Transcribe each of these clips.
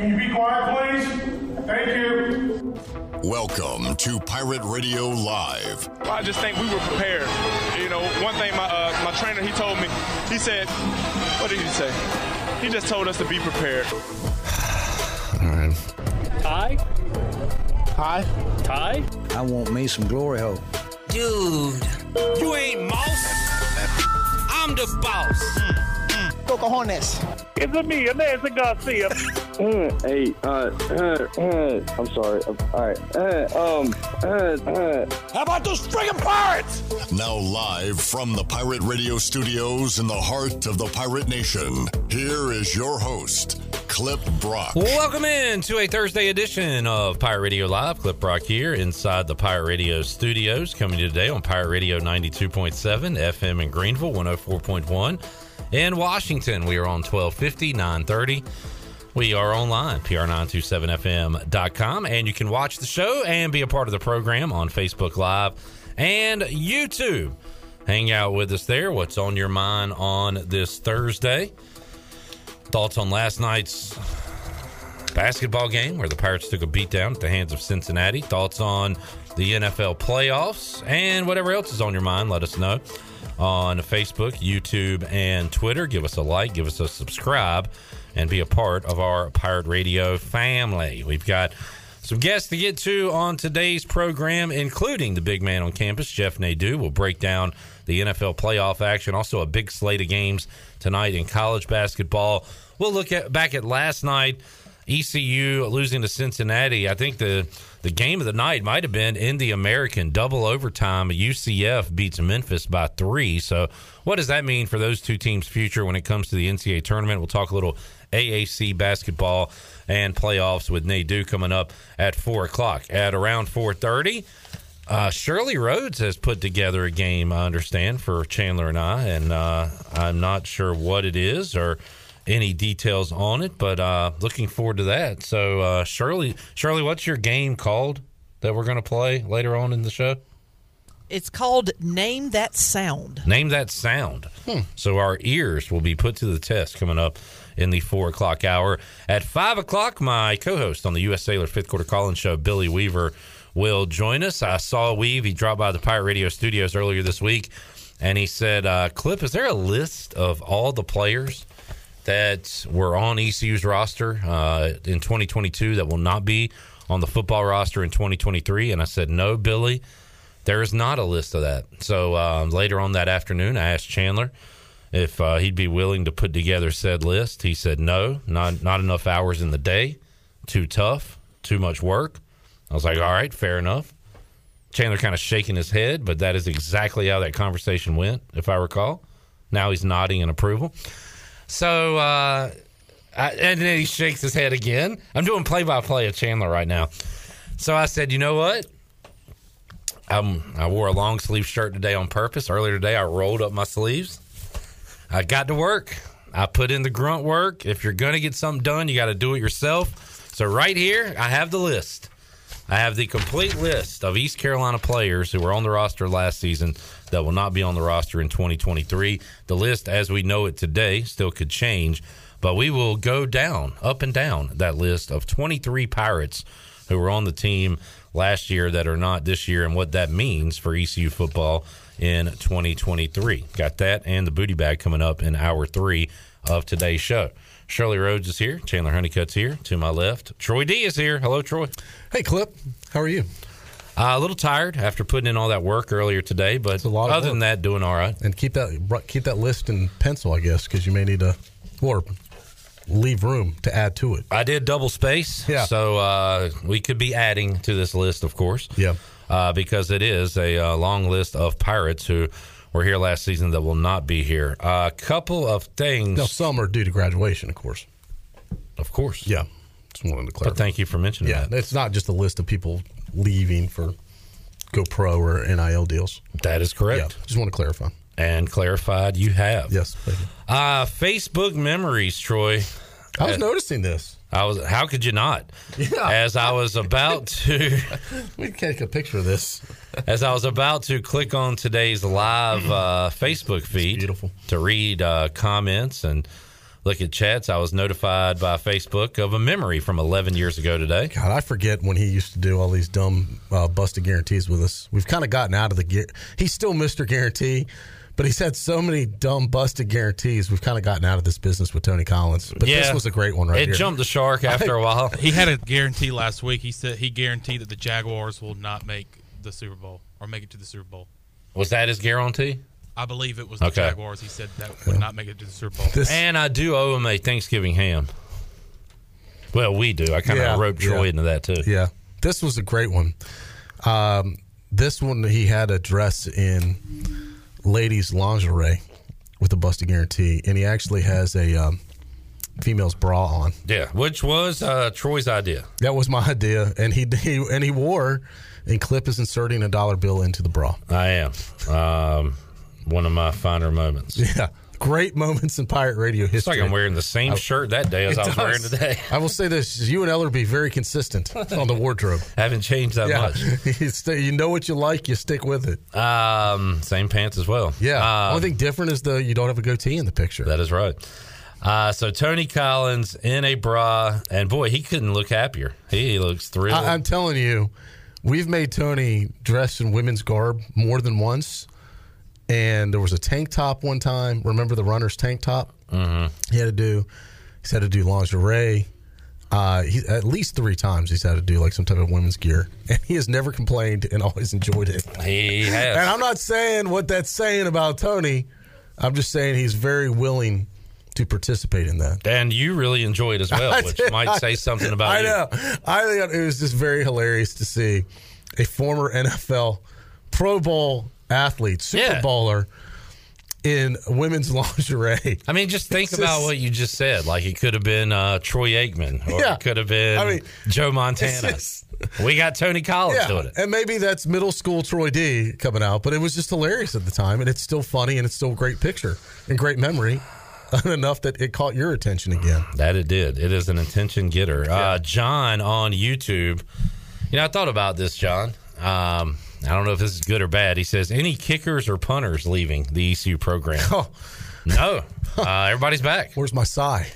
Can you be quiet, please? Thank you. Welcome to Pirate Radio Live. I just think we were prepared. You know, one thing my uh, my trainer he told me, he said, what did he say? He just told us to be prepared. All right. Ty? Hi. Ty? I want me some glory hole. Dude, you ain't mouse. I'm the boss. Go cojones. It's me, Nancy Garcia. Hey, uh, uh, uh, I'm sorry. Uh, all right. Uh, um, uh, uh. How about those friggin' pirates? Now, live from the Pirate Radio studios in the heart of the Pirate Nation, here is your host, Clip Brock. Welcome in to a Thursday edition of Pirate Radio Live. Clip Brock here inside the Pirate Radio studios, coming to you today on Pirate Radio 92.7 FM in Greenville, 104.1 in Washington. We are on 1250, 930. We are online, pr927fm.com, and you can watch the show and be a part of the program on Facebook Live and YouTube. Hang out with us there. What's on your mind on this Thursday? Thoughts on last night's basketball game where the Pirates took a beatdown at the hands of Cincinnati? Thoughts on the NFL playoffs and whatever else is on your mind? Let us know on Facebook, YouTube, and Twitter. Give us a like, give us a subscribe, and be a part of our Pirate Radio family. We've got some guests to get to on today's program, including the big man on campus, Jeff Nadeau. We'll break down the NFL playoff action, also a big slate of games tonight in college basketball. We'll look at back at last night. ECU losing to Cincinnati. I think the the game of the night might have been in the American double overtime. UCF beats Memphis by three. So, what does that mean for those two teams' future when it comes to the NCAA tournament? We'll talk a little AAC basketball and playoffs with Nadeau coming up at four o'clock. At around four thirty, uh, Shirley Rhodes has put together a game. I understand for Chandler and I, and uh, I'm not sure what it is or any details on it, but uh, looking forward to that. So, uh, Shirley, Shirley, what's your game called that we're going to play later on in the show? It's called Name That Sound. Name that sound. Hmm. So our ears will be put to the test coming up in the four o'clock hour. At five o'clock, my co-host on the U.S. Sailor Fifth Quarter Call-In Show, Billy Weaver, will join us. I saw Weave. He dropped by the Pirate Radio studios earlier this week, and he said, uh, "Clip, is there a list of all the players?" that were on ECU's roster uh, in 2022 that will not be on the football roster in 2023? And I said, no, Billy, there is not a list of that. So um, later on that afternoon, I asked Chandler if uh, he'd be willing to put together said list. He said, no, not, not enough hours in the day, too tough, too much work. I was like, all right, fair enough. Chandler kind of shaking his head, but that is exactly how that conversation went, if I recall. Now he's nodding in approval. So, uh, I, and then he shakes his head again. I'm doing play by play of Chandler right now. So I said, you know what? I'm, I wore a long sleeve shirt today on purpose. Earlier today, I rolled up my sleeves. I got to work. I put in the grunt work. If you're going to get something done, you got to do it yourself. So, right here, I have the list. I have the complete list of East Carolina players who were on the roster last season that will not be on the roster in 2023. The list, as we know it today, still could change, but we will go down, up and down that list of 23 Pirates who were on the team last year that are not this year and what that means for ECU football in 2023. Got that and the booty bag coming up in hour three of today's show. Shirley Rhodes is here. Chandler Honeycutt's here. To my left, Troy D is here. Hello, Troy. Hey, Clip. How are you? Uh, a little tired after putting in all that work earlier today, but other work. than that, doing all right. And keep that keep that list in pencil, I guess, because you may need to or leave room to add to it. I did double space, Yeah. So uh, we could be adding to this list, of course. Yeah. Uh, because it is a uh, long list of pirates who were here last season that will not be here. A couple of things. Now, some are due to graduation, of course. Of course. Yeah. Just wanted to clarify. But thank you for mentioning yeah, that. it's not just a list of people leaving for GoPro or NIL deals. That is correct. Yeah, just want to clarify. And clarified, you have. Yes. Uh, Facebook memories, Troy. I was Uh, noticing this. I was. How could you not? Yeah. As I was about to, We can take a picture of this. as I was about to click on today's live uh, Facebook feed, to read uh, comments and look at chats. I was notified by Facebook of a memory from 11 years ago today. God, I forget when he used to do all these dumb uh, busted guarantees with us. We've kind of gotten out of the. He's still Mr. Guarantee, but he's had so many dumb busted guarantees. We've kind of gotten out of this business with Tony Collins. But this was a great one right It here. jumped the shark after a while. He had a guarantee last week. He said he guaranteed that the Jaguars will not make the Super Bowl or make it to the Super Bowl. Was that his guarantee? I believe it was the Okay. Jaguars. He said that would not make it to the Super Bowl. and I do owe him a Thanksgiving ham. Well, we do. I kind of Yeah, roped Troy yeah. into that too. Yeah, this was a great one. Um, this one he had a dress in ladies lingerie with a busted guarantee, and he actually has a um, female's bra on. Yeah, which was uh, Troy's idea. That was my idea, and he, he and he wore. And Clip is inserting a dollar bill into the bra. I am. Um, one of my finer moments. Yeah, great moments in pirate radio history. It's like I'm wearing the same I- shirt that day as I was wearing today. I will say this: you and Ellerby very consistent on the wardrobe. Haven't changed that yeah, much. you, stay, you know what you like, you stick with it. Um, same pants as well. Yeah. Um, Only thing different is the you don't have a goatee in the picture. That is right. Uh, so Tony Collins in a bra, and boy, he couldn't look happier. He looks thrilled. I, I'm telling you, we've made Tony dress in women's garb more than once. And there was a tank top one time. Remember the runner's tank top? Mm-hmm. He had to do. He's had to do lingerie. Uh, he, at least three times he's had to do like some type of women's gear, and he has never complained and always enjoyed it. He has. And I'm not saying what that's saying about Tony. I'm just saying he's very willing to participate in that. and you really enjoy it as well, I which did. might say something about it. I you. know. I think it was just very hilarious to see a former NFL Pro Bowl athlete, Super Yeah. Bowler, in women's lingerie. I mean, just think It's about just- what you just said. Like it could have been uh, Troy Aikman, or Yeah. it could have been I mean, Joe Montana. it's we got Tony Collins doing it. And maybe that's middle school Troy D coming out, but it was just hilarious at the time, and it's still funny, and it's still a great picture and great memory, enough that it caught your attention again. That it did. It is an attention getter. Uh, John on YouTube. You know, I thought about this, John. Um, I don't know if this is good or bad. He says, any kickers or punters leaving the ECU program? Oh. No. Uh, everybody's back. Where's my sigh?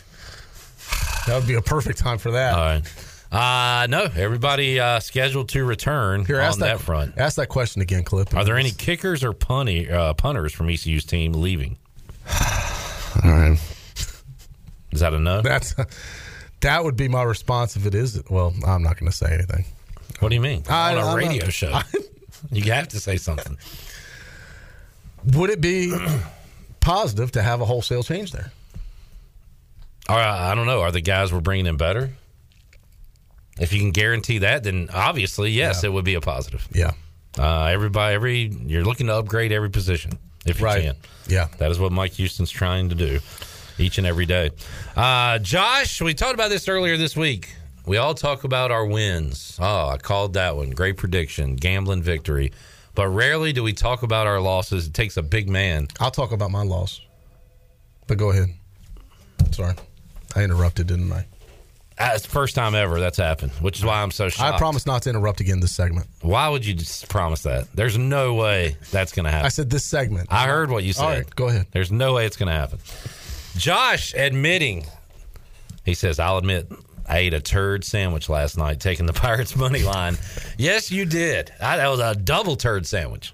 That would be a perfect time for that. All right. Uh, no, everybody uh, scheduled to return Here, on ask that, front. Ask that question again, Clip. Are there any kickers or punny, uh, punters from ECU's team leaving? All right. Is that a no? That's that would be my response if it is. Well, I'm not going to say anything. What do you mean? I- on a I'm radio not- show. you have to say something. Would it be positive to have a wholesale change there? All right, I don't know. Are the guys we're bringing in better? If you can guarantee that, then obviously, yes, it would be a positive. Yeah. Uh, everybody, every you're looking to upgrade every position if you Right. can. Yeah. That is what Mike Houston's trying to do each and every day. Uh, Josh, we talked about this earlier this week. We all talk about our wins. Oh, I called that one. Great prediction, gambling victory. But rarely do we talk about our losses. It takes a big man. I'll talk about my loss. But go ahead. Sorry. I interrupted, didn't I? Uh, it's the first time ever that's happened, which is why I'm so shocked. I promise not to interrupt again this segment. Why would you just promise that? There's no way that's going to happen. I said this segment. I heard what you said. All right, go ahead. There's no way it's going to happen. Josh admitting, he says, I'll admit, I ate a turd sandwich last night taking the Pirates money line. yes, you did. I, that was a double turd sandwich,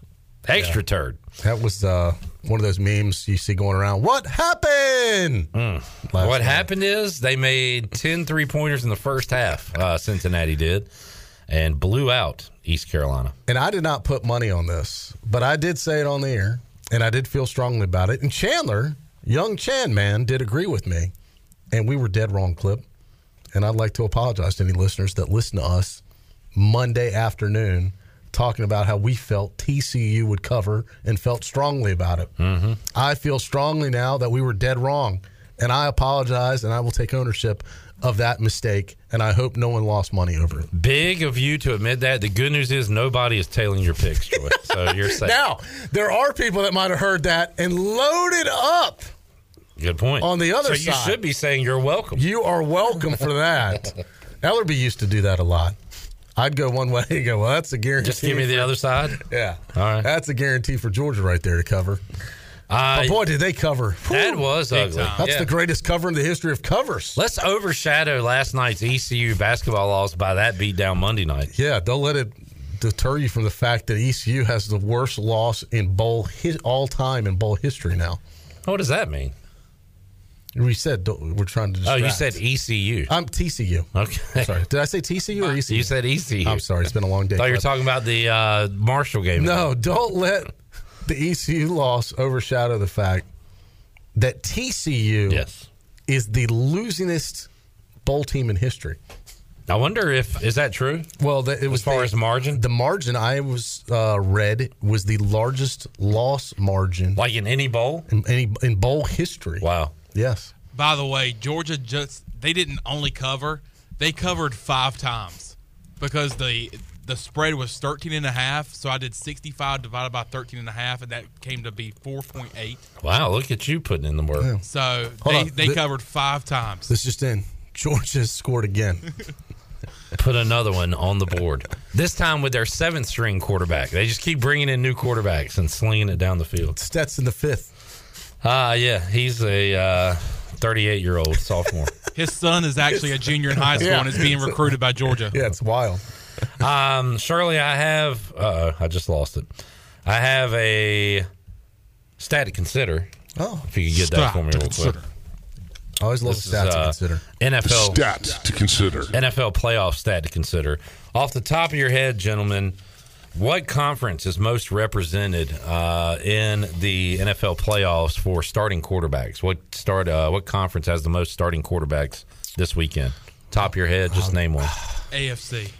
extra turd. That was uh, one of those memes you see going around. What happened? Last what night. happened is they made 10 three pointers in the first half, uh, Cincinnati did, and blew out East Carolina. And I did not put money on this, but I did say it on the air, and I did feel strongly about it. And Chandler, young Chan man, did agree with me, and we were dead wrong, Clip. And I'd like to apologize to any listeners that listen to us Monday afternoon talking about how we felt TCU would cover and felt strongly about it. Mm-hmm. I feel strongly now that we were dead wrong, and I apologize, and I will take ownership of that mistake, and I hope no one lost money over it. Big of you to admit that. The good news is nobody is tailing your picks, Troy. so you're safe. Now, there are people that might have heard that and loaded up. Good point. On the other so you should be saying you're welcome. You are welcome for that. Ellerby used to do that a lot. I'd go one way and go, well, that's a guarantee. Just give me the other side. Yeah. All right. That's a guarantee for Georgia right there to cover. Uh, but boy, did they cover. that was ugly. time. That's Yeah. the greatest cover in the history of covers. Let's overshadow last night's ECU basketball loss by that beat down Monday night. Yeah, don't let it deter you from the fact that ECU has the worst loss in bowl hi- all time in bowl history now. What does that mean? We said we're trying to. Oh, you said ECU. I'm TCU. Okay. Sorry, did I say TCU or ECU? You said ECU. I'm sorry, it's been a long day. thought you were talking about the uh, Marshall game. No, don't let the ECU loss overshadow the fact that TCU Yes. is the losingest bowl team in history. I wonder if is that true? Well, the, it was As far the, as margin, the margin I was uh, read was the largest loss margin like in any bowl. in any in bowl history. Wow. Yes. By the way, Georgia just they didn't only cover, they covered five times because the the spread was 13 and a half, so I did 65 divided by 13 and a half and that came to be 4.8. Wow, look at you putting in the work. So Hold they, on. they Th- covered five times. This just in. Georgia scored again. Put another one on the board. This time with their seventh string quarterback. They just keep bringing in new quarterbacks and slinging it down the field. Stetson the fifth. Ah, yeah, he's a 38 year old sophomore. His son is actually a junior in high school Yeah. and is being recruited by Georgia. Yeah, it's wild. Um, Shirley, I have. Uh, I just lost it. I have a stat to consider. Oh, If you could get that for me real quick. I always love This the stats is, to uh, consider. NFL stat to consider. NFL playoff stat to consider. Off the top of your head, gentlemen, what conference is most represented uh, in the NFL playoffs for starting quarterbacks? What start? Uh, what conference has the most starting quarterbacks this weekend? Top of your head, just name one. AFC.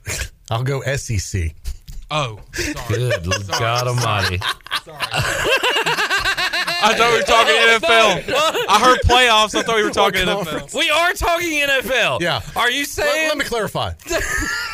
I'll go SEC. Oh, sorry. Good God Almighty! I thought we were talking NFL. I heard playoffs. I thought we were talking NFL. conference? We are talking NFL. Yeah. Are you saying? let me clarify.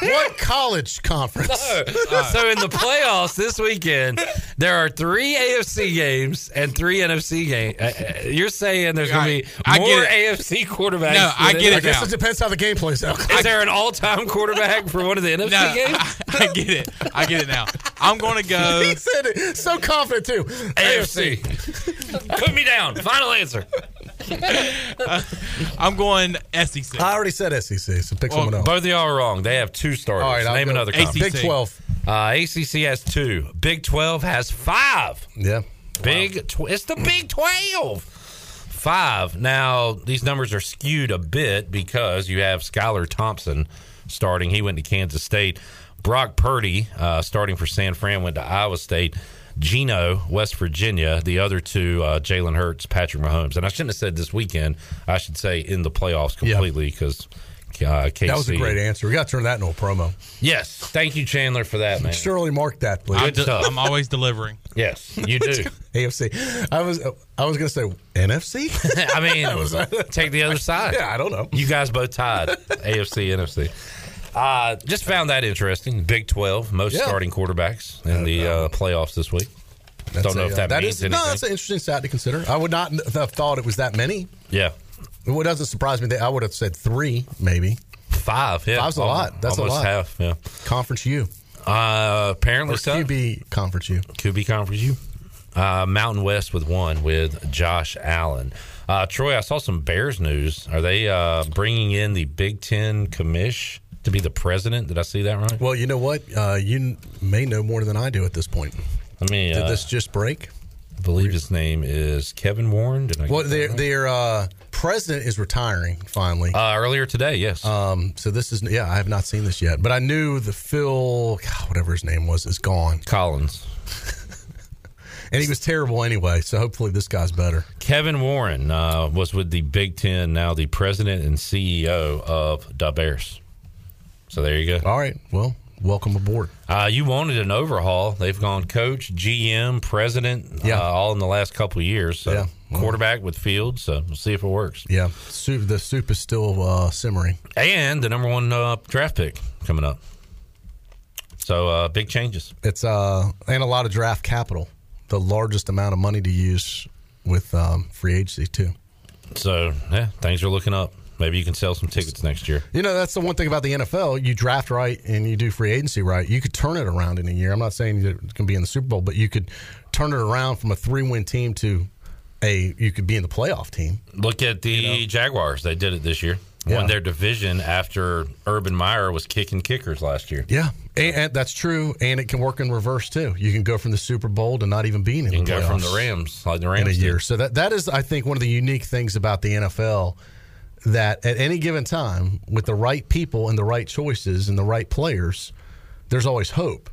what college conference? so in the playoffs this weekend, there are three AFC games and three NFC games. Uh, uh, you're saying there's going to be I more get AFC quarterbacks? No, I than get I it guess now. it depends how the game plays out. Is there an all-time quarterback for one of the NFC No, games? I, I get it. I get it now. I'm going to go. he said it so confident too. AFC. Put me down. Final answer. I'm going SEC. I already said SEC, so pick Well, someone else. Both of y'all are wrong. They have two starters. All right, I'll Name go another ACC. Big Twelve. Uh, ACC has two. Big 12 has five. Yeah. Big, tw- it's the Big Twelve. Five. Now these numbers are skewed a bit because you have Skylar Thompson starting. He went to Kansas State. Brock Purdy uh, starting for San Fran went to Iowa State. Gino, West Virginia. The other two, uh, Jalen Hurts, Patrick Mahomes. And I shouldn't have said this weekend. I should say in the playoffs completely because uh, KC. That was a great answer. We got to turn that into a promo. Yes. Thank you, Chandler, for that, man. Shirley mark that, please. I'm, Good stuff. I'm always delivering. Yes, you do. AFC. I was I was going to say NFC. I mean, take the other side. yeah, I don't know. You guys both tied AFC, NFC. Uh, just found that interesting. Big 12, most Yeah. starting quarterbacks in the uh, playoffs this week. That's Don't know a, if uh, that, that means is, anything. No, that's an interesting stat to consider. I would not have thought it was that many. yeah. What doesn't surprise me, that I would have said three, maybe. Five. Yeah. Five's a lot. That's a lot. half. Yeah. Conference U. Uh, apparently Or so. QB Conference U. QB conference U. Uh, Mountain West with one with Josh Allen. Uh, Troy, I saw some Bears news. Are they uh, bringing in the Big Ten commish to be the president? Did I see that right? Well, you know what? Uh, you may know more than I do at this point. I mean, Did uh, this just break? I believe his name is Kevin Warren. Did I? Well, their right? their uh, president is retiring finally. Uh, earlier today, yes. Um, so this is yeah, I have not seen this yet, but I knew the Phil, God, whatever his name was, is gone, Collins. and he was terrible anyway. So hopefully this guy's better. Kevin Warren uh, was with the Big Ten, now the president and CEO of Da Bears. So there you go. All right, well, welcome aboard. Uh, you wanted an overhaul. They've gone coach, GM, president, Yeah. uh, all in the last couple of years. So Yeah. quarterback with Fields. So we'll see if it works. Yeah, soup, the soup is still uh, simmering. And the number one uh, draft pick coming up. So uh, big changes. It's uh, and a lot of draft capital, the largest amount of money to use with um, free agency too. So yeah, things are looking up. Maybe you can sell some tickets next year. You know, that's the one thing about the NFL. You draft right and you do free agency right. You could turn it around in a year. I'm not saying it can be in the Super Bowl, but you could turn it around from a three win team to a you could be in the playoff team. Look at the Jaguars. They did it this year. Yeah. Won their division after Urban Meyer was kicking kickers last year. Yeah, and, and that's true. And it can work in reverse too. You can go from the Super Bowl to not even being in You can the go playoffs from the Rams, like the in Rams a did. year. So that that is, I think, one of the unique things about the NFL. That at any given time, with the right people and the right choices and the right players, there's always hope.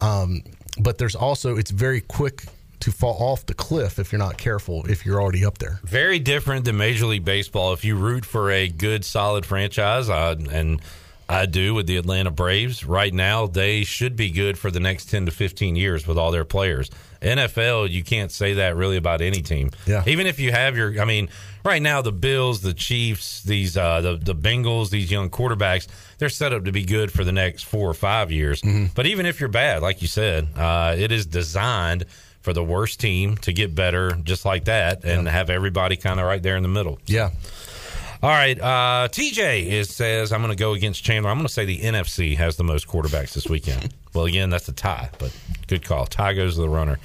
Um, but there's also it's very quick to fall off the cliff if you're not careful. If you're already up there, Very different than Major League Baseball. If you root for a good, solid franchise, and I do with the Atlanta Braves, right now they should be good for the next 10 to 15 years with all their players. NFL, you can't say that really about any team. Yeah. Even if you have your, I mean, right now the Bills, the Chiefs, these uh, the the Bengals, these young quarterbacks, they're set up to be good for the next four or five years. But even if you're bad, like you said, uh, it is designed for the worst team to get better, just like that, and have everybody kind of right there in the middle. yeah. All right, uh, TJ is says I'm going to go against Chandler. I'm going to say the NFC has the most quarterbacks this weekend. well, again, that's a tie, but good call. Tie goes to the runner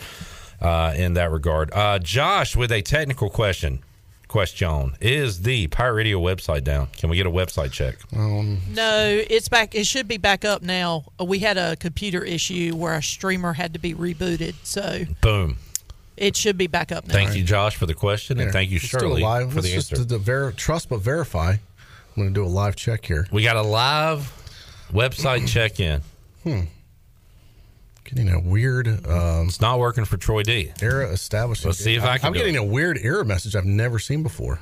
uh, in that regard. Uh, Josh with a technical question. Question is the Pirate Radio website down? Can we get a website check? Um, No, it's back. It should be back up now. We had a computer issue where our streamer had to be rebooted, so Boom. It should be back up now. Thank you, Josh, for the question, and thank you, let's Shirley, live- for the let's just answer. do the ver- trust but verify. I'm going to do a live check here. We got a live website check in. Hmm. Getting a weird. Um, it's not working for Troy D. Error establishing. Let's see if I can I'm do getting it. a weird error message I've never seen before.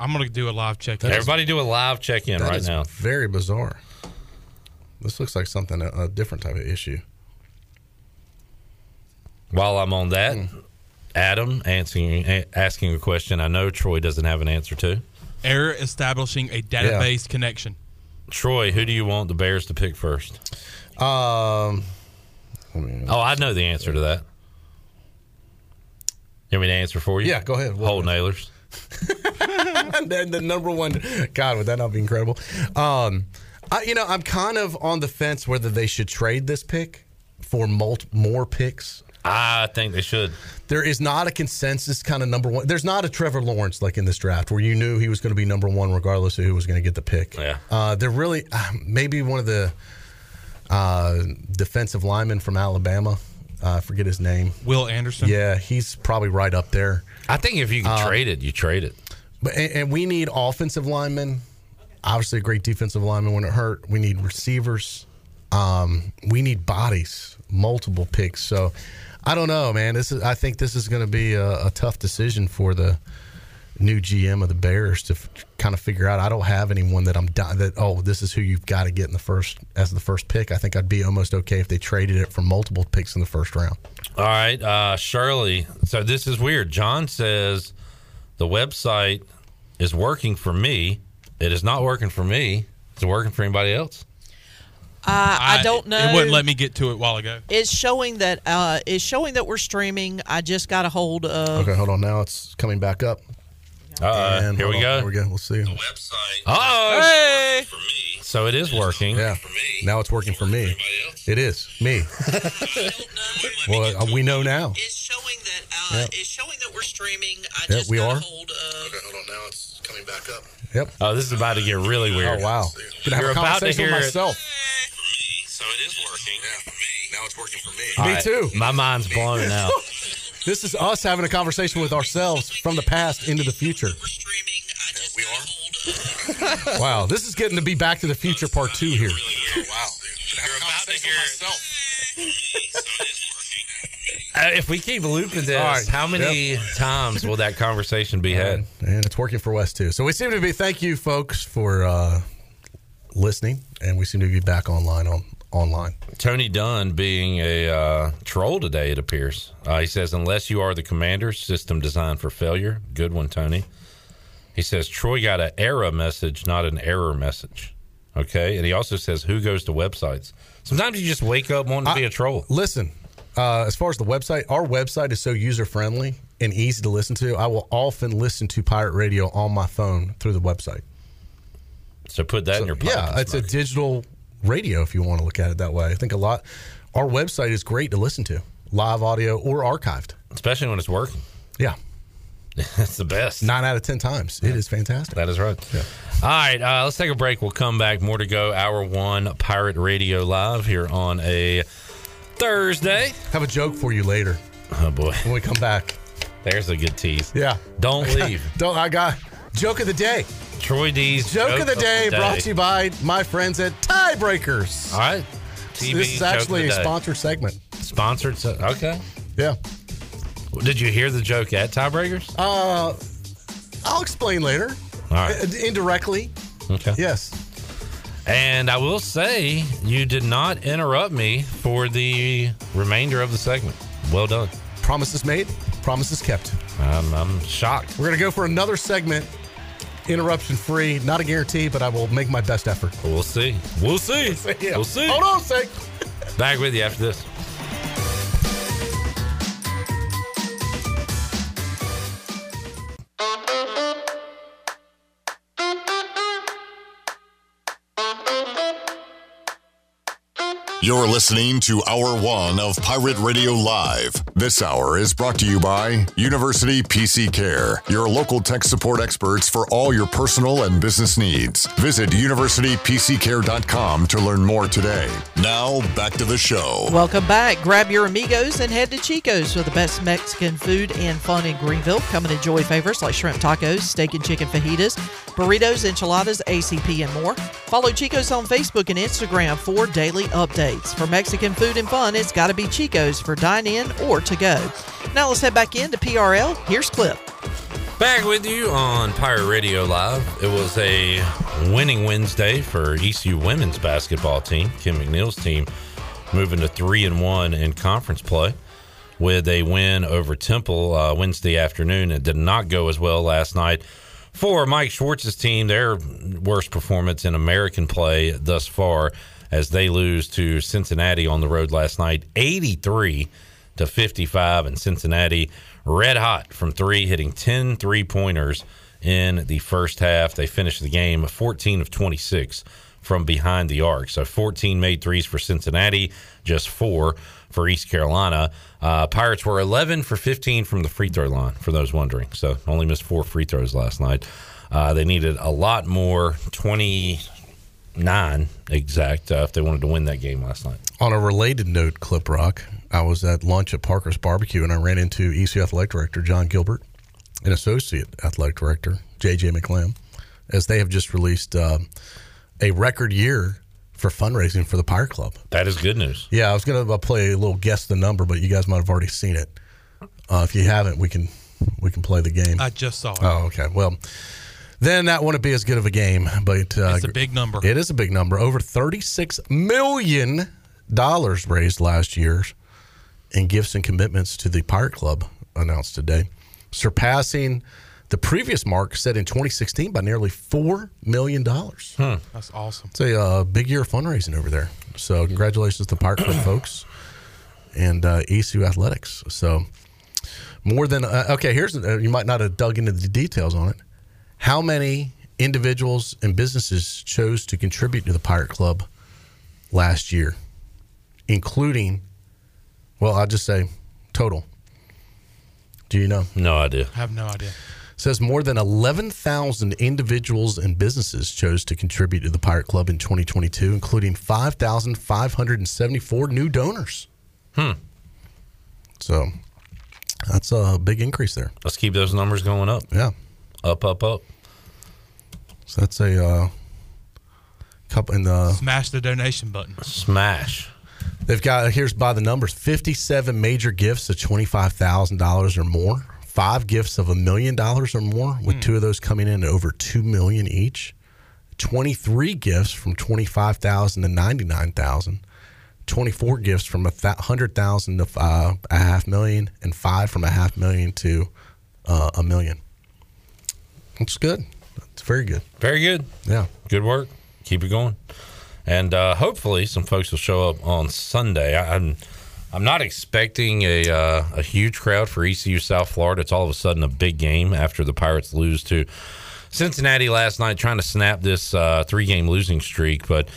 I'm going to do a live check. Everybody do a live check in right is now. Very bizarre. This looks like something a, a different type of issue. While I'm on that, Hmm. Adam asking asking a question. I know Troy doesn't have an answer to. Error establishing a database connection. Troy, who do you want the Bears to pick first? Um. Oh, I know the answer to that. You want me to answer for you? Yeah, go ahead. Holton Ahlers. and then the number one. God, would that not be incredible? Um, I, you know, I'm kind of on the fence whether they should trade this pick for mul- more picks. I think they should. There is not a consensus kind of number one. There's not a Trevor Lawrence like in this draft where you knew he was going to be number one regardless of who was going to get the pick. Yeah. Uh, they're really uh, maybe one of the uh, defensive linemen from Alabama. Uh, I forget his name. Will Anderson. Yeah, he's probably right up there. I think if you can Uh, trade it, you trade it. But and, and we need offensive linemen. Obviously, a great defensive lineman when it hurt. We need receivers. Um, we need bodies, multiple picks. So I don't know, man. This is. I think this is going to be a, a tough decision for the new GM of the Bears to f- kind of figure out. I don't have anyone that I'm di- that. Oh, this is who you've got to get in the first as the first pick. I think I'd be almost okay if they traded it for multiple picks in the first round. All right, uh, Shirley. So this is weird. John says the website is working for me. It is not working for me. It's working for anybody else? Uh, I, don't know. It wouldn't let me get to it a while ago. It's showing that uh, it's showing that we're streaming. I just got a hold of. Okay, hold on. Now it's coming back up. Uh, And here we on, go. Here we go. We'll see. The website. Oh, Hey! so it is working. Yeah. Now it's working for me. It is me. well, uh, we know now. It's showing that uh, Yep. it's showing that we're streaming. I Yeah, just we got are. a hold of. Okay, hold on. Now it's coming back up. Yep. Oh, this is about to get really weird. Oh wow. Gonna have You're a about to conversation hear with it. Myself. So it is working. Yeah. Now it's working for me. All Me right, too. My mind's blown now. This is us having a conversation with ourselves from the past into the future. We are. Wow, this is getting to be Back to the Future Part Two here. Wow. Uh, if we keep looping this, All right. how many times will that conversation be had? and it's working for West too. So we seem to be. Thank you, folks, for uh, listening, and we seem to be back online on online. Tony Dunn being a uh, troll today, it appears. Uh, he says, unless you are the commander, system designed for failure. Good one, Tony. He says, Troy got an error message, not an error message. Okay. And he also says, who goes to websites? Sometimes you just wake up wanting to be a troll. Listen, uh, as far as the website, our website is so user friendly and easy to listen to, I will often listen to pirate radio on my phone through the website. So put that in your pocket. Yeah, it's a digital radio if you want to look at it that way. I think a lot. Our website is great to listen to, live audio or archived, especially when it's working. Yeah, it's the best. Nine out of ten times, it is fantastic. That is right. Yeah. All right, uh, let's take a break. We'll come back. More to go. Hour one, Pirate Radio Live here on a Thursday. Have a joke for you later. Oh boy, when we come back. There's a good tease. Yeah. Don't leave. Don't. I got joke of the day. Troy D's joke, joke of the day, of the brought day. to you by my friends at Tiebreakers. All right. TV this is actually a day. sponsored segment. Sponsored. So, okay. Yeah. Did you hear the joke at Tiebreakers? Uh, I'll explain later. All right. Uh, indirectly. Okay. Yes. And I will say, you did not interrupt me for the remainder of the segment. Well done. Promises made, promises kept. I'm, I'm shocked. We're going to go for another segment, interruption free. Not a guarantee, but I will make my best effort. We'll see. We'll see. Yeah. We'll see. Hold on a sec. Back with you after this. You're listening to Hour One of Pirate Radio Live. This hour is brought to you by University PC Care, your local tech support experts for all your personal and business needs. Visit universitypccare.com to learn more today. Now, back to the show. Welcome back. Grab your amigos and head to Chico's for the best Mexican food and fun in Greenville. Come and enjoy favorites like shrimp tacos, steak and chicken fajitas, burritos, enchiladas, ACP, and more. Follow Chico's on Facebook and Instagram for daily updates. For Mexican food and fun, it's got to be Chico's for dine in or to go. Now let's head back into PRL. Here's Clip. Back with you on Pirate Radio Live. It was a winning Wednesday for ECU women's basketball team. Kim McNeill's team moving to three and one in conference play with a win over Temple uh, Wednesday afternoon. It did not go as well last night for Mike Schwartz's team. Their worst performance in American play thus far as they lose to Cincinnati on the road last night, 83 to 55, and Cincinnati red hot from three, hitting 10 three pointers in the first half. They finished the game 14 of 26 from behind the arc. So 14 made threes for Cincinnati, just four for East Carolina. Uh, Pirates were 11 for 15 from the free throw line, for those wondering. So only missed four free throws last night. Uh, they needed a lot more, 29 exact, uh, if they wanted to win that game last night. On a related note, Clip Rock, I was at lunch at Parker's Barbecue and I ran into ECU Athletic Director Jon Gilbert and Associate Athletic Director JJ McLamb, as they have just released uh, a record year for fundraising for the Pirate Club. That is good news. Yeah, I was going to play a little guess the number, but you guys might have already seen it. Uh, if you haven't, we can we can play the game. I just saw it. Oh, okay. Well, then that wouldn't be as good of a game, but uh, It's a big number. It is a big number. Over thirty-six million dollars raised last year in gifts and commitments to the Pirate Club announced today, surpassing the previous mark set in 2016 by nearly four million dollars. That's awesome. It's a uh, big year of fundraising over there. So congratulations to the Pirate Club folks and uh, ECU Athletics. So more than uh, okay. Here's uh, you might not have dug into the details on it. How many individuals and businesses chose to contribute to the Pirate Club last year, including? Well, I'll just say total. Do you know? No idea. I have no idea. says more than 11,000 individuals and businesses chose to contribute to the Pirate Club in 2022, including 5,574 new donors. Hmm. So that's a big increase there. Let's keep those numbers going up. Yeah. Up, up, up. So that's a uh, couple in the Smash the donation button. Smash. They've got here's by the numbers: fifty-seven major gifts of twenty-five thousand dollars or more, five gifts of a million dollars or more, with two of those coming in at over two million each. Twenty-three gifts from twenty-five thousand to ninety-nine thousand. Twenty-four gifts from a th- hundred thousand to uh, a half million, and five from a half million to uh, a million. That's good. Very good. Very good. Yeah. Good work. Keep it going. And uh, hopefully, some folks will show up on Sunday. I, I'm I'm not expecting a uh, a huge crowd for ECU South Florida. It's all of a sudden a big game after the Pirates lose to Cincinnati last night, trying to snap this uh, three game losing streak. But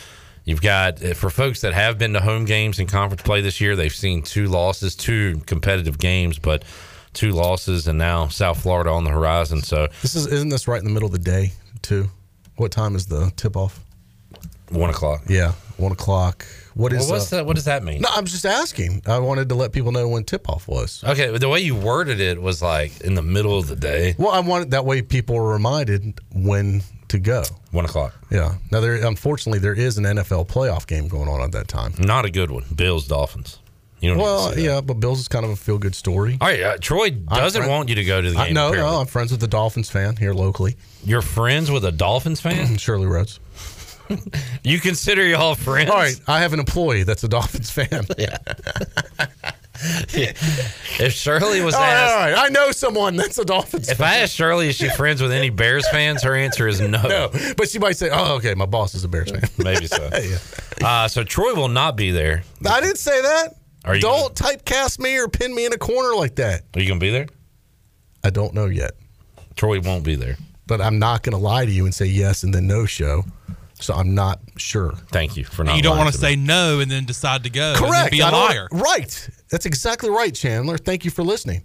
you've got uh, for folks that have been to home games in conference play this year, they've seen two losses, two competitive games, but two losses, and now South Florida on the horizon. So This is isn't this right in the middle of the day too? What time is the tip off? one o'clock. Yeah, one o'clock. What is Well, what's uh, that? What does that mean? No, I'm just asking. I wanted to let people know when tip off was. Okay, the way you worded it was like in the middle of the day, Well, I wanted that way people are reminded when to go. one o'clock. Yeah. Now there unfortunately there is an NFL playoff game going on at that time. Not a good one. Bills Dolphins. You don't need to Well, yeah, but Bills is kind of a feel good story. All right, uh, Troy doesn't friend- want you to go to the I, game. no, apparently. no, I'm friends with the Dolphins fan here locally. You're friends with a Dolphins fan? Shirley Rhodes. you consider y'all friends? All right, I have an employee that's a Dolphins fan. Yeah. if Shirley was All right, asked, all right, I know someone that's a Dolphins if fan. I ask Shirley is she friends with any Bears fans, her answer is no. no, but she might say, "Oh, okay, my boss is a Bears fan." Maybe so. Yeah. Uh, so Troy will not be there. I didn't say that. Are you don't typecast me or pin me in a corner like that. Are you going to be there? I don't know yet, Troy won't be there. but I'm not going to lie to you and say yes and then no show. So I'm not sure. Thank you for And not. you don't want to me. say no and then decide to go. And Correct. be a liar. Right. That's exactly right, Chandler. Thank you for listening.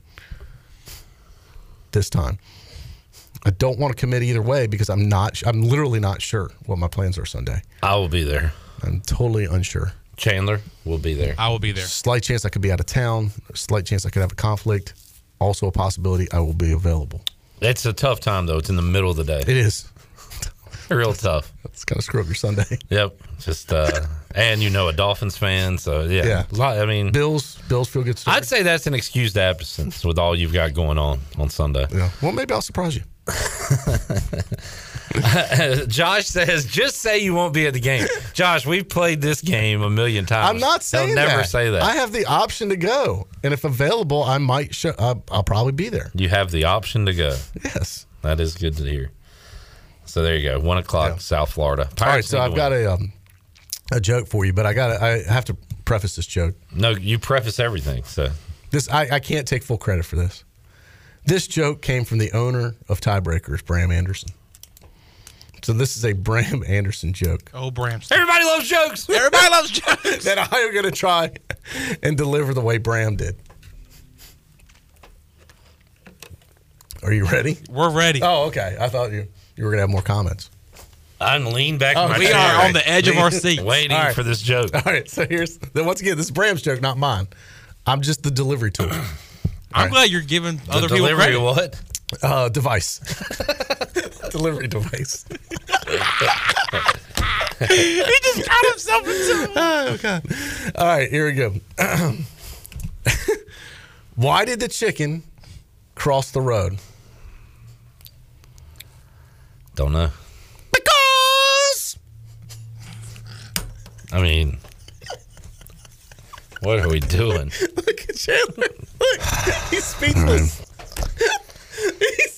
This time, I don't want to commit either way because I'm not. I'm literally not sure what my plans are Sunday. I will be there. I'm totally unsure. Chandler will be there. I will be there. Slight chance I could be out of town. Slight chance I could have a conflict. Also a possibility I will be available. It's a tough time though. It's in the middle of the day. It is. Real tough. It's kind of screw up your Sunday. Yep. Just uh and you know a Dolphins fan, so yeah. Yeah. Lot- I mean Bills. Bills feel good. Story. I'd say that's an excused absence with all you've got going on on Sunday. Yeah. Well, maybe I'll surprise you. Josh says, just say you won't be at the game. Josh, we've played this game a million times. I'm not saying They'll never that. say that. I have the option to go, and if available, I might. Show, uh, I'll probably be there. you have the option to go. Yes. That is good to hear. So there you go. One o'clock, South Florida. All right. So I've got a um, a joke for you, but I got I have to preface this joke. No, you preface everything. So This I, I can't take full credit for this. This joke came from the owner of Tiebreakers, Bram Anderson. So this is a Bram Anderson joke Oh, Bramster. everybody loves jokes. Everybody loves jokes. that I am going to try and deliver the way Bram did. Are you ready? We're ready. Oh, okay. I thought you you were going to have more comments. I'm lean back Oh, in my we chair, are on the edge of our seats. waiting All right. for this joke. All right. So here's then once again this is Bram's joke, not mine. I'm just the delivery tool. I'm glad you're giving The other people delivery credit. what? Uh, device. delivery device. he just got himself into Oh, God. All right, here we go. Why did the chicken cross the road? Don't know. Because I mean, what are we doing? look at Chandler. Look, he's speechless. He's- I'll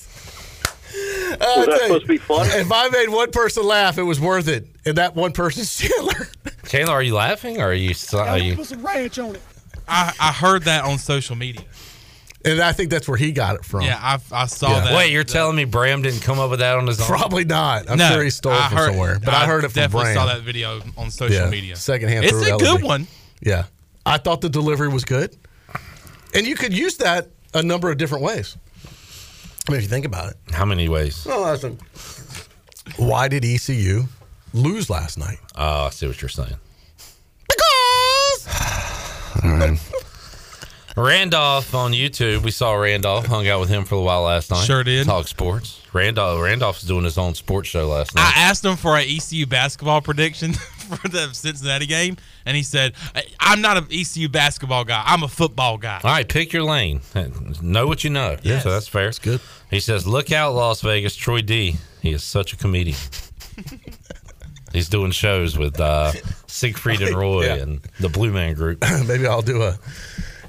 Uh, was that tell supposed to be fun? If I made one person laugh, it was worth it, and that one person's Chandler. Chandler, are you laughing or are you? Are you Put some ranch on it. I, I heard that on social media. And I think that's where he got it from. Yeah, I, I saw Yeah. that. Wait, you're telling me Bram didn't come up with that on his own? Probably not. I'm no, sure he stole it I from heard, somewhere, but I, heard it from definitely Bram. saw that video on social Yeah, media. secondhand It's through a Ellerby. good one. Yeah. I thought the delivery was good. And you could use that a number of different ways. I mean, if you think about it. How many ways? Well, listen. Why did ECU lose last night? Oh, I see what you're saying. Because. All right. Randolph on YouTube. We saw Randolph. Hung out with him for a while last night. Sure did. Talk sports. Randolph. Randolph is doing his own sports show last night. I asked him for an ECU basketball prediction for the Cincinnati game, and he said, "I- "I'm not an ECU basketball guy. I'm a football guy." All right, pick your lane. Know what you know. Yes. So that's fair. That's good. He says, "Look out, Las Vegas." Troy D. He is such a comedian. He's doing shows with uh, Siegfried and Roy Yeah. and the Blue Man Group. Maybe I'll do a.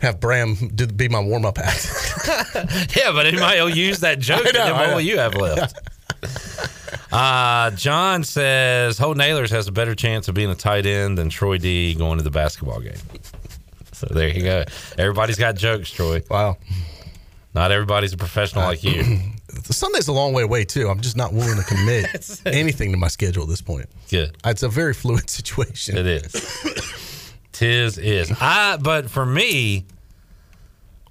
Have Bram do, be my warm up act. yeah, but anybody might use that joke. I and know, then what will you have left? Uh, John says Holton Ahlers has a better chance of being a tight end than Troy D going to the basketball game. So there you go. Everybody's got jokes, Troy. Wow. Not everybody's a professional like you. Sunday's a long way away too. I'm just not willing to commit anything to my schedule at this point. Good. It's a very fluid situation. It is. Tis is. I but for me,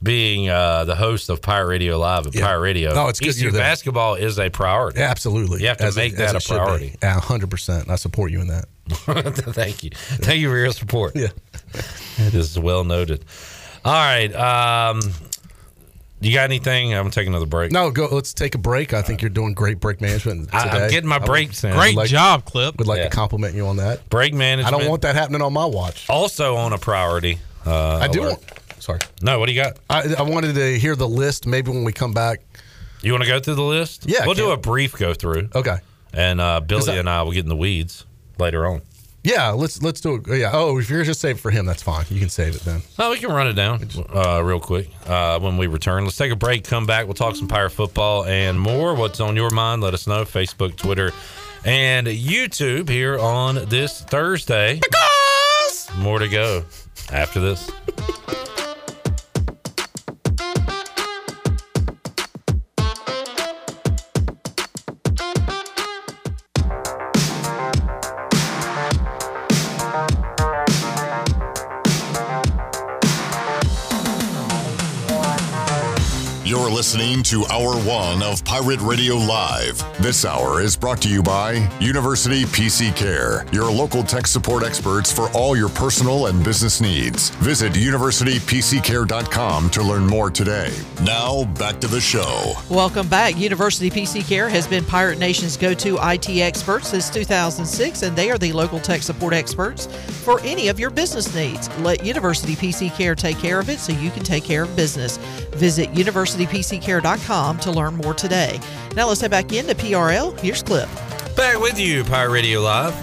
being uh, the host of Pirate Radio Live at Yeah. Pirate Radio, No, it's good ECU basketball is a priority. Yeah, absolutely. You have to As make as that a priority. Yeah, hundred percent. I support you in that. Thank you. Thank you for your support. Yeah. It is well noted. All right. Um, you got anything? I'm gonna take another break. No, go. Let's take a break. I think you're doing great break management today. I- I'm getting my I would- breaks in. Great like- job, Clip. Would like Yeah. to compliment you on that. Break management. I don't want that happening on my watch. Also on a priority. Uh, I do want. Sorry. No, what do you got? I, I wanted to hear the list. Maybe when we come back. You want to go through the list? Yeah, we'll do a brief go through. Okay. And uh, Billy Is that- and I will get in the weeds later on. Yeah, let's let's do it. Yeah. Oh, if you're just saving for him, that's fine. You can save it then. Oh, we can run it down uh, real quick uh, when we return. Let's take a break, come back. We'll talk some Pirate football and more. What's on your mind? Let us know. Facebook, Twitter, and YouTube here on this Thursday. Because More to go after this. Listening to Hour One of Pirate Radio Live. This hour is brought to you by University PC Care, your local tech support experts for all your personal and business needs. Visit universitypccare.com to learn more today. Now, back to the show. Welcome back. University PC Care has been Pirate Nation's go to IT expert since 2006, and they are the local tech support experts for any of your business needs. Let University PC Care take care of it so you can take care of business. Visit universitypccare.com to learn more today. Now let's head back into PRL. Here's Clip. Back with you, Pirate Radio Live.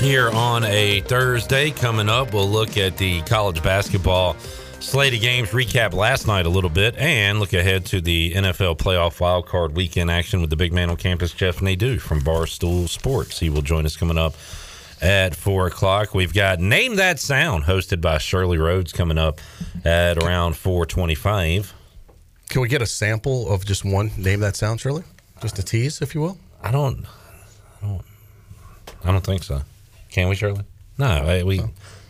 Here on a Thursday, coming up, we'll look at the college basketball slate of games, recap last night a little bit, and look ahead to the NFL playoff wildcard weekend action with the big man on campus, Jeff Nadeau from Barstool Sports. He will join us coming up at four o'clock. We've got Name That Sound, hosted by Shirley Rhodes, coming up at around four twenty-five. Can we get a sample of just one name that sound, Shirley? Just a tease, if you will. I don't. I don't. I don't think so. Can we, Shirley? No, I- we.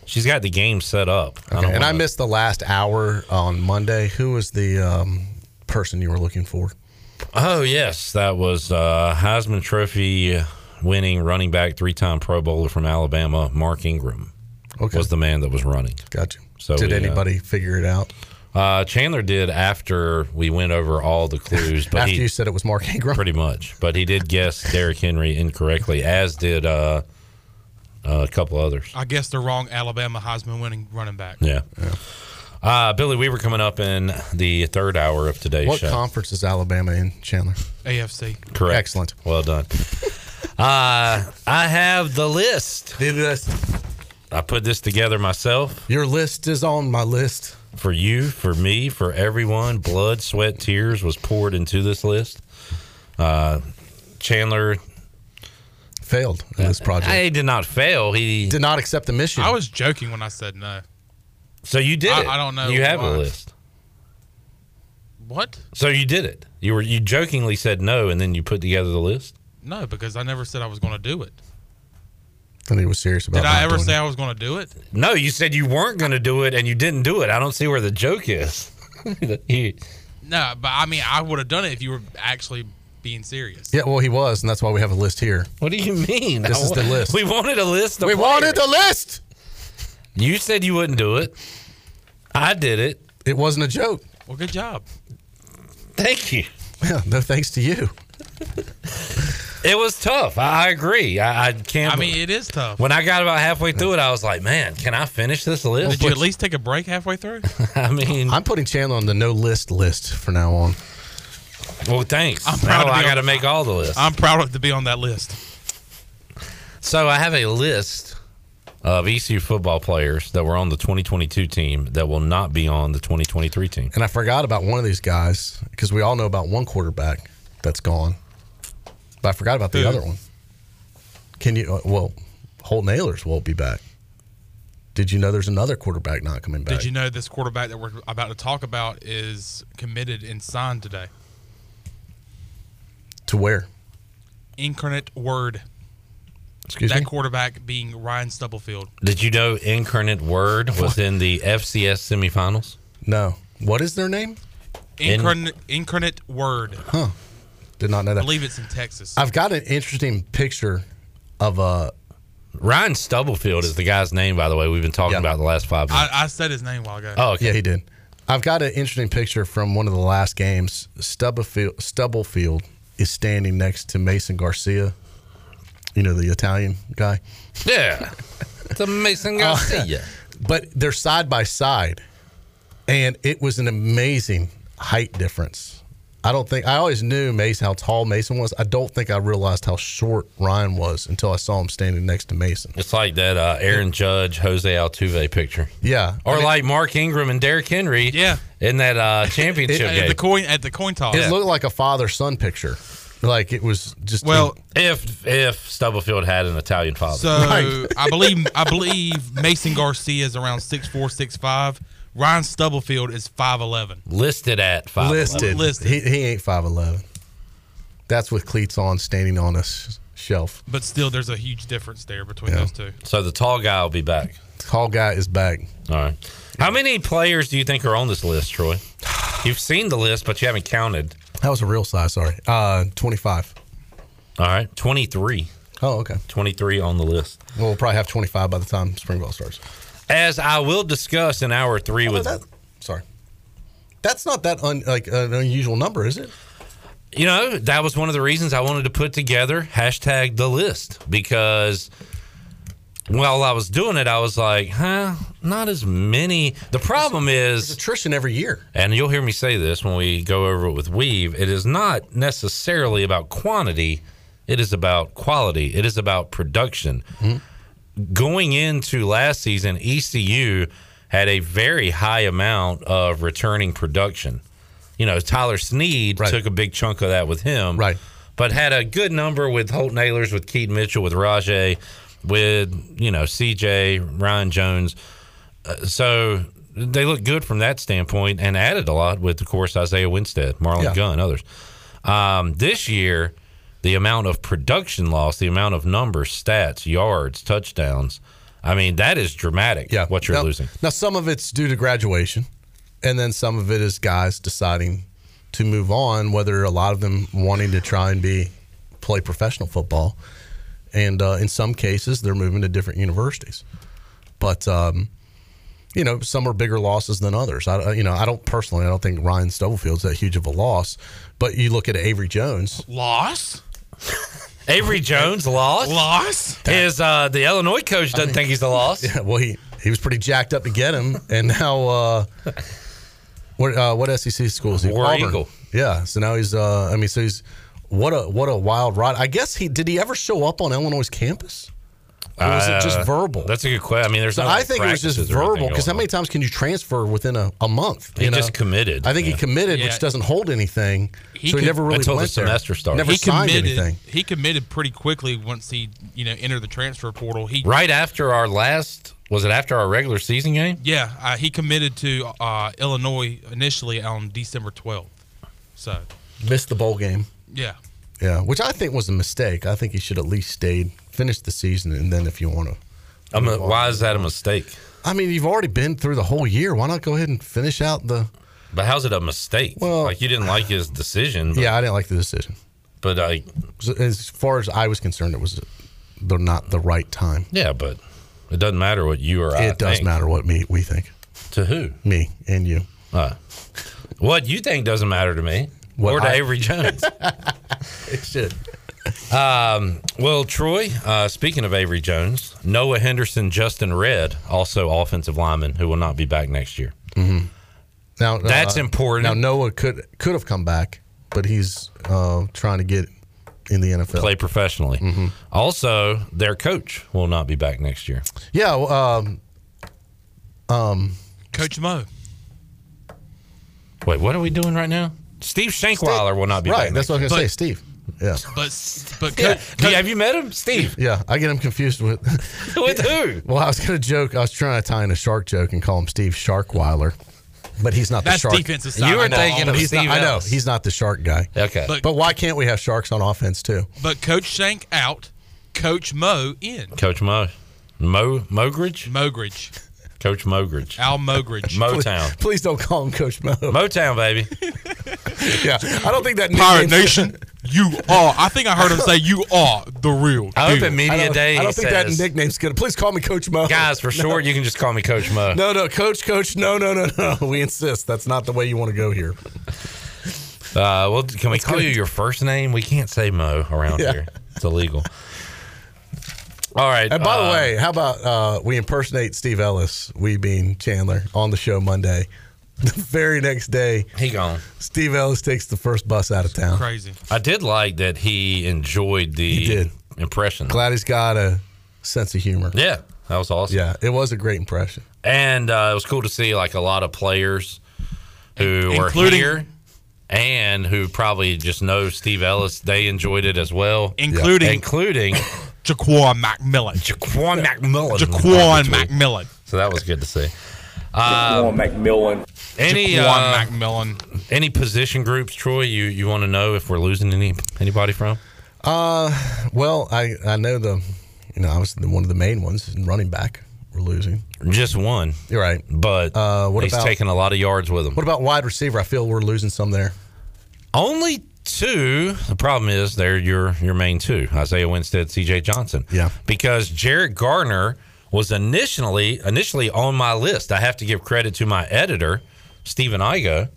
She's got the game set up. Okay. don't And I wanna- missed the last hour on Monday. Who was the um, person you were looking for? Oh yes, that was uh, Heisman Trophy winning running back, three-time Pro Bowler from Alabama, Mark Ingram. Okay. was the man that was running. Gotcha. So Did we, uh, anybody figure it out? Uh, Chandler did after we went over all the clues, but After he you said it was Mark Ingram? pretty much. But he did guess Derrick Henry incorrectly, as did uh, a couple others. I guess the wrong Alabama Heisman winning running back. Yeah. Uh, Billy Weaver coming up in the third hour of today's What show. conference is Alabama in, Chandler? AFC. Correct. Excellent. Well done. uh, I have the list. the list. I put this together myself. Your list is on my list. For you, for me, for everyone, blood, sweat, tears was poured into this list. Uh, Chandler failed in this project. He did not fail. He did not accept the mission. I was joking when I said no. So you did I- it. I don't know You have why. a list. What? So you did it. You were you jokingly said no, and then you put together the list. No, because I never said I was going to do it. Then he was serious about Did I ever say it. I was going to do it? No, you said you weren't going to do it, and you didn't do it. I don't see where the joke is. You- No, but I mean, I would have done it if you were actually being serious. Yeah, well, he was, and that's why we have a list here. what do you mean? This is the list. We wanted a list. Of We wanted players. the list. You said you wouldn't do it. I did it. It wasn't a joke. Well, good job. Thank you. Yeah, no thanks to you. It was tough. I, I agree. I, I can't. I mean, it is tough. when I got about halfway through it, I was like, "Man, can I finish this list?" Did you at least take a break halfway through? I mean, I'm putting Chandler on the no list list for now on. well, thanks. I'm proud now I got to make all the lists. I'm proud of to be on that list. So I have a list of ECU football players that were on the 2022 team that will not be on the 2023 team. And I forgot about one of these guys because we all know about one quarterback that's gone, but I forgot about the Who? other one. Can you? uh, Well, Holton Ahlers won't be back. Did you know there's another quarterback not coming back? Did you know this quarterback that we're about to talk about is committed and signed today? to where? Incarnate Word. Excuse that me? quarterback being Ryan Stubblefield. Did you know Incarnate Word was in the FCS semifinals? No. What is their name? Incarnate, Incarnate Word. Huh. Did not know that. I that. believe it's in Texas. I've got an interesting picture of uh Ryan Stubblefield is the guy's name, by the way. We've been talking about the last five minutes. I, I said his name a while ago. oh, okay. Yeah, he did. I've got an interesting picture from one of the last games. Stubblefield, Stubblefield is standing next to Mason Garcia. You know the Italian guy. Yeah. It's amazing Garcia. But they're side by side, and it was an amazing height difference. I don't think I always knew Mason how tall Mason was. I don't think I realized how short Ryan was until I saw him standing next to Mason. It's like that uh, Aaron Judge, Jose Altuve picture. Yeah, Or I mean, like Mark Ingram and Derrick Henry Yeah. in that uh, championship at game. the coin at the coin toss. it looked like a father son picture. Like it was just Well, if if Stubblefield had an Italian father. So I believe I believe Mason Garcia is around six four, six five. Ryan Stubblefield is five eleven. listed at 5'11. listed. Listed. He, he ain't five eleven. That's with cleats on, standing on a s- shelf. But still there's a huge difference there between Yeah. those two. So the tall guy will be back. Tall guy is back. All right. How many players do you think are on this list, Troy? You've seen the list, but you haven't counted. That was a real size. Sorry, uh, twenty five. All right, twenty three. Oh, okay. 23 on the list. Well, we'll probably have twenty five by the time spring ball starts. As I will discuss in hour three with that, sorry, that's not that un, like an unusual number, is it? you know that was one of the reasons I wanted to put together hashtag the list because while I was doing it, I was like, huh, not as many. The problem There's is, attrition every year. and you'll hear me say this when we go over it with Weave, it is not necessarily about quantity, it is about quality, it is about production. Mm-hmm. Going into last season, ECU had a very high amount of returning production. You know, Tyler Snead Right. took a big chunk of that with him. Right. But had a good number with Holton Ahlers, with Keaton Mitchell, with Rahjai, with, you know, CJ, Ryan Jones. Uh, so they look good from that standpoint and added a lot with, of course, Isaiah Winstead, Marlon Yeah. Gunn, others. Um, this year, the amount of production loss, the amount of numbers, stats, yards, touchdowns, I mean, that is dramatic Yeah, what you're now, losing. Now, some of it's due to graduation, and then some of it is guys deciding to move on. Whether a lot of them wanting to try and be play professional football, and uh, in some cases they're moving to different universities. But um, you know, some are bigger losses than others. I, you know, I don't personally, I don't think Ryan Stubblefield's that huge of a loss. But you look at Avery Jones. Loss? Avery Jones lost. Loss? His uh, the Illinois coach doesn't think he's a loss. Yeah, well, he he was pretty jacked up to get him, and now uh, what uh, what SEC school is he? War Auburn. Eagle. Yeah, so now he's. Uh, I mean, so he's what a what a wild ride. I guess he did he ever show up on Illinois campus? Or was it just Uh, verbal? That's a good question. I mean, there's So no, I think it was just practices or anything verbal because how many times can you transfer within a, a month? He you know? just committed. I think Yeah. he committed, Yeah. which doesn't hold anything. He so he could- never really Until the went there. semester started. Never He signed committed anything. he committed pretty quickly once he, you know, entered the transfer portal. He right after our last was it after our regular season game? Yeah, uh, he committed to uh, Illinois initially on December 12th. So, Missed the bowl game. yeah. Yeah, which I think was a mistake. I think he should at least stayed, finished the season, and then if you want to. I'm a, why is that a mistake? I mean, you've already been through the whole year. Why not go ahead and finish out the? But how's it a mistake? Well- like you didn't like his decision. But, Yeah, I didn't like the decision. but I As far as I was concerned, it was the not the right time. yeah, but it doesn't matter what you or I. it does think. matter what me we think, to who. me and you. Uh, what you think doesn't matter to me What or to I- Avery Jones. It should. Um, well, Troy, uh, speaking of Avery Jones, Noah Henderson, Justin Red, also offensive lineman who will not be back next year. Now That's uh, important. Now Noah could could have come back, but he's uh, trying to get in the NFL. Play professionally. Mm-hmm. Also, their coach will not be back next year. Yeah. well, Um, um, Coach Mo. Wait, what are we doing right now? Steve Shankweiler will not be right. back. That's next what I was gonna say, Steve. Yeah. But but Yeah. Coach, have you met him, Steve? Yeah, I get him confused with With who? Well, I was going to joke. I was trying to tie in a shark joke and call him Steve Sharkweiler, but he's not the That's shark. defensive side You were of the ball. thinking of He's Steve not, I know he's not the shark guy. Okay. But, But- why can't we have sharks on offense too? But Coach Shank out, Coach Mo in. Coach Mo. Mo Mogridge? Mogridge. Coach Mogridge. Al Mogridge. Motown. Please don't call him Coach Mo. Motown, baby. yeah, I don't think that Pirate Nation, you are. I think I heard him say, "You are the real." I hope at media I don't, day I don't he think that says, nickname's good. Please call me Coach Mo. guys, for short, you can just call me Coach Mo. No, no, Coach, Coach. No, no, no, no. We insist. That's not the way you want to go here. Uh, well, can we call good. you your first name? We can't say Mo around Yeah. here. It's illegal. All right. And by uh, the way, how about uh, we impersonate Steve Ellis, we being Chandler, on the show Monday. The very next day, he gone. Steve Ellis takes the first bus out of town. Crazy. I did like that he enjoyed the He did. impression. Glad he's got a sense of humor. Yeah, that was awesome. Yeah, it was a great impression. And uh, it was cool to see like a lot of players who were Including- here and who probably just know Steve Ellis. They enjoyed it as well, Including- including Jaquan McMillan. Jaquan McMillan. Jaquan McMillan. So that was good to see. Um, McMillan. Any Jaquan uh, McMillan. any position groups, Troy? You you want to know if we're losing any anybody from? Uh, well, I I know the, you know, I was one of the main ones in running back. We're losing. Just one, You're right. but Uh, what he's about- taking a lot of yards with him. What about wide receiver? I feel we're losing some there. Only two. The problem is they're your your main two: Isaiah Winstead, C.J. Johnson. Yeah. Because Jared Gardner was initially initially on my list. I have to give credit to my editor, Stephen Igo,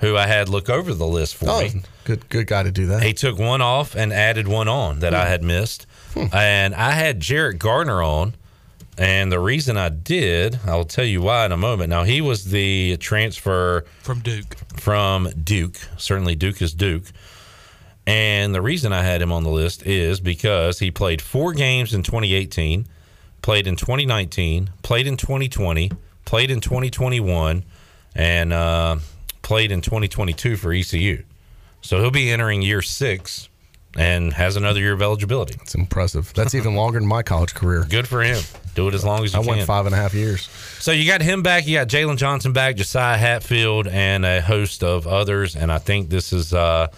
who I had look over the list for Oh, me. good good guy to do that. He took one off and added one on that I had missed. Hmm. And I had Jarrett Gardner on. And the reason I did, I'll tell you why in a moment. Now, he was the transfer From Duke. from Duke. Certainly, Duke is Duke. And the reason I had him on the list is because he played four games in 2018, played in 2019, played in 2020, played in 2021, and uh, played in 2022 for ECU. So he'll be entering year six and has another year of eligibility. It's impressive. That's even longer than my college career. Good for him. Do it as long as you I can. went five and a half years. So you got him back. You got Jalen Johnson back, Josiah Hatfield, and a host of others. And I think this is uh,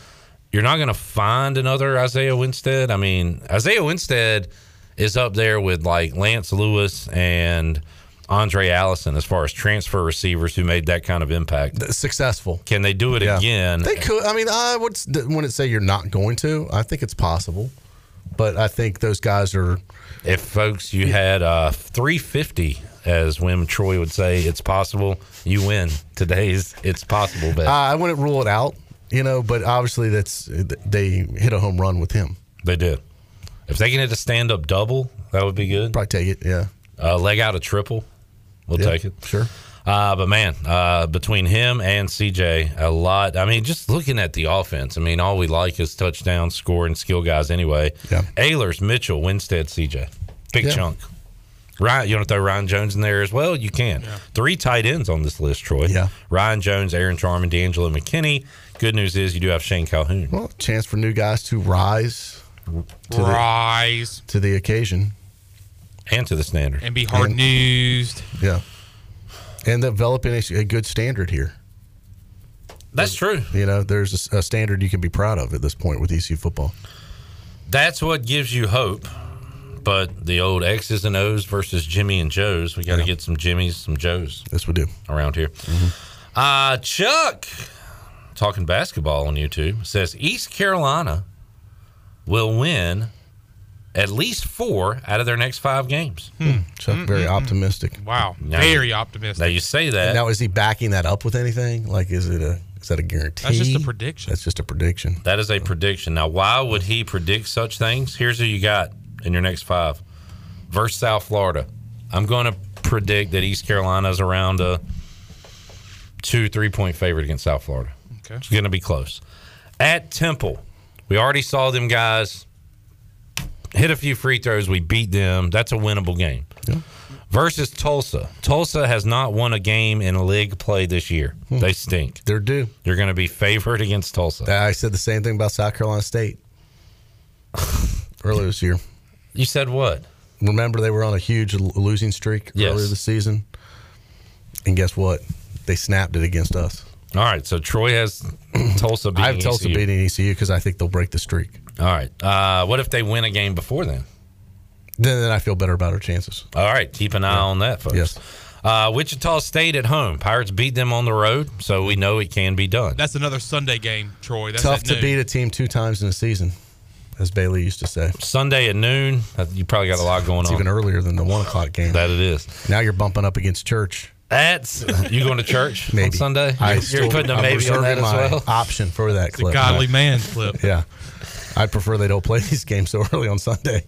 you're not going to find another Isaiah Winstead. I mean, Isaiah Winstead is up there with like Lance Lewis and Andre Allison as far as transfer receivers who made that kind of impact. Successful. Can they do it Yeah. again? They could. I mean, I would, wouldn't say you're not going to. I think it's possible, but I think those guys are. if folks you had uh 350 as Wim Troy would say it's possible you win today's it's possible bet I wouldn't rule it out, you know, but obviously that's they hit a home run with him. they did if they can hit a stand-up double that would be good Probably take it. Yeah, uh, leg out a triple we'll Yeah, take it Sure. uh, but man uh, between him and CJ a lot I mean just looking at the offense I mean all we like is touchdown score and skill guys anyway Yeah. Ahlers Mitchell Winstead CJ big Yeah. chunk Ryan, you want to throw Ryan Jones in there as well? You can. Three tight ends on this list, Troy. Yeah. Ryan Jones, Aaron Charman, D'Angelo McKinney. Good news is you do have Shane Calhoun. Well, chance for new guys to rise to the, Rise to the occasion. And to the standard. and be hard And- nosed. Yeah, and developing a, a good standard here. That's true. You know, there's a, a standard you can be proud of at this point with ECU football. That's what gives you hope. But the old X's and O's versus Jimmy and Joe's, we got to get some Jimmys, some Joes Yes, we do. around here. Uh, Chuck, talking basketball on YouTube, says East Carolina will win at least four out of their next five games. Hmm. Hmm. Chuck, hmm. very optimistic. Wow. Now- Very optimistic. Now you say that. Now, is he backing that up with anything? Like, is it a is that a guarantee? That's just a prediction. That's just a prediction. That is a prediction. Now, why would he predict such things? Here's who you got in your next five versus South Florida. I'm going to predict that East Carolina is around a two, three point favorite against South Florida. Okay. It's going to be close. At Temple, we already saw them guys hit a few free throws. We beat them. That's a winnable game. Versus Tulsa. Tulsa has not won a game in a league play this year. Hmm. They stink. They're due. You're going to be favored against Tulsa. I said the same thing about South Carolina State. earlier this year. You said what? Remember they were on a huge losing streak Yes. earlier this season, and guess what? They snapped it against us. All right, so Troy has Tulsa beating I have Tulsa ECU. beating ECU because I think they'll break the streak. All right. Uh, what if they win a game before then? Then, then I feel better about our chances. All right, keep an eye on that, folks. Yes. Uh, Wichita State at home. Pirates beat them on the road, so we know it can be done. That's another Sunday game, Troy. That's Tough to noon. beat a team two times in a season, as Bailey used to say. Sunday at noon. Uh, You probably got a lot going It's on. even earlier than the one o'clock game. That it is. Now you're bumping up against church. That's you going to church on Maybe Sunday? I You're, still- you're putting a I'm maybe on that reserving as my well. Option for that It's a clip. godly man clip. Yeah, I'd prefer they don't play these games so early on Sunday.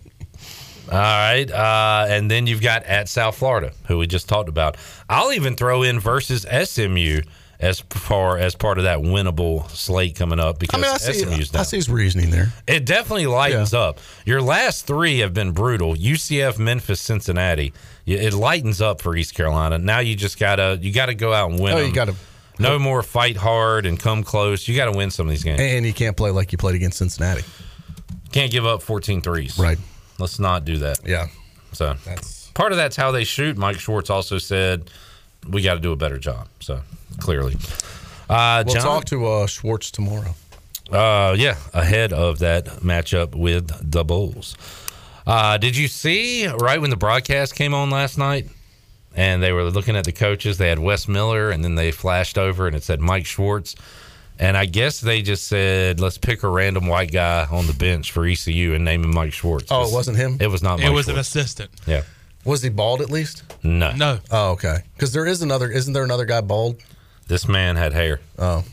All right, uh, and then you've got at South Florida, who we just talked about. I'll even throw in versus SMU as far as part of that winnable slate coming up I because mean, I see, SMU's I see his reasoning there. It definitely lightens up. Your last three have been brutal. UCF, Memphis, Cincinnati. It lightens up for East Carolina. Now you just gotta you gotta go out and win. Oh, you them. gotta- no more fight hard and come close. You got to win some of these games. And you can't play like you played against Cincinnati. Can't give up 14 threes. Right. Let's not do that. Yeah. So That's part of that's how they shoot. Mike Schwartz also said we got to do a better job. So clearly, uh, we'll John, talk to uh, Schwartz tomorrow. Uh, yeah, ahead of that matchup with the Bulls. Uh, did you see right when the broadcast came on last night, and they were looking at the coaches? They had Wes Miller, and then they flashed over, and it said Mike Schwartz. And I guess they just said, let's pick a random white guy on the bench for ECU and name him Mike Schwartz. Oh, it wasn't him. It was not. Mike It Mike was an assistant. Yeah. Was he bald at least? No. No. Oh, okay. Because there is another. Isn't there another guy bald? This man had hair. Oh.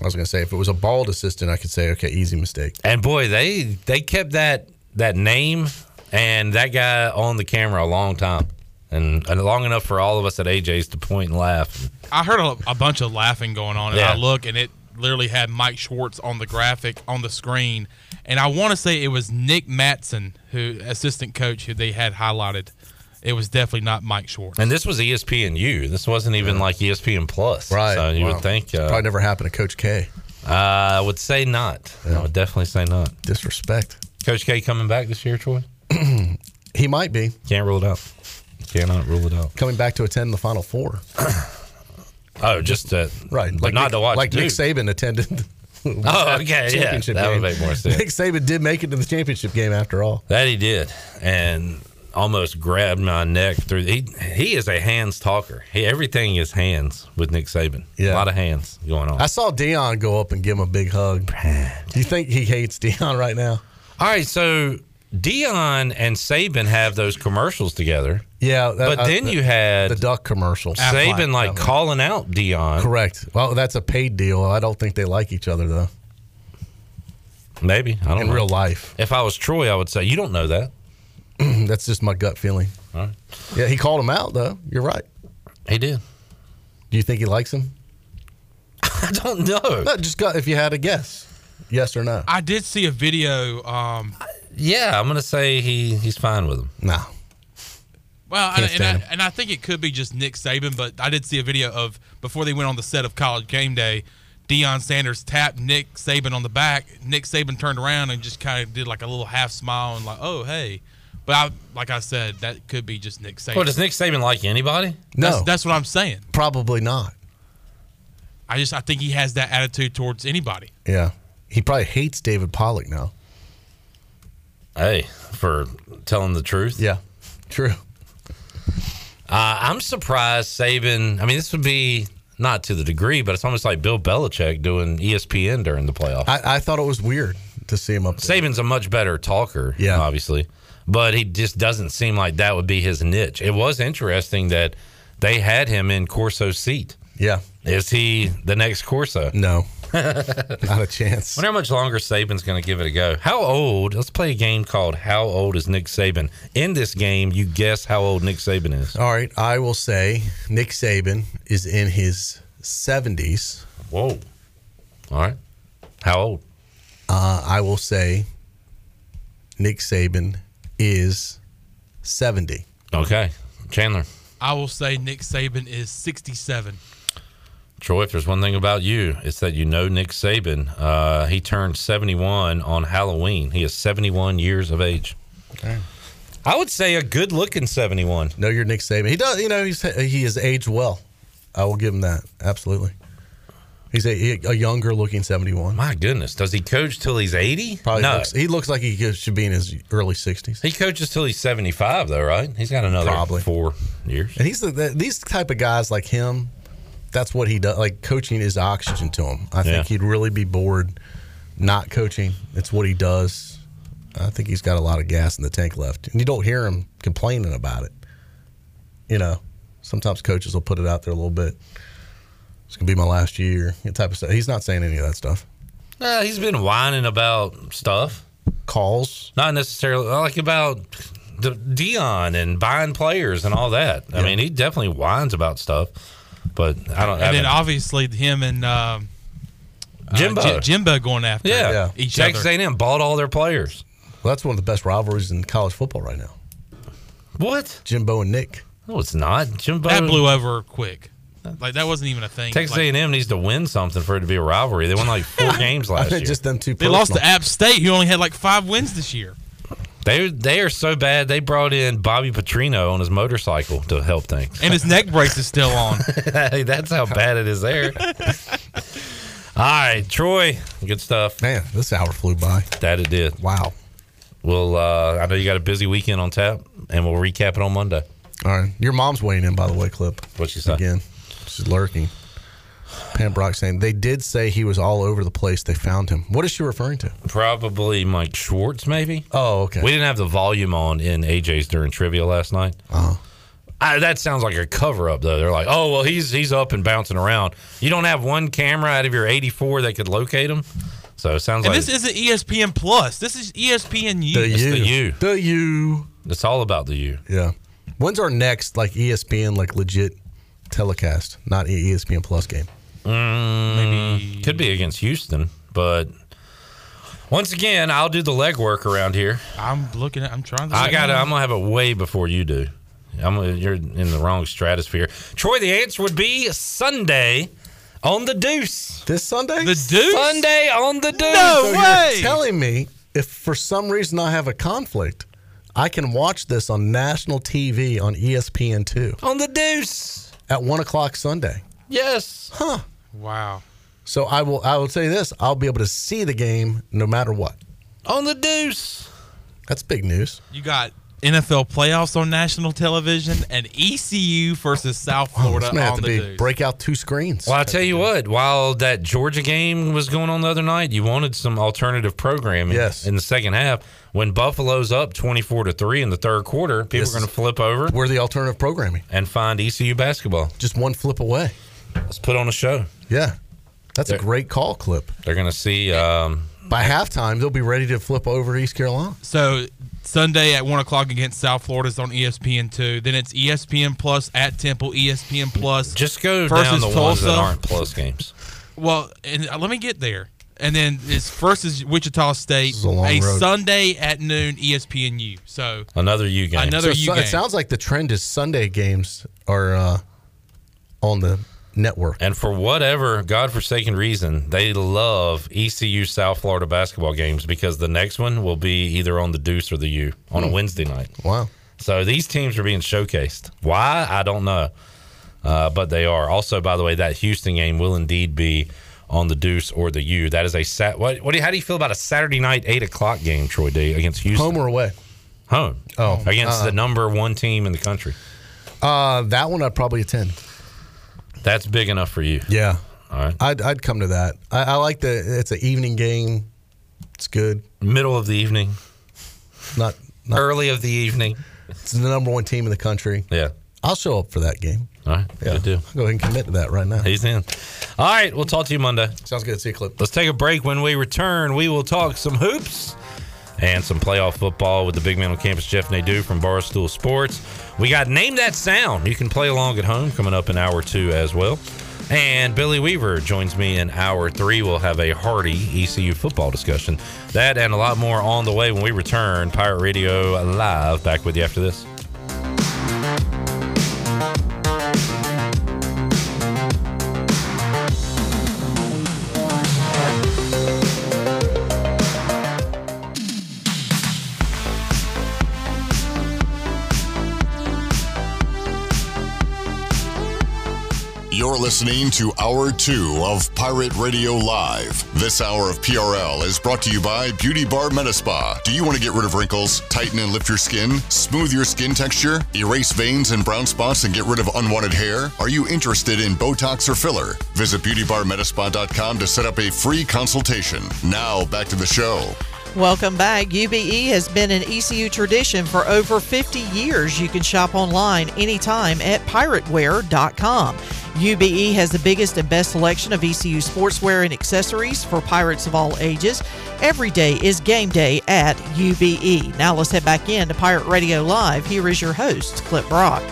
I was gonna say if it was a bald assistant, I could say okay, easy mistake. And boy, they they kept that that name and that guy on the camera a long time, and, and long enough for all of us at AJ's to point and laugh. I heard a, a bunch of laughing going on, and Yeah. I look, and it literally had Mike Schwartz on the graphic on the screen, and I want to say it was Nick Matson, who assistant coach, who they had highlighted. It was definitely not Mike Schwartz. And this was E ESPNU. This wasn't even like E ESPN Plus, Right. So you Wow. would think uh, Probably never happened to Coach K. uh, I would say not. I would definitely say not. Disrespect. Coach K coming back this year, Troy? He might be Can't rule it out. Cannot rule it out. coming back to attend the Final Four. Oh, just to, Right. but Like not Nick, to watch. Like Nick Saban attended. Oh, okay, yeah, championship that would game. make more sense. Nick Saban did make it to the championship game after all. That he did, and almost grabbed my neck through. He he is a hands talker. He, everything is hands with Nick Saban. Yeah. a lot of hands going on. I saw Deion go up and give him a big hug. Do you think he hates Deion right now? All right, so Deion and Saban have those commercials together. Yeah, that- but uh, then the- you had the duck commercial. Saban like calling out Deion. Correct. Well, that's a paid deal. I don't think they like each other though. Maybe I don't In know. real life. If I was Troy, I would say you don't know that. that's just my gut feeling. All right. Yeah, he called him out though. You're right. He did. Do you think he likes him? I don't know. No, just got if you had a guess, yes or no. I did see a video. Um, Yeah, I'm gonna say he he's fine with him. No. well, Can't and, and, I, and I think it could be just Nick Saban, but I did see a video of before they went on the set of College Game Day. Deion Sanders tapped Nick Saban on the back. Nick Saban turned around and just kind of did like a little half smile and like, "Oh, hey." But I, like I said, that could be just Nick Saban. What does Nick Saban like anybody? No. That's, that's what I'm saying. Probably not. I just I think he has that attitude towards anybody. Yeah. He probably hates David Pollack now. Hey, for telling the truth. Yeah. True. Uh, I'm surprised Saban. I mean, this would be not to the degree, but it's almost like Bill Belichick doing ESPN during the playoffs. I, I thought it was weird to see him up there. Saban's a much better talker, Yeah. obviously, but he just doesn't seem like that would be his niche. It was interesting that they had him in Corso's seat. Yeah. Is he the next Corso? No. not a chance. Wonder how much longer Saban's going to give it a go. How old? Let's play a game called "How Old Is Nick Saban?" In this game, you guess how old Nick Saban is. All right. I will say Nick Saban is in his 70s. Whoa! All right. How old? Uh, I will say Nick Saban is 70. Okay, Chandler. I will say Nick Saban is 67. Troy, if there's one thing about you, it's that you know Nick Saban. Uh, he turned 71 on Halloween. He is 71 years of age. Okay. I would say a good looking 71. No, you're Nick Saban. He does. You know, he's he has aged well. I will give him that. Absolutely. He's a, a younger looking 71. My goodness, does he coach till he's 80? Probably no. looks, he looks like he should be in his early 60s. He coaches till he's 75, though, right? He's got another Probably. four years. And he's the, the, these type of guys like him. That's what he does. Like coaching is oxygen to him. I think Yeah. he'd really be bored not coaching. It's what he does. I think he's got a lot of gas in the tank left, and you don't hear him complaining about it. You know, sometimes coaches will put it out there a little bit. It's gonna be my last year, that type of stuff. He's not saying any of that stuff. Uh, he's been whining about stuff. Calls, not necessarily like about the Deion and buying players and all that. I Yeah. mean, he definitely whines about stuff, but I don't. I And then obviously him and um, uh, Jimbo. Ji- Jimbo going after yeah, each Texas other. A&M bought all their players. Well, that's one of the best rivalries in college football right now. What? Jimbo and Nick. No, it's not. Jimbo That blew over quick. Like that wasn't even a thing. Texas Like, A&M needs to win something for it to be a rivalry. They won like four games last year. Just them two. they lost to App State, who only had like five wins this year. They they are so bad. They brought in Bobby Petrino on his motorcycle to help things. And his neck brace is still on. Hey, That's how bad it is there. All right, Troy, good stuff. Man, this hour flew by. That it did. Wow. Well, uh, I know you got a busy weekend on tap, and we'll recap it on Monday. All right. Your mom's weighing in, by the way, Clip. What she say? Again, she's lurking. Pam Brock saying they did say he was all over the place. They found him. What is she referring to? Probably Mike Schwartz, maybe. Oh, okay. We didn't have the volume on in AJ's during trivia last night. Uh-huh. I, that sounds like a cover up, though. They're like, "Oh, well, he's he's up and bouncing around." You don't have one camera out of your 84 that could locate him, so it sounds And like this isn't ESPN Plus. This is ESPN U. The it's U. the U. The U. It's all about the U. Yeah. When's our next like ESPN like legit telecast, not ESPN Plus game? Mm, Maybe could be against Houston, but once again, I'll do the legwork around here. I'm looking at. I'm trying to. I got. I'm gonna have it way before you do. I'm. You're in the wrong stratosphere. Troy, the answer would be Sunday on the Deuce. This Sunday? The Deuce. Sunday on the Deuce. No so way. You're telling me if for some reason I have a conflict, I can watch this on national TV on ESPN two On the Deuce. At one o'clock Sunday. Yes. Huh. Wow. So I will. I will say this: I'll be able to see the game no matter what. On the Deuce. That's big news. You got NFL playoffs on national television and ECU versus South Florida This may have on the be Deuce. break out two screens. Well, I tell you what. While that Georgia game was going on the other night, you wanted some alternative programming. Yes. In the second half, when Buffalo's up twenty-four to three in the third quarter, people This are going to flip over We're the alternative programming. and find ECU basketball. Just one flip away. Let's put on a show. Yeah, that's a great call clip. They're going to see. Um, By halftime, they'll be ready to flip over to East Carolina. So Sunday at one o'clock against South Florida's on E ESPN two. Then it's ESPN Plus at Temple. ESPN Plus. just go versus down the ones that aren't plus games. Well, and uh, let me get there. And then it's first is Wichita State. is a long road. Sunday at noon ESPNU. So Another U game. Another So, U so game. it sounds like the trend is Sunday games are uh, on the network. And for whatever godforsaken reason, they love ECU South Florida basketball games because the next one will be either on the Deuce or the U on a Wednesday night. Wow. So these teams are being showcased. Why? I don't know. Uh, but they are. Also, by the way, that Houston game will indeed be on the Deuce or the U. That is a sat. What? What? Do you, how do you feel about a Saturday night eight o'clock game, Troy D, against Houston? Home or away? Home. Oh, against uh, the number one team in the country. Uh, that one I'd probably attend. That's big enough for you. Yeah, All right. I'd, I'd come to that. I, I like the it's an evening game. It's good. Middle of the evening, Not, not early of the evening. it's the number one team in the country. Yeah. I'll show up for that game. All right. Yeah, Good deal. I'll go ahead and commit to that right now. He's in. All right. We'll talk to you Monday. Sounds good. See you, clip. Let's take a break. When we return, we will talk some hoops and some playoff football with the big man on campus, Jeff Nadeau from Barstool Sports. We got Name That Sound. You can play along at home coming up in hour two as well. And Billy Weaver joins me in hour three. We'll have a hearty ECU football discussion. That and a lot more on the way when we return. Pirate Radio Live. Back with you after this. You're listening to Hour 2 of Pirate Radio Live. This hour of PRL is brought to you by Beauty Bar Metaspa. Do you want to get rid of wrinkles, tighten and lift your skin, smooth your skin texture, erase veins and brown spots, and get rid of unwanted hair? Are you interested in Botox or filler? Visit beautybarmetaspa.com to set up a free consultation. Now, back to the show. Welcome back. UBE has been an ECU tradition for over 50 years. You can shop online anytime at pirateware.com. UBE has the biggest and best selection of ECU sportswear and accessories for pirates of all ages. Every day is game day at UBE. Now let's head back in to Pirate Radio Live. Here is your host, Clip Brock.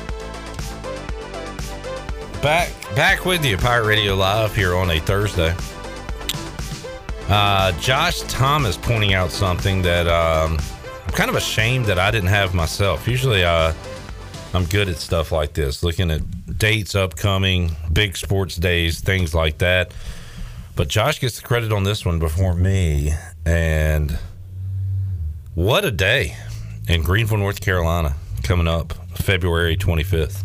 Back back with you, Pirate Radio Live here on a Thursday. Uh, Josh Thomas pointing out something that um, I'm kind of ashamed that I didn't have myself. Usually, uh, I'm good at stuff like this, looking at dates upcoming, big sports days, things like that. But Josh gets the credit on this one before me, and what a day in Greenville, North Carolina, coming up February 25th.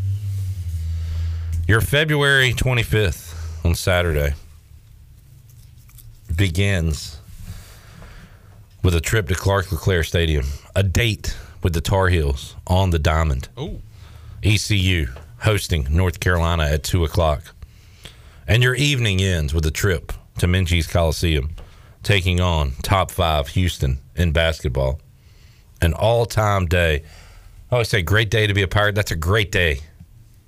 Your February 25th on Saturday begins with a trip to Clark LeClair Stadium, a date with the Tar Heels on the Diamond. Oh. ECU hosting North Carolina at 2 o'clock. And your evening ends with a trip to Minges Coliseum, taking on top five Houston in basketball. An all time day. I always say, great day to be a pirate. That's a great day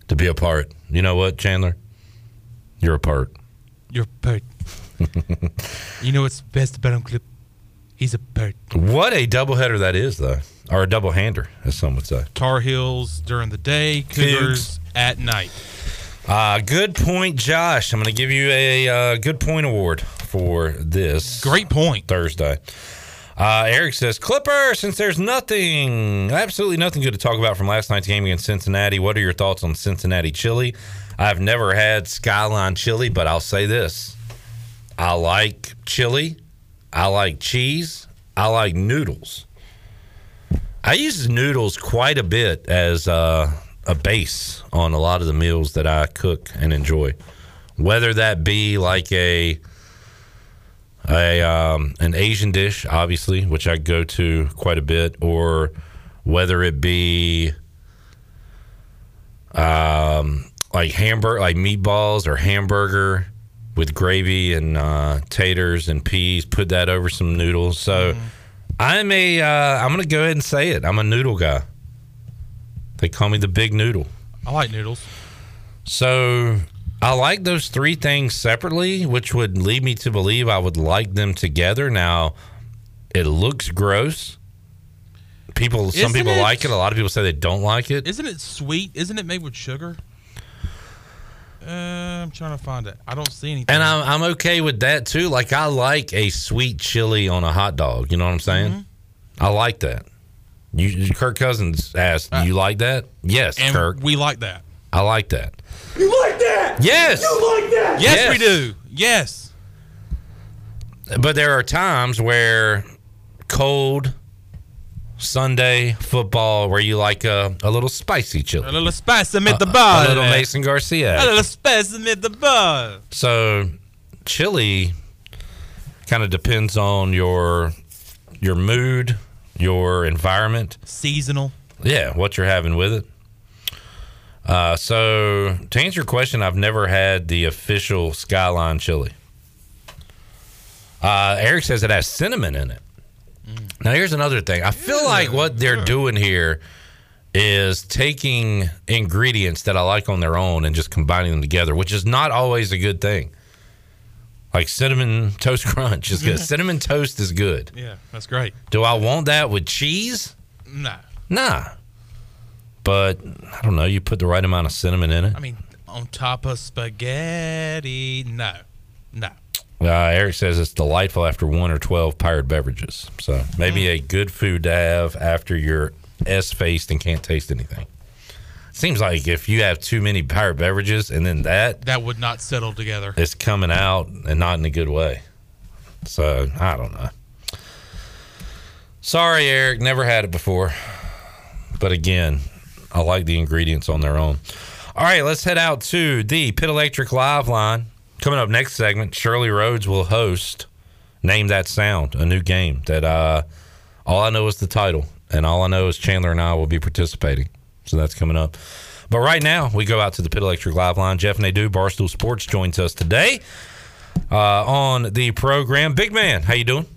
to be a part. You know what, Chandler? You're a part. You're a part. you know what's best about him, Clip? He's a part. What a doubleheader that is, though, or a double hander, as some would say. Tar Heels during the day, Cougars at night. Uh, good point, Josh. I'm going to give you a uh, good point award for this. Great point. Thursday. Uh, Eric says, Clipper, since there's nothing, absolutely nothing good to talk about from last night's game against Cincinnati, what are your thoughts on Cincinnati chili? I've never had Skyline chili, but I'll say this I like chili, I like cheese, I like noodles. I use noodles quite a bit as uh, a base on a lot of the meals that I cook and enjoy, whether that be like a a um, an Asian dish, obviously, which I go to quite a bit, or whether it be um, like hamburger, like meatballs or hamburger with gravy and uh, taters and peas. Put that over some noodles. So I'm a uh, I'm gonna go ahead and say it. I'm a noodle guy. They call me the big noodle. I like noodles. So I like those three things separately, which would lead me to believe I would like them together. Now, it looks gross. People, some Isn't people it- like it. A lot of people say they don't like it. Isn't it sweet? Isn't it made with sugar? Uh, I'm trying to find it. I don't see anything. And I'm, I'm okay with that too. Like I like a sweet chili on a hot dog. You know what I'm saying? Mm-hmm. I like that. You, Kirk Cousins asked, "Do you like that?" Yes, Uh, and Kirk. we like that. I like that. You like that? Yes. You like that? Yes, Yes. we do. Yes. But there are times where cold Sunday football where you like a, a little spicy chili. A little spicy with the A- bar. A little Mason Garcia. A little spicy with the bar. So chili kind of depends on your your mood, your environment, seasonal. Yeah, what you're having with it. Uh, so to answer your question, I've never had the official Skyline chili. Uh, Eric says it has cinnamon in it. Mm. Now here's another thing. I feel like what they're doing here is taking ingredients that I like on their own and just combining them together, which is not always a good thing. Like cinnamon toast crunch is good. cinnamon toast is good. Yeah, that's great. Do I want that with cheese? Nah. Nah. But I don't know. You put the right amount of cinnamon in it. I mean, on top of spaghetti. No. No. Uh, Eric says it's delightful after one or 12 pirate beverages. So maybe a good food to have after you're S faced and can't taste anything. Seems like if you have too many pirate beverages and then that, That would not settle together. it's coming out and not in a good way. So I don't know. Sorry, Eric. Never had it before. But again, I like the ingredients on their own. All right, let's head out to the Pit Electric Live line. Coming up next segment, Shirley Rhodes will host Name That Sound, a new game that uh, all I know is the title, and all I know is Chandler and I will be participating. So that's coming up. But right now, we go out to the Pit Electric Live line. Jeff Nadeau, Barstool Sports, joins us today uh, on the program. Big man, how you doing?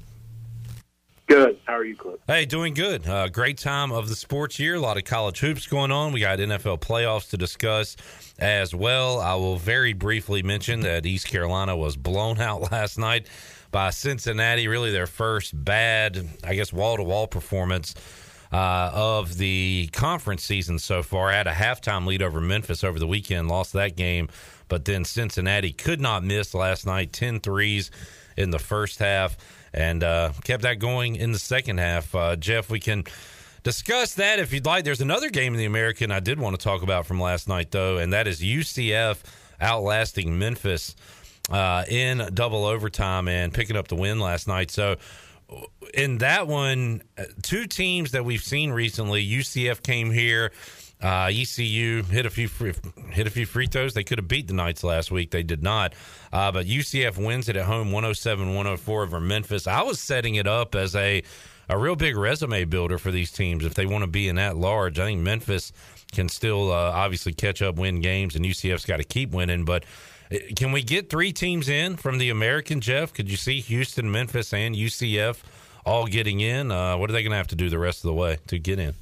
Good. How are you, Cliff? Hey, doing good. Uh, great time of the sports year. A lot of college hoops going on. We got NFL playoffs to discuss as well. I will very briefly mention that East Carolina was blown out last night by Cincinnati. Really, their first bad, I guess, wall to wall performance. Uh, of the conference season so far. Had a halftime lead over Memphis over the weekend, lost that game, but then Cincinnati could not miss last night 10 threes in the first half and uh, kept that going in the second half. Uh, Jeff, we can discuss that if you'd like. There's another game in the American I did want to talk about from last night, though, and that is UCF outlasting Memphis uh, in double overtime and picking up the win last night. So, in that one, uh, two teams that we've seen recently, UCF came here. Uh, ECU hit a few free, hit a few free throws. They could have beat the Knights last week. They did not. Uh, but UCF wins it at home 107-104 over Memphis. I was setting it up as a a real big resume builder for these teams if they want to be in that large. I think Memphis can still uh, obviously catch up, win games, and UCF's got to keep winning. But uh, can we get three teams in from the American, Jeff? Could you see Houston, Memphis, and UCF all getting in? Uh, what are they going to have to do the rest of the way to get in?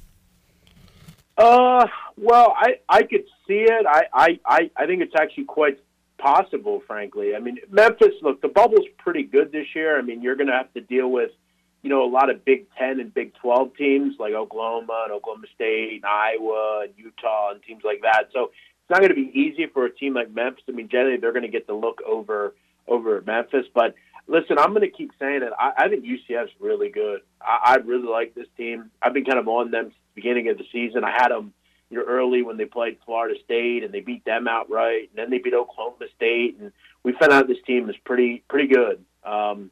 Uh, well, I I could see it. I I I, I think it's actually quite possible, frankly. I mean, Memphis. Look, the bubble's pretty good this year. I mean, you're going to have to deal with, you know, a lot of Big Ten and Big Twelve teams like Oklahoma and Oklahoma State, and Iowa and Utah and teams like that. So it's not going to be easy for a team like Memphis. I mean, generally they're going to get the look over over Memphis, but listen, I'm going to keep saying it. I, I think UCF's really good. I, I really like this team. I've been kind of on them beginning of the season. I had them, you know, early when they played Florida State and they beat them outright, and then they beat Oklahoma State, and we found out this team is pretty pretty good. Um,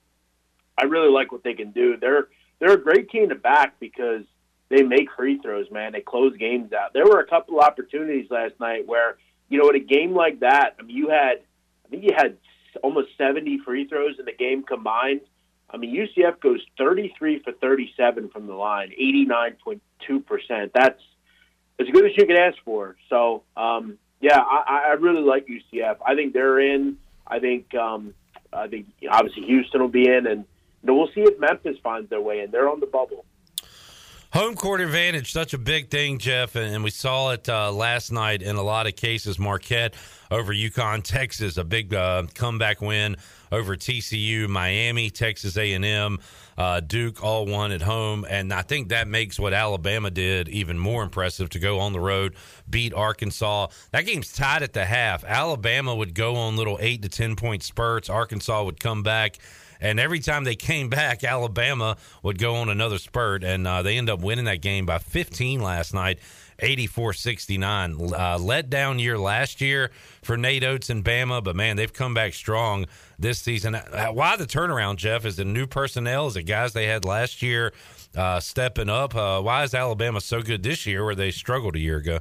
I really like what they can do. They're they're a great team to back because they make free throws, man. They close games out. There were a couple opportunities last night where, you know, in a game like that, I mean, you had, I think you had almost 70 free throws in the game combined. I mean, UCF goes 33 for 37 from the line, 89.2%. That's as good as you can ask for. So, um, yeah, I, I really like UCF. I think they're in. I think, um, I think obviously Houston will be in, and we'll see if Memphis finds their way in. They're on the bubble. Home court advantage, such a big thing, Jeff, and we saw it uh, last night in a lot of cases. Marquette over UConn, Texas, a big uh, comeback win over TCU, Miami, Texas A&M, uh, Duke, all won at home, and I think that makes what Alabama did even more impressive to go on the road, beat Arkansas. That game's tied at the half. Alabama would go on little eight to ten point spurts. Arkansas would come back and every time they came back, Alabama would go on another spurt, and uh, they end up winning that game by 15 last night. 84 69. Uh, let down year last year for Nate Oats and Bama, but man, they've come back strong this season. Uh, why the turnaround, Jeff? Is it new personnel? Is it guys they had last year uh, stepping up? Uh, why is Alabama so good this year where they struggled a year ago?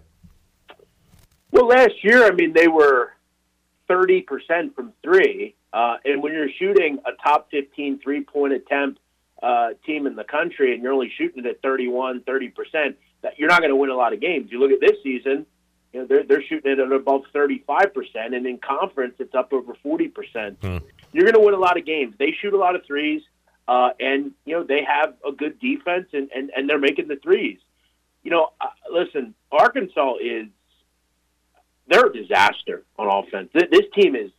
Well, last year, I mean, they were 30% from three. Uh, and when you're shooting a top 15 three point attempt uh, team in the country and you're only shooting it at 31, 30%, that you're not going to win a lot of games. You look at this season, you know, they're, they're shooting it at above 35%, and in conference, it's up over 40%. Hmm. You're going to win a lot of games. They shoot a lot of threes, uh, and, you know, they have a good defense, and, and, and they're making the threes. You know, uh, listen, Arkansas is, they're a disaster on offense. This team is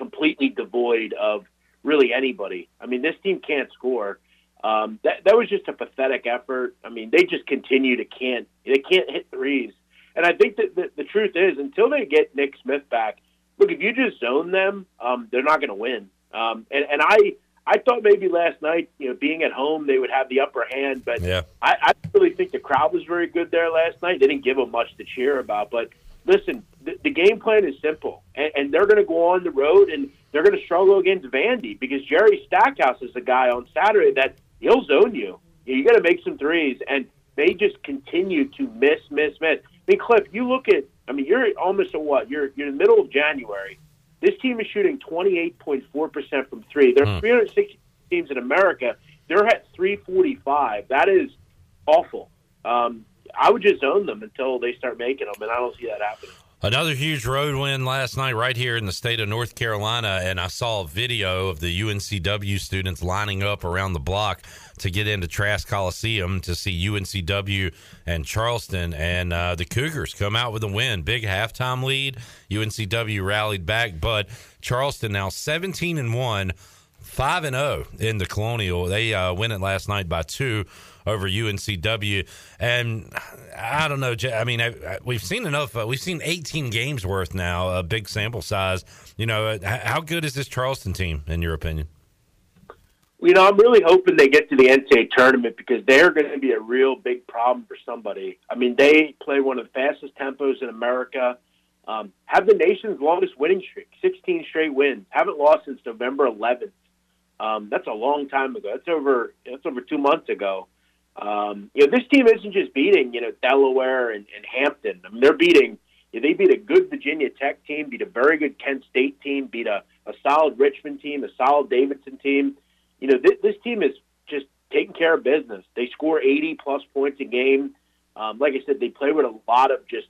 completely devoid of really anybody. I mean, this team can't score. Um, that that was just a pathetic effort. I mean, they just continue to can't they can't hit threes. And I think that the, the truth is, until they get Nick Smith back, look, if you just zone them, um, they're not going to win. Um, and and I I thought maybe last night, you know, being at home, they would have the upper hand, but yeah. I, I really think the crowd was very good there last night. They didn't give them much to cheer about, but listen, the, the game plan is simple, and, and they're going to go on the road and they're going to struggle against Vandy because Jerry Stackhouse is the guy on Saturday that he'll zone you. You got to make some threes, and they just continue to miss, miss, miss. I mean, Cliff, you look at, I mean, you're almost a what? You're you're in the middle of January. This team is shooting 28.4 percent from three. There are Hmm. 360 teams in America. They're at 345. That is awful. Um, I would just own them until they start making them, and I don't see that happening. Another huge road win last night, right here in the state of North Carolina, and I saw a video of the UNCW students lining up around the block to get into Trask Coliseum to see UNCW and Charleston, and uh, the Cougars come out with a win, big halftime lead. UNCW rallied back, but Charleston now seventeen and one. Five and zero in the Colonial. They uh, win it last night by two over UNCW, and I don't know. I mean, we've seen enough. Uh, we've seen 18 games worth now, a big sample size. You know, uh, how good is this Charleston team in your opinion? You know, I'm really hoping they get to the NCAA tournament because they're going to be a real big problem for somebody. I mean, they play one of the fastest tempos in America, um, have the nation's longest winning streak, 16 straight wins, haven't lost since November 11th. Um, that's a long time ago. That's over. That's over two months ago. Um, you know, this team isn't just beating you know Delaware and, and Hampton. I mean, they're beating. You know, they beat a good Virginia Tech team, beat a very good Kent State team, beat a, a solid Richmond team, a solid Davidson team. You know, th- this team is just taking care of business. They score 80 plus points a game. Um, like I said, they play with a lot of just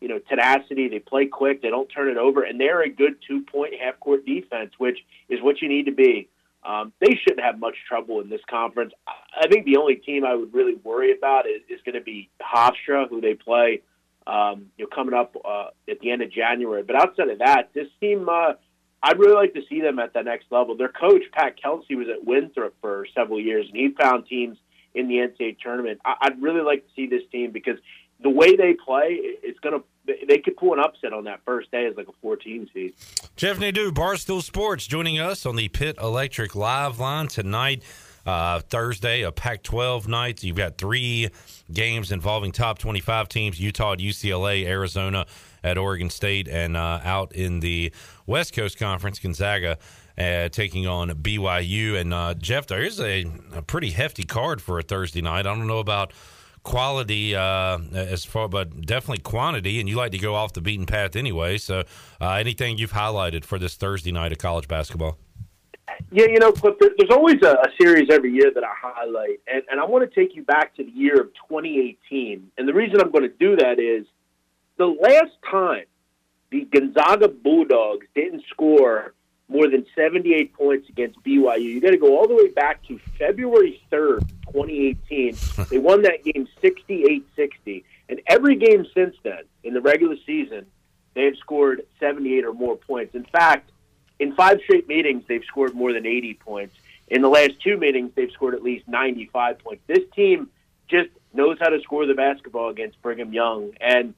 you know tenacity. They play quick. They don't turn it over, and they're a good two point half court defense, which is what you need to be. Um, they shouldn't have much trouble in this conference. I think the only team I would really worry about is, is going to be Hofstra, who they play, um, you know, coming up uh, at the end of January. But outside of that, this team, uh, I'd really like to see them at the next level. Their coach Pat Kelsey was at Winthrop for several years, and he found teams in the NCAA tournament. I, I'd really like to see this team because the way they play, it's going to they could pull an upset on that first day as like a 14 seed. Jeff Nadeau, Barstool Sports, joining us on the Pit Electric Live line tonight. Uh, Thursday, a Pac 12 night. You've got three games involving top 25 teams Utah at UCLA, Arizona at Oregon State, and uh, out in the West Coast Conference, Gonzaga uh, taking on BYU. And uh, Jeff, there is a, a pretty hefty card for a Thursday night. I don't know about quality uh, as far, but definitely quantity. And you like to go off the beaten path anyway. So, uh, anything you've highlighted for this Thursday night of college basketball? Yeah, you know, there- there's always a, a series every year that I highlight, and, and I want to take you back to the year of 2018. And the reason I'm going to do that is the last time the Gonzaga Bulldogs didn't score more than 78 points against BYU, you got to go all the way back to February 3rd, 2018. they won that game 68 60. And every game since then, in the regular season, they have scored 78 or more points. In fact, in five straight meetings, they've scored more than 80 points. In the last two meetings, they've scored at least 95 points. This team just knows how to score the basketball against Brigham Young. And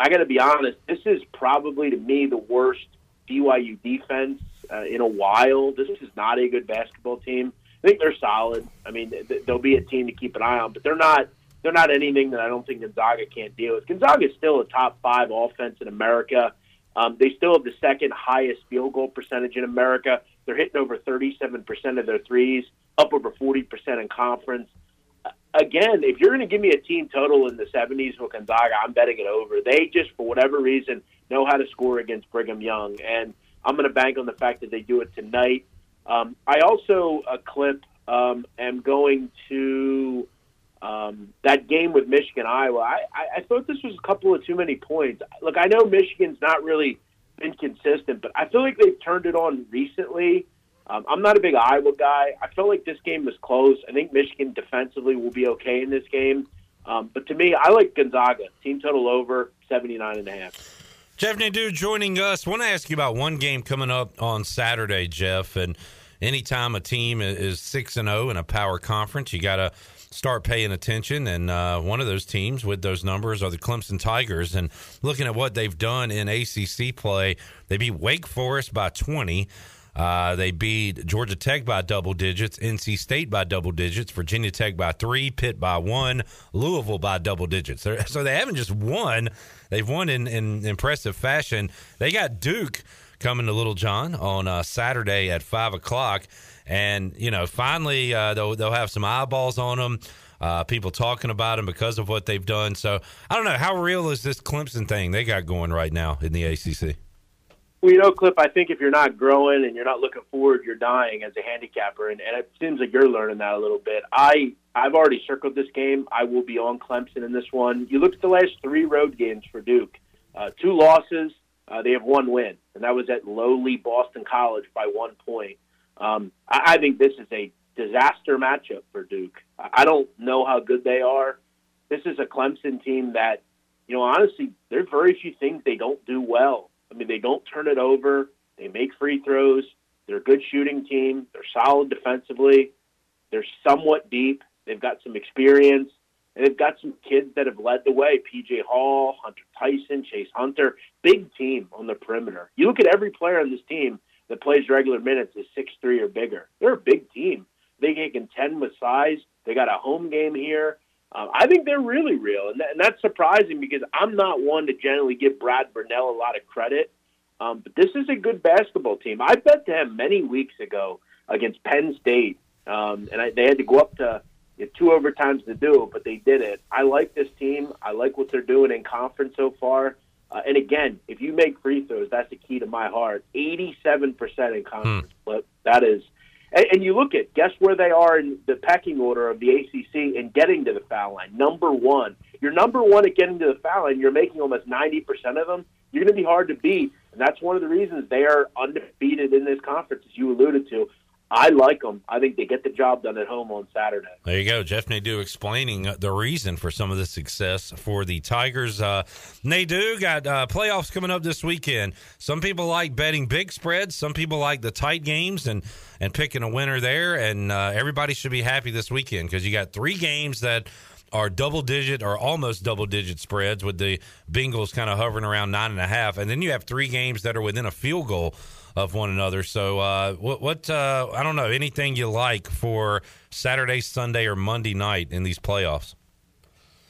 I got to be honest, this is probably to me the worst BYU defense uh, in a while. This is not a good basketball team. I think they're solid. I mean, th- they'll be a team to keep an eye on, but they're not. They're not anything that I don't think Gonzaga can't deal with. Gonzaga is still a top five offense in America. Um, they still have the second highest field goal percentage in America. They're hitting over 37% of their threes, up over 40% in conference. Again, if you're going to give me a team total in the 70s with Gonzaga, I'm betting it over. They just, for whatever reason, know how to score against Brigham Young, and I'm going to bank on the fact that they do it tonight. Um, I also, a clip, um, am going to um, that game with Michigan Iowa. I, I, I thought this was a couple of too many points. Look, I know Michigan's not really been consistent, but I feel like they've turned it on recently. Um, I'm not a big Iowa guy. I feel like this game was close. I think Michigan defensively will be okay in this game. Um, but to me, I like Gonzaga. Team total over 79 and a half. Jeff Nadeau joining us. want to ask you about one game coming up on Saturday, Jeff. And anytime a team is six and zero in a power conference, you got to start paying attention. And uh, one of those teams with those numbers are the Clemson Tigers. And looking at what they've done in ACC play, they beat Wake Forest by twenty. Uh, they beat Georgia Tech by double digits, NC State by double digits, Virginia Tech by three, Pitt by one, Louisville by double digits. They're, so they haven't just won; they've won in, in impressive fashion. They got Duke coming to Littlejohn on uh, Saturday at five o'clock, and you know finally uh, they'll they'll have some eyeballs on them. Uh, people talking about them because of what they've done. So I don't know how real is this Clemson thing they got going right now in the ACC. Well, you know, Clip, I think if you're not growing and you're not looking forward, you're dying as a handicapper, and, and it seems like you're learning that a little bit. I I've already circled this game. I will be on Clemson in this one. You look at the last three road games for Duke, uh, two losses. Uh, they have one win, and that was at lowly Boston College by one point. Um, I, I think this is a disaster matchup for Duke. I don't know how good they are. This is a Clemson team that, you know, honestly, there are very few things they don't do well. I mean, they don't turn it over. They make free throws. They're a good shooting team. They're solid defensively. They're somewhat deep. They've got some experience. And they've got some kids that have led the way. PJ Hall, Hunter Tyson, Chase Hunter. Big team on the perimeter. You look at every player on this team that plays regular minutes is six three or bigger. They're a big team. They can contend with size. They got a home game here. Um, I think they're really real, and, that, and that's surprising because I'm not one to generally give Brad Brownell a lot of credit. Um, but this is a good basketball team. I bet to him many weeks ago against Penn State, um, and I, they had to go up to you know, two overtimes to do it, but they did it. I like this team. I like what they're doing in conference so far. Uh, and again, if you make free throws, that's the key to my heart. 87% in conference flip. That is and, and you look at guess where they are in the pecking order of the ACC in getting to the foul line. Number one. You're number one at getting to the foul line. You're making almost 90% of them. You're going to be hard to beat. And that's one of the reasons they are undefeated in this conference, as you alluded to. I like them. I think they get the job done at home on Saturday. There you go. Jeff Nadeau explaining the reason for some of the success for the Tigers. Uh, Nadeau got uh, playoffs coming up this weekend. Some people like betting big spreads. Some people like the tight games and, and picking a winner there. And uh, everybody should be happy this weekend because you got three games that are double digit or almost double digit spreads with the Bengals kind of hovering around nine and a half. And then you have three games that are within a field goal of one another. So, uh, what, what uh, I don't know, anything you like for Saturday, Sunday, or Monday night in these playoffs?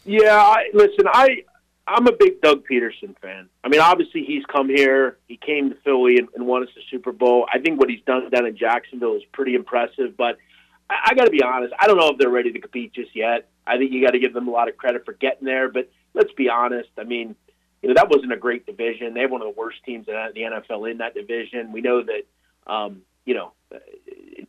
Yeah, I, listen, I I'm a big Doug Pederson fan. I mean, obviously he's come here, he came to Philly and, and won us the Super Bowl. I think what he's done down in Jacksonville is pretty impressive. But I, I got to be honest, I don't know if they're ready to compete just yet. I think you got to give them a lot of credit for getting there. But let's be honest, I mean you know that wasn't a great division. They have one of the worst teams in the NFL in that division. We know that um, you know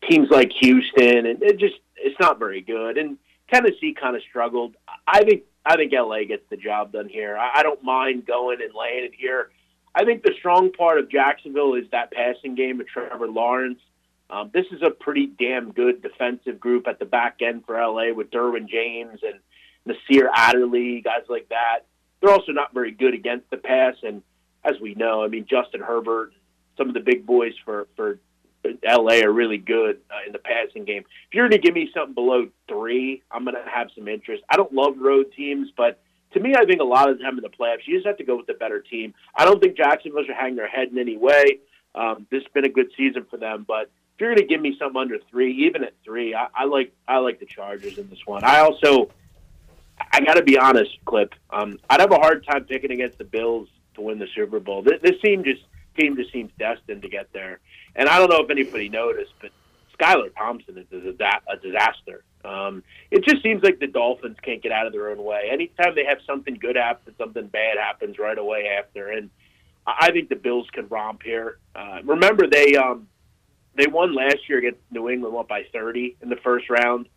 teams like Houston and it just it's not very good. And Tennessee kind of struggled. I think I think LA gets the job done here. I, I don't mind going and laying it here. I think the strong part of Jacksonville is that passing game of Trevor Lawrence. Um, this is a pretty damn good defensive group at the back end for LA with Derwin James and Nasir Adderley, guys like that. They're also not very good against the pass, and as we know, I mean Justin Herbert, some of the big boys for for LA are really good uh, in the passing game. If you're going to give me something below three, I'm going to have some interest. I don't love road teams, but to me, I think a lot of the time in the playoffs, you just have to go with the better team. I don't think Jacksonville should hang their head in any way. Um, this has been a good season for them, but if you're going to give me something under three, even at three, I, I like I like the Chargers in this one. I also I got to be honest, Clip. Um, I'd have a hard time picking against the Bills to win the Super Bowl. This, this team just team just seems destined to get there. And I don't know if anybody noticed, but Skylar Thompson is a, a disaster. Um, it just seems like the Dolphins can't get out of their own way. Anytime they have something good happen, something bad happens right away after. And I think the Bills can romp here. Uh, remember, they um, they won last year against New England, went by 30 in the first round.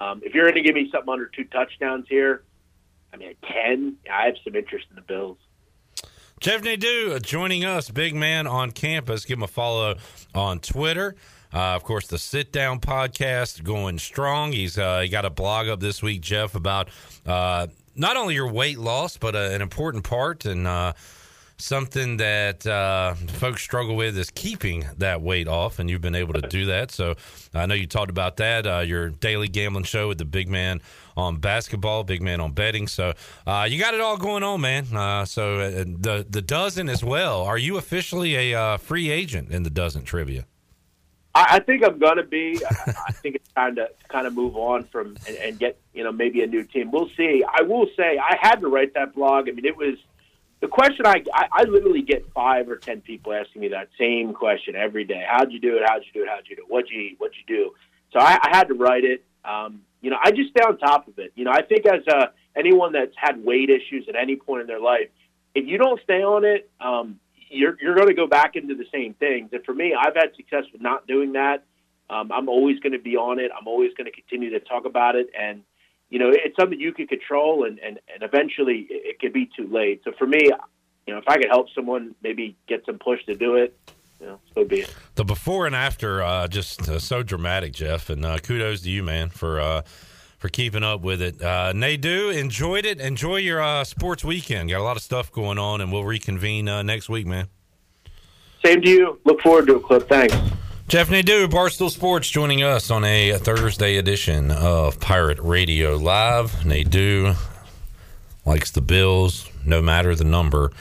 Um, if you're going to give me something under two touchdowns here, I mean, at 10, I have some interest in the Bills. Jeff Nadeau uh, joining us, big man on campus. Give him a follow on Twitter. Uh, of course, the Sit Down podcast going strong. He's uh, he got a blog up this week, Jeff, about uh, not only your weight loss, but uh, an important part and uh, something that uh, folks struggle with is keeping that weight off, and you've been able to do that. So I know you talked about that. Uh, your daily gambling show with the big man on basketball, big man on betting. So uh, you got it all going on, man. Uh, so uh, the the dozen as well. Are you officially a uh, free agent in the dozen trivia? I, think I'm gonna be. I, think it's time to kind of move on from and, and get you know maybe a new team. We'll see. I will say I had to write that blog. I mean, it was the question I, I I literally get five or ten people asking me that same question every day. How'd you do it? How'd you do it? How'd you do it? What'd you eat? What'd you do? So I, I had to write it. Um, you know, I just stay on top of it. You know, I think as uh, anyone that's had weight issues at any point in their life, if you don't stay on it, um, you're you're going to go back into the same things. And for me, I've had success with not doing that. Um, I'm always going to be on it. I'm always going to continue to talk about it, and you know, it's something you can control, and and, and eventually it, could be too late. So for me, you know, if I could help someone maybe get some push to do it, you know, so be it. The before and after, uh, just uh, so dramatic, Jeff. And uh, kudos to you, man, for uh, for keeping up with it. Uh, Nadeau, enjoyed it. Enjoy your uh, sports weekend. Got a lot of stuff going on, and we'll reconvene uh, next week, man. Same to you. Look forward to it, Clip. Thanks. Jeff Nadeau, Barstool Sports, joining us on a Thursday edition of Pirate Radio Live. Nadeau likes the Bills, no matter the number,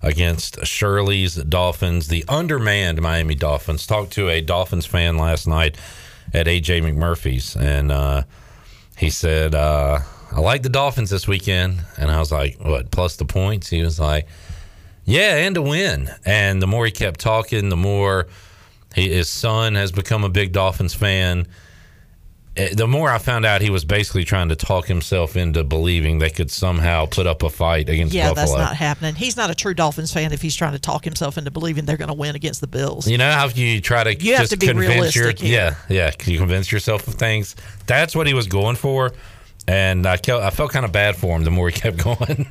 against Shirley's Dolphins, the undermanned Miami Dolphins. Talked to a Dolphins fan last night at AJ McMurphy's, and uh, he said, uh, I like the Dolphins this weekend. And I was like, what, plus the points? He was like, yeah, and to win. And the more he kept talking, the more he, his son has become a big Dolphins fan. Eh, The more I found out, he was basically trying to talk himself into believing they could somehow put up a fight against Yeah, Buffalo. that's not happening. He's not a true Dolphins fan if he's trying to talk himself into believing they're going to win against the Bills. You know how you try to You have to be convince realistic here. yeah yeah Can you convince yourself of things. That's what he was going for, and I, I felt kind of bad for him the more he kept going.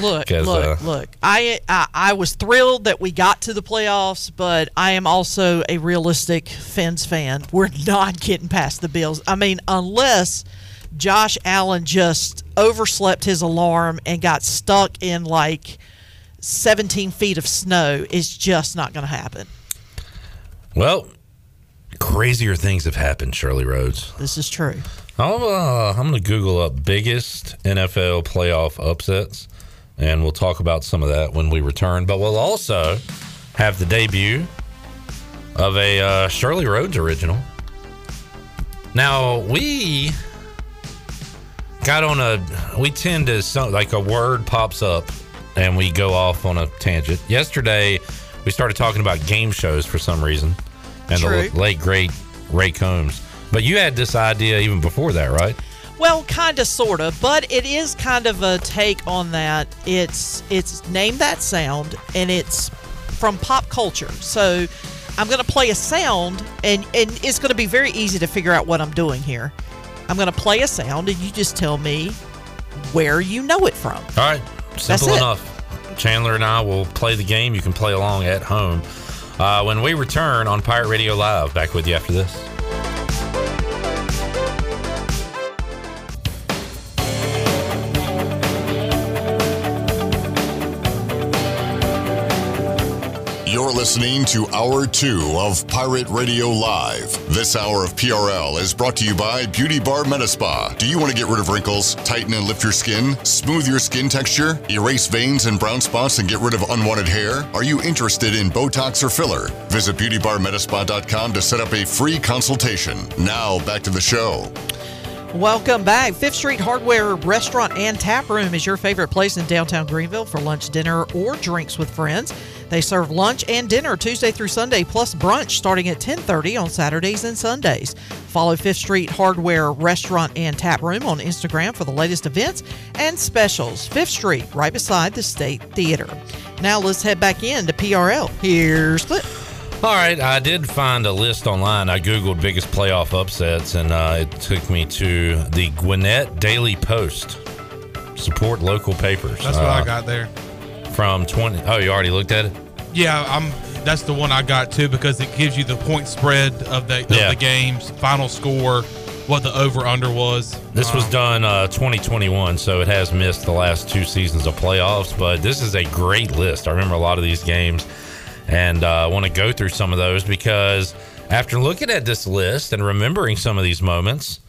Look, look, uh, look. I, I I was thrilled that we got to the playoffs, but I am also a realistic Fins fan. We're not getting past the Bills. I mean, unless Josh Allen just overslept his alarm and got stuck in like 17 feet of snow, it's just not going to happen. Well, crazier things have happened, Shirley Rhodes. This is true. I'll, uh, I'm going to Google up biggest NFL playoff upsets, and we'll talk about some of that when we return. But we'll also have the debut of a uh, Shirley Rhodes original. Now, we got on a, we tend to, some, like a word pops up and we go off on a tangent. Yesterday, we started talking about game shows for some reason, and True. the late, great Ray Combs. But you had this idea even before that, right? Well, kind of, sort of, but it is kind of a take on that. It's it's name that sound, and it's from pop culture. So I'm going to play a sound, and and it's going to be very easy to figure out what I'm doing here. I'm going to play a sound, and you just tell me where you know it from. All right, simple it. enough. Chandler and I will play the game. You can play along at home. Uh, when we return on Pirate Radio Live, back with you after this. You're listening to Hour 2 of Pirate Radio Live. This hour of PRL is brought to you by Beauty Bar Medspa. Do you want to get rid of wrinkles, tighten and lift your skin, smooth your skin texture, erase veins and brown spots, and get rid of unwanted hair? Are you interested in Botox or filler? Visit BeautyBarMedspa.com to set up a free consultation. Now, back to the show. Welcome back. Fifth Street Hardware Restaurant and Tap Room is your favorite place in downtown Greenville for lunch, dinner, or drinks with friends. They serve lunch and dinner Tuesday through Sunday, plus brunch starting at 10:30 on Saturdays and Sundays. Follow Fifth Street Hardware Restaurant and Tap Room on Instagram for the latest events and specials. Fifth Street, right beside the State Theater. Now let's head back in to PRL. Here's Cliff. All right, I did find a list online. I Googled biggest playoff upsets, and uh, it took me to the Gwinnett Daily Post. Support local papers. That's what Uh, I got there. From 20. Oh, you already looked at it? Yeah, I'm. That's the one I got too because it gives you the point spread of the, of Yeah. the games, final score, what the over under was. This was Um, done uh, 2021, so it has missed the last two seasons of playoffs, but this is a great list. I remember a lot of these games and uh, I want to go through some of those because after looking at this list and remembering some of these moments,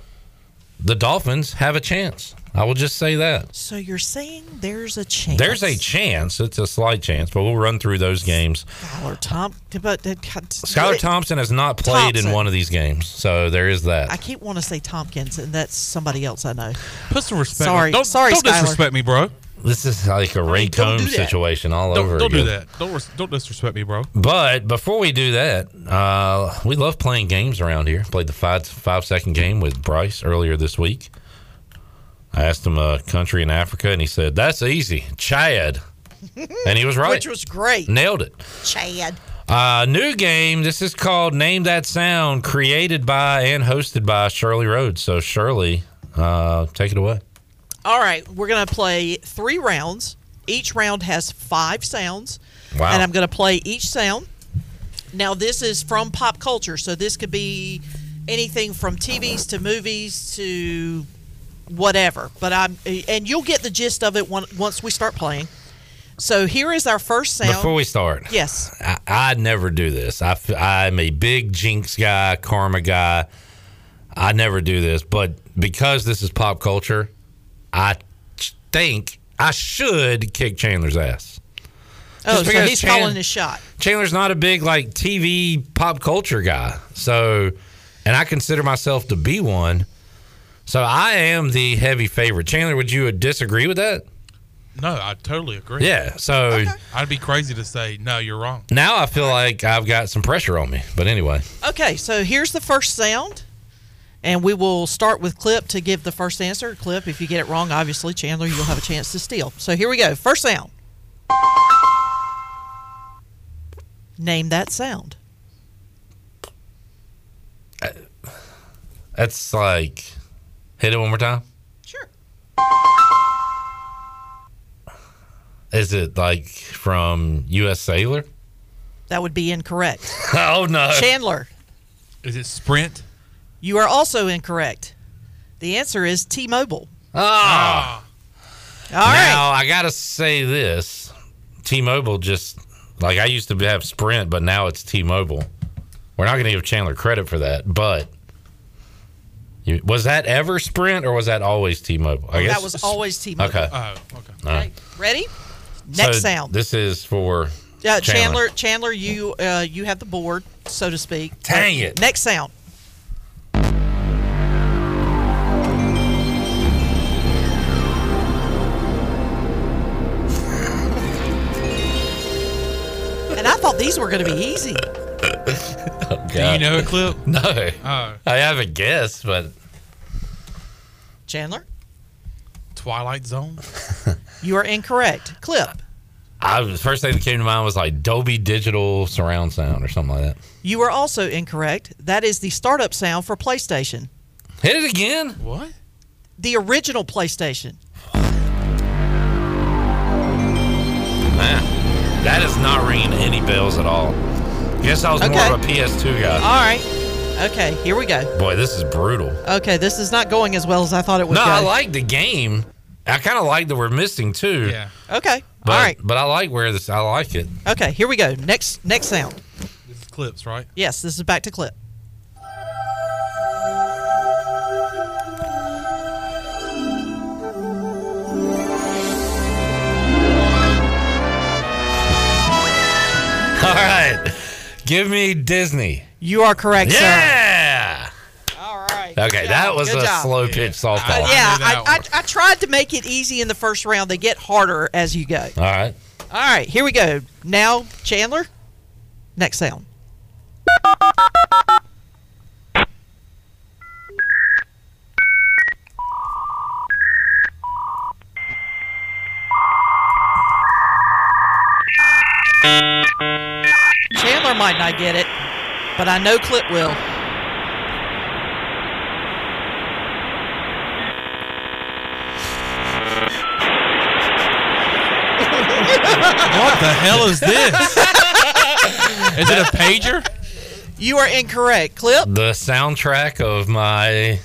the Dolphins have a chance. I will just say that. So you're saying there's a chance? There's a chance. It's a slight chance, but we'll run through those games. Skylar Tom, but uh, Skylar Thompson has not played in one of these games, so there is that. I keep want to say Tompkins, and that's somebody else I know. Put some respect. Sorry, Don't, sorry, don't Skylar. disrespect me, bro. This is like a Ray don't do situation all Don't, over don't do again. that. Don't res- don't disrespect me, bro. But before we do that, uh, we love playing games around here. Played the five five second game with Bryce earlier this week. I asked him a country in Africa, and he said, "That's easy, Chad," and he was right. Which was great. Nailed it. Chad. Uh, new game. This is called Name That Sound, created by and hosted by Shirley Rhodes. So Shirley, uh, take it away. All right, we're going to play three rounds. Each round has five sounds. Wow. And I'm going to play each sound. Now, this is from pop culture, so this could be anything from TVs to movies to whatever. But I'm, and you'll get the gist of it one, once we start playing. So here is our first sound. Before we start, Yes. I, I never do this. I, am a big jinx guy, karma guy. I never do this, but because this is pop culture, I think I should kick Chandler's ass. Oh, so he's Chan- calling his shot. Chandler's not a big like TV pop culture guy, so and I consider myself to be one. So I am the heavy favorite. Chandler, would you disagree with that? No, I totally agree. Yeah. So I'd be crazy to say no. You're wrong. now I feel like I've got some pressure on me. But anyway, Okay, so here's the first sound. And we will start with Clip to give the first answer. Clip, if you get it wrong, obviously, Chandler, you'll have a chance to steal. So here we go. First sound. Name that sound. that's like hit it one more time. Sure. Is it like from U.S. Cellular? That would be incorrect. oh no, Chandler, Is it Sprint? You are also incorrect. The answer is T Mobile. Ah. All right. now I gotta say this: T-Mobile just like I used to have Sprint, but now it's T-Mobile. We're not gonna give Chandler credit for that, but you, was that ever Sprint or was that always T-Mobile? I guess that was always T Mobile. okay. Oh, okay. All right. Ready? Next So sound. This is for Uh, Chandler. Chandler, Chandler, you uh, you have the board, so to speak. Dang it. Next sound. These were going to be easy. Oh, Do you know a clip? No, Oh, I have a guess, but Chandler, Twilight Zone. you are incorrect. Clip, I was first thing that came to mind was like Dolby Digital surround sound or something like that. you are also incorrect. That is the startup sound for PlayStation, Hit it again. What? the original PlayStation. Man, that is not ringing any bells at all. Guess I was Okay. more of a PS2 guy. All right. Okay, here we go. Boy, this is brutal. Okay, this is not going as well as I thought it would No, go. I like the game. I kind of like that we're missing too. Yeah. Okay. But, All right. But I like where this. I like it. Okay, here we go. Next next sound. This is clips, right? Yes, this is back to clip. Give me Disney. You are correct, sir. Yeah. All right. Okay, Good that job. was Good a job. slow pitch softball. Uh, yeah, knew that I, I, I tried to make it easy in the first round. They get harder as you go. All right. All right, here we go. Now, Chandler, next sound. Chandler might not get it, but I know Clip will. What the hell is this? is it a pager? You are incorrect. Clip. The soundtrack of my,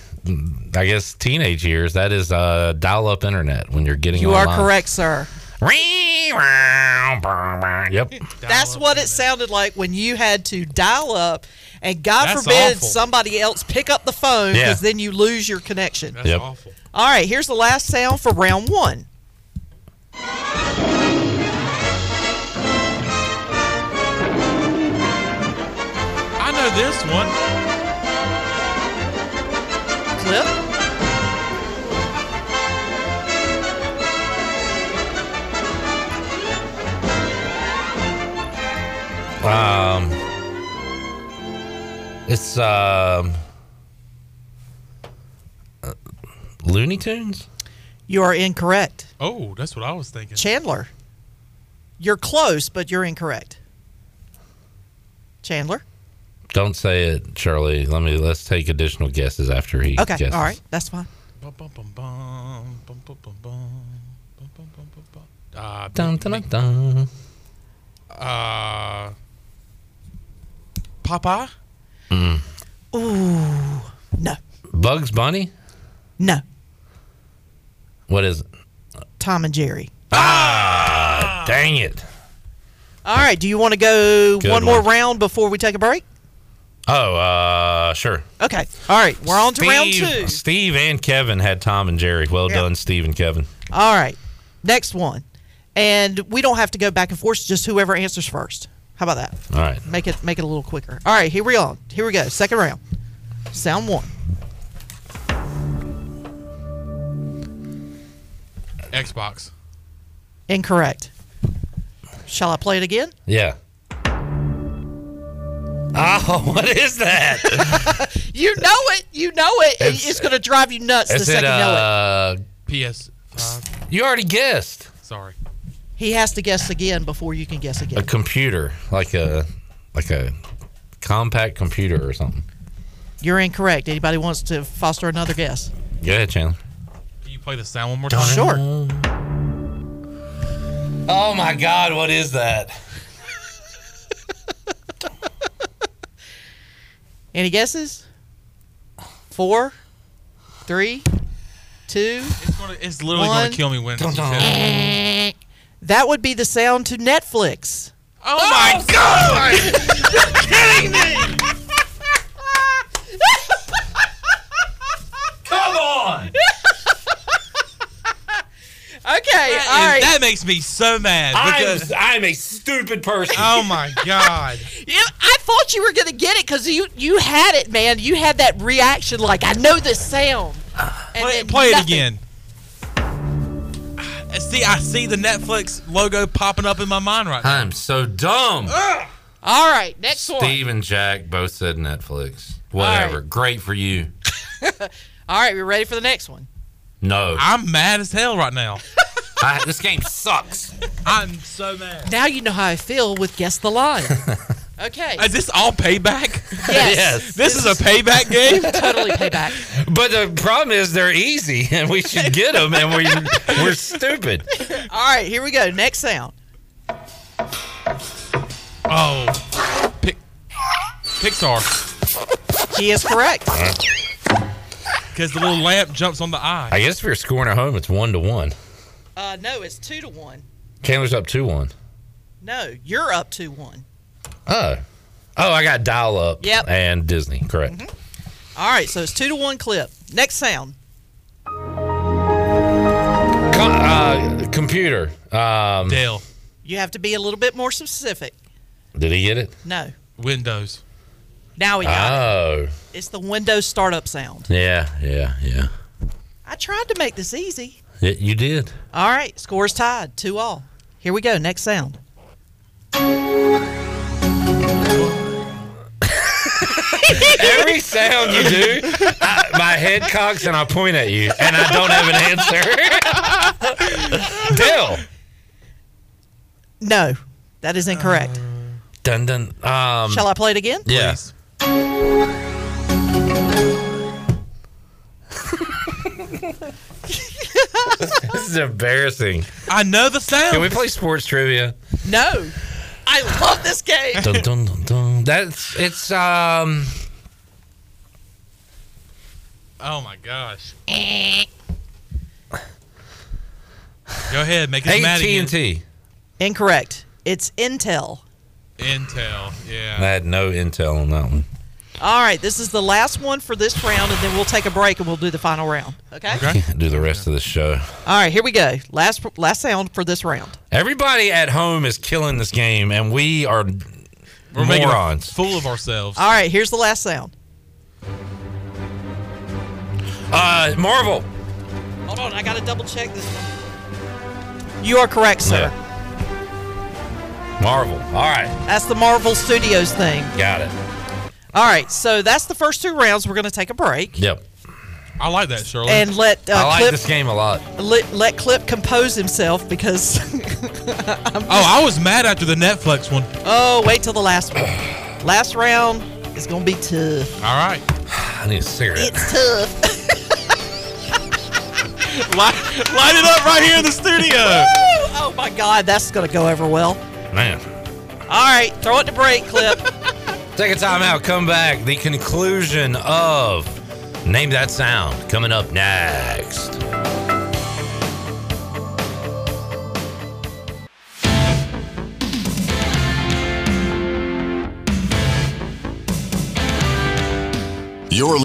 I guess, teenage years. That is uh, dial-up internet when you're getting. You are correct, sir. Yep. That's what it sounded like when you had to dial up, and God That's forbid awful. somebody else pick up the phone because Yeah. then you lose your connection. That's Yep. awful. All right, here's the last sound for round one. I know this one. Clip. Um, it's um, uh, Looney Tunes. You are incorrect. Oh, that's what I was thinking. Chandler. You're close, but you're incorrect. Chandler. Don't say it, Shirley. Let me. Let's take additional guesses after he. Okay. guesses. All right. That's fine. Uh, Dun, dun, dun, dun. uh, Papa? Mm. Ooh. No. Bugs Bunny. No. What is it? Tom and Jerry. Ah, dang it. All right. Do you want to go Good one more one. round before we take a break? Oh, uh, sure. Okay. All right. We're on to round two. Steve and Kevin had Tom and Jerry. Well Yeah. done, Steve and Kevin. All right. Next one. And we don't have to go back and forth. Just whoever answers first. How about that? All right. Make it make it a little quicker. All right. Here we go. Here we go. Second round. Sound one. Xbox. Incorrect. Shall I play it again? Yeah. Oh, what is that? You know it. You know it. It's- It's, going to drive you nuts the Is it second you know it. uh? PS. You already guessed. Sorry. He has to guess again before you can guess again. A computer, like a like a compact computer or something. You're incorrect. Anybody wants to foster another guess? Go ahead, Chandler. Can you play the sound one more time? Sure. Oh my God, what is that? Any guesses? Four, three, two. It's, gonna, it's literally One. going to kill me when. you said it. That would be the sound to Netflix. Oh, my oh, God! You're kidding me! Come on! Okay, That all is- right. That makes me so mad. I'm, Because, I'm a stupid person. oh, my God. Yeah, I thought you were gonna get it because you you had it, man. You had that reaction, like I know this sound. And Play, play it again. See, I see the Netflix logo popping up in my mind right now. I'm so dumb. All right, next one. Steve and Jack both said Netflix. Whatever. Great for you. All right, we're ready for the next one. No. I'm mad as hell right now. I, this game sucks. I'm so mad. Now you know how I feel with guess the line. Okay. Is this all payback? Yes. This is a payback game? totally payback. But the problem is they're easy, and we should get them, and we we're stupid. All right, here we go. Next sound. Oh. Pic- Pixar. He is correct. Because the little lamp jumps on the eye. I guess if you're scoring at home, it's one to one. Uh, no, it's two to one. Chandler's up two one. No, you're up two one. Oh, oh, I got dial up. Yep. And Disney, correct. All right, so it's two to one clip. Next sound. Co- uh, computer. Um, Dale. You have to be a little bit more specific. Did he get it? No. Windows. Now we got it. Oh, It's the Windows startup sound. yeah, yeah, yeah. I tried to make this easy. Y- you did. All right, scores tied, two all. Here we go. Next sound. Every sound you do, I, my head cocks and I point at you, and I don't have an answer. Dale. No, that is incorrect. Dun dun. Um, Shall I play it again? Yeah. this is embarrassing. I know the sound. Can we play sports trivia? No. I love this game. dun, dun, dun, dun. That's it's um. Oh my gosh. Go ahead, make us mad AT again. and T. Incorrect. It's Intel. Intel, yeah. I had no intel on that one. All right, this is the last one for this round, and then we'll take a break and we'll do the final round. Okay. Can't do the rest of the show. All right, here we go. Last last sound for this round. Everybody at home is killing this game, and we are We're making a fool of ourselves. All right, here's the last sound. Uh, Marvel. Hold on, I got to double check this one. You are correct, sir. Yeah. All right, here we go. Last sound for this round, and then we'll take a break and we'll do the final round. Okay. Okay. All right, here we go. Last last sound for this round. Marvel. All right. That's the Marvel Studios thing. Got it. All right, so that's the first two rounds. We're going to take a break Yep. I like that, Shirley. and let uh, I like Clip this game a lot. let, let Clip compose himself because. oh, I was mad after the Netflix one. oh, wait till the last one. Last round is going to be tough. All right. I need a cigarette. It's tough. light, light it up right here in the studio. oh my God, that's going to go over well. Man. All right, throw it to break, Clip. Take a time out. Come back. The conclusion of Name That Sound coming up next. You're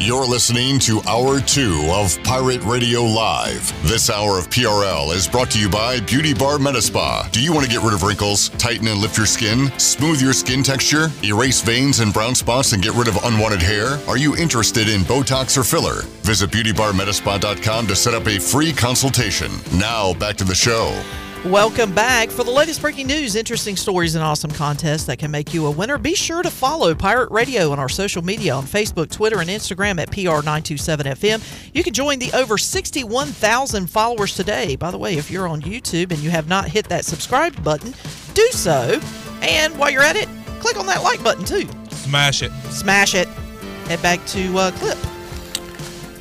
you're listening to Hour 2 of Pirate Radio Live. This hour of PRL is brought to you by Beauty Bar Medspa. Do you want to get rid of wrinkles, tighten and lift your skin, smooth your skin texture, erase veins and brown spots, and get rid of unwanted hair? Are you interested in Botox or filler? Visit BeautyBarMedspa.com to set up a free consultation. Now, back to the show. Welcome back. For the latest breaking news, interesting stories, and awesome contests that can make you a winner, be sure to follow Pirate Radio on our social media on Facebook, Twitter, and Instagram at PR927FM. You can join the over 61,000 followers today. By the way, if you're on YouTube and you have not hit that subscribe button, do so. And while you're at it, click on that like button too. Smash it. Smash it. Head back to uh, Clip.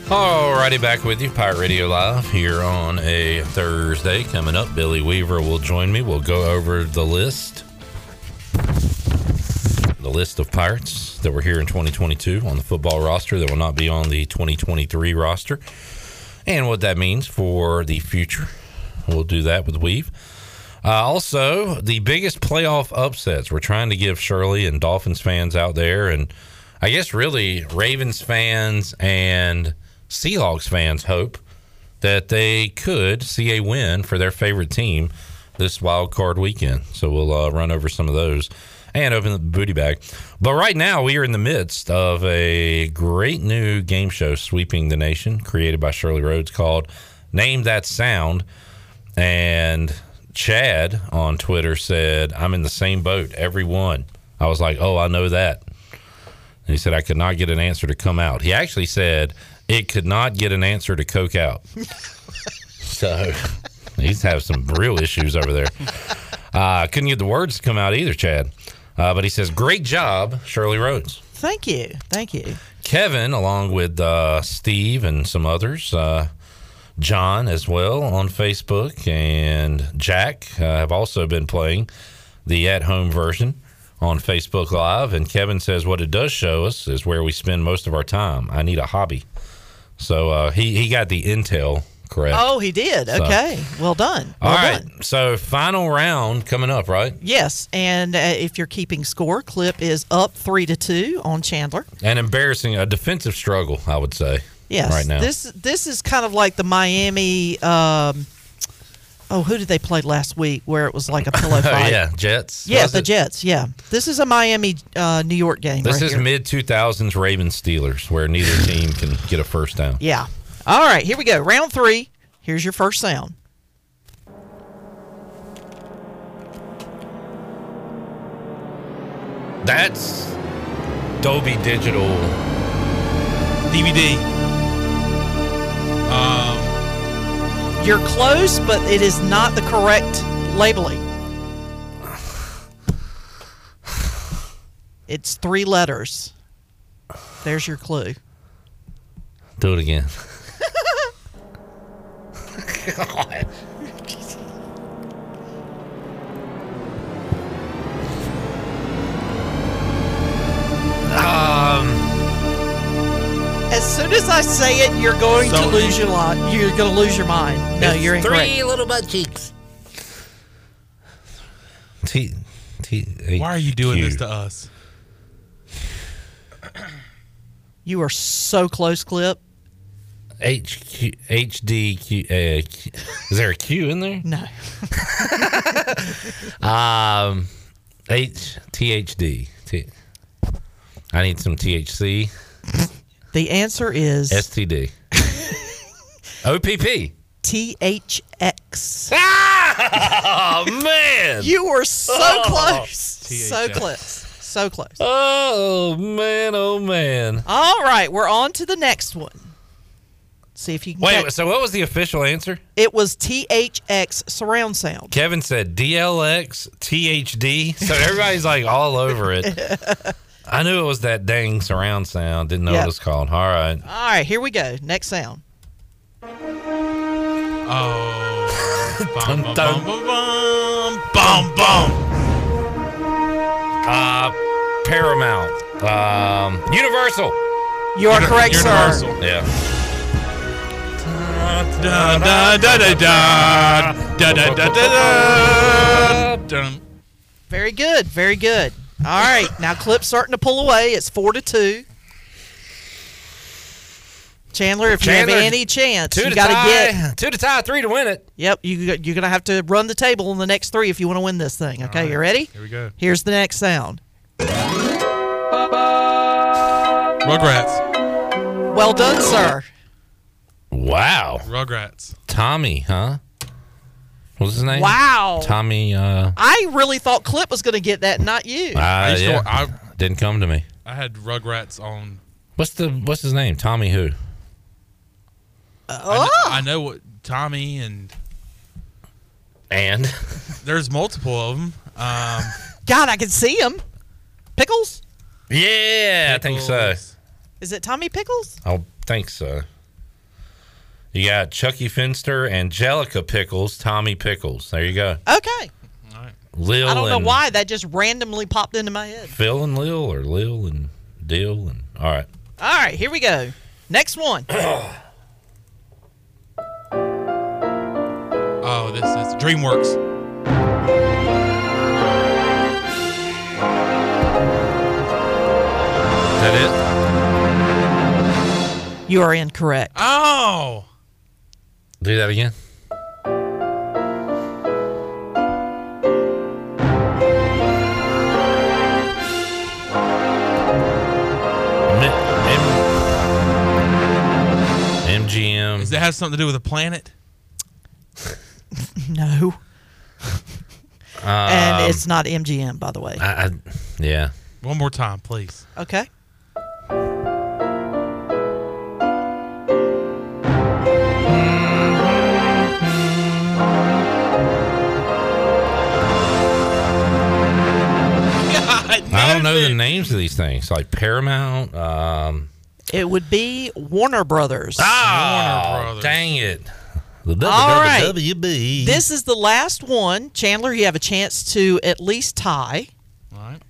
Alrighty, back with you, Pirate Radio Live here on a Thursday. Coming up, Billy Weaver will join me. We'll go over the list, the list of Pirates that were here in 2022 on the football roster that will not be on the 2023 roster, and what that means for the future. We'll do that with Weave. Uh, also, the biggest playoff upsets. We're trying to give Shirley and Dolphins fans out there, and I guess really Ravens fans and Seahawks fans hope that they could see a win for their favorite team this wild card weekend. So we'll uh, run over some of those and open the booty bag. But right now, we are in the midst of a great new game show sweeping the nation, created by Shirley Rhodes, called Name That Sound. And Chad on Twitter said, I'm in the same boat, everyone. I was like, oh, I know that. And he said, I could not get an answer to come out. He actually said, it could not get an answer to coke out. so he's have some real issues over there. Uh, couldn't get the words to come out either, Chad. Uh, but he says, great job, Shirley Rhodes. Thank you. Thank you. Kevin, along with uh, Steve and some others, uh, John as well on Facebook, and Jack uh, have also been playing the at home version on Facebook Live. And Kevin says, What it does show us is where we spend most of our time. I need a hobby. So uh, he, he got the intel correct. Oh, he did. So- Okay. Well done. Well All right. done. So final round coming up, right? Yes, and uh, if you're keeping score, Clip is up three to two on Chandler. An embarrassing, a defensive struggle, I would say. Yes, Right now. this this is kind of like the Miami. Um, oh, who did they play last week? Where it was like a pillow fight. yeah. Jets. yeah, was the it? Jets. Yeah, this is a Miami uh, New York game. This right is mid 2000s Ravens Steelers, where neither team can get a first down. Yeah. All right, here we go. Round three. Here's your first sound. That's Dolby Digital. DVD. Um, You're close, but it is not the correct labeling. It's three letters. There's your clue. Do it again. Um, As soon as I say it, you're going to lose your lot. You're going to lose your mind. No, It's you're incorrect. three little butt cheeks. T, T, H, why are you doing Q. this to us? You are so close, Clip. H Q H D Q. Uh, Q. Is there a Q in there? No. Um, H T H D. T. I need some THC. The answer is STD. OPP. THX. Oh man! man. You were so Oh. close. So close. So close. Oh man, oh man. All right, we're on to the next one. See if you can. Wait, catch- so what was the official answer? it was THX surround sound. Kevin said DLX THD. So everybody's like all over it. I knew it was that dang surround sound. Didn't know what it was called. All right. All right, here we go. Next sound. Oh. Dun, bum, dun. bum, bum, bum, bum. Uh, Paramount. Um, Universal. You are correct, sir. Yeah. Da, da, da, da, da. Da, da, da, da, da. Dun. Very good. Very good. All right, now Clip's starting to pull away. It's four to two. Chandler, if Chandler, you have any chance, two you to got to tie, get two to tie, three to win it. Yep, you you're gonna have to run the table in the next three if you want to win this thing. Okay, you ready? Here we go. Here's the next sound. Rugrats. Well done, sir. Wow. Rugrats. Tommy, huh? What was his name? Wow. Tommy. Uh, I really thought Clip was gonna get that, not you. uh, used to- yeah. I- Didn't come to me. I had Rugrats on. What's the What's his name? Tommy who? I, Oh. kn- I know what Tommy and and there's multiple of them. Um, God, I can see him. Pickles? Yeah, I think so. Is it Tommy Pickles? I think so. You got Chucky Finster, Angelica Pickles, Tommy Pickles. There you go. Okay. Lil I don't know why that just randomly popped into my head. Phil and Lil, or Lil and Dill, and all right. All right, here we go. Next one. oh, this is DreamWorks. Is that it? You are incorrect. Oh. Do that again. M- MGM. Does that have something to do with a planet? No. Um, and it's not MGM, by the way. I, I, yeah. One more time, please. Okay. Don't know the names of these things, like Paramount. Um, It would be Warner Brothers. ah, Warner Brothers. dang it! The All right. WWB. This is the last one. Chandler, you have a chance to at least tie. All right.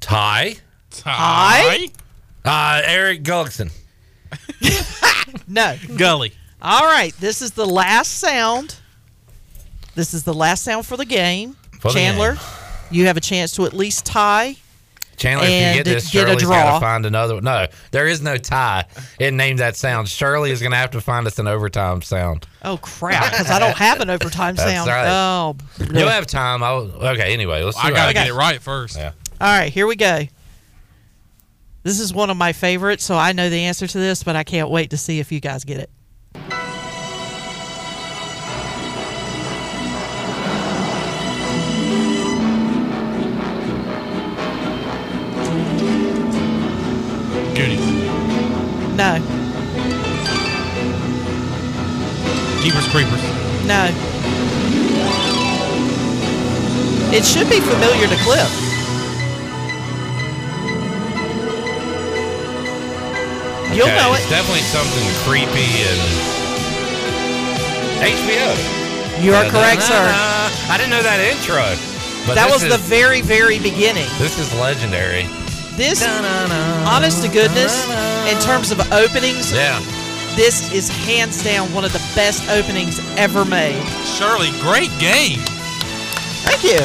Ty. Tie? Uh, Eric Gullickson. No. Gully. All right. This is the last sound. This is the last sound for the game. For the Chandler, you have a chance to at least tie. Chandler, if And you get this, get a Shirley's got draw. to find another one. No, there is no tie. It named that sound. Shirley is going to have to find us an overtime sound. Oh crap! Because I don't have an overtime That's sound. right. Oh. You'll have time. I'll, okay, anyway, let's. I got to get it right first. Yeah. All right, here we go. This is one of my favorites, so I know the answer to this, but I can't wait to see if you guys get it. No, Jeepers Creepers. no. It should be familiar to Clip. You'll Okay, know It's it. definitely something creepy and HBO. You are correct, sir. I didn't know that intro. But that was the very, very beginning. This is legendary. This, honest to goodness, in terms of openings, Yeah. this is hands down one of the best openings ever made. Shirley, great game. Thank you.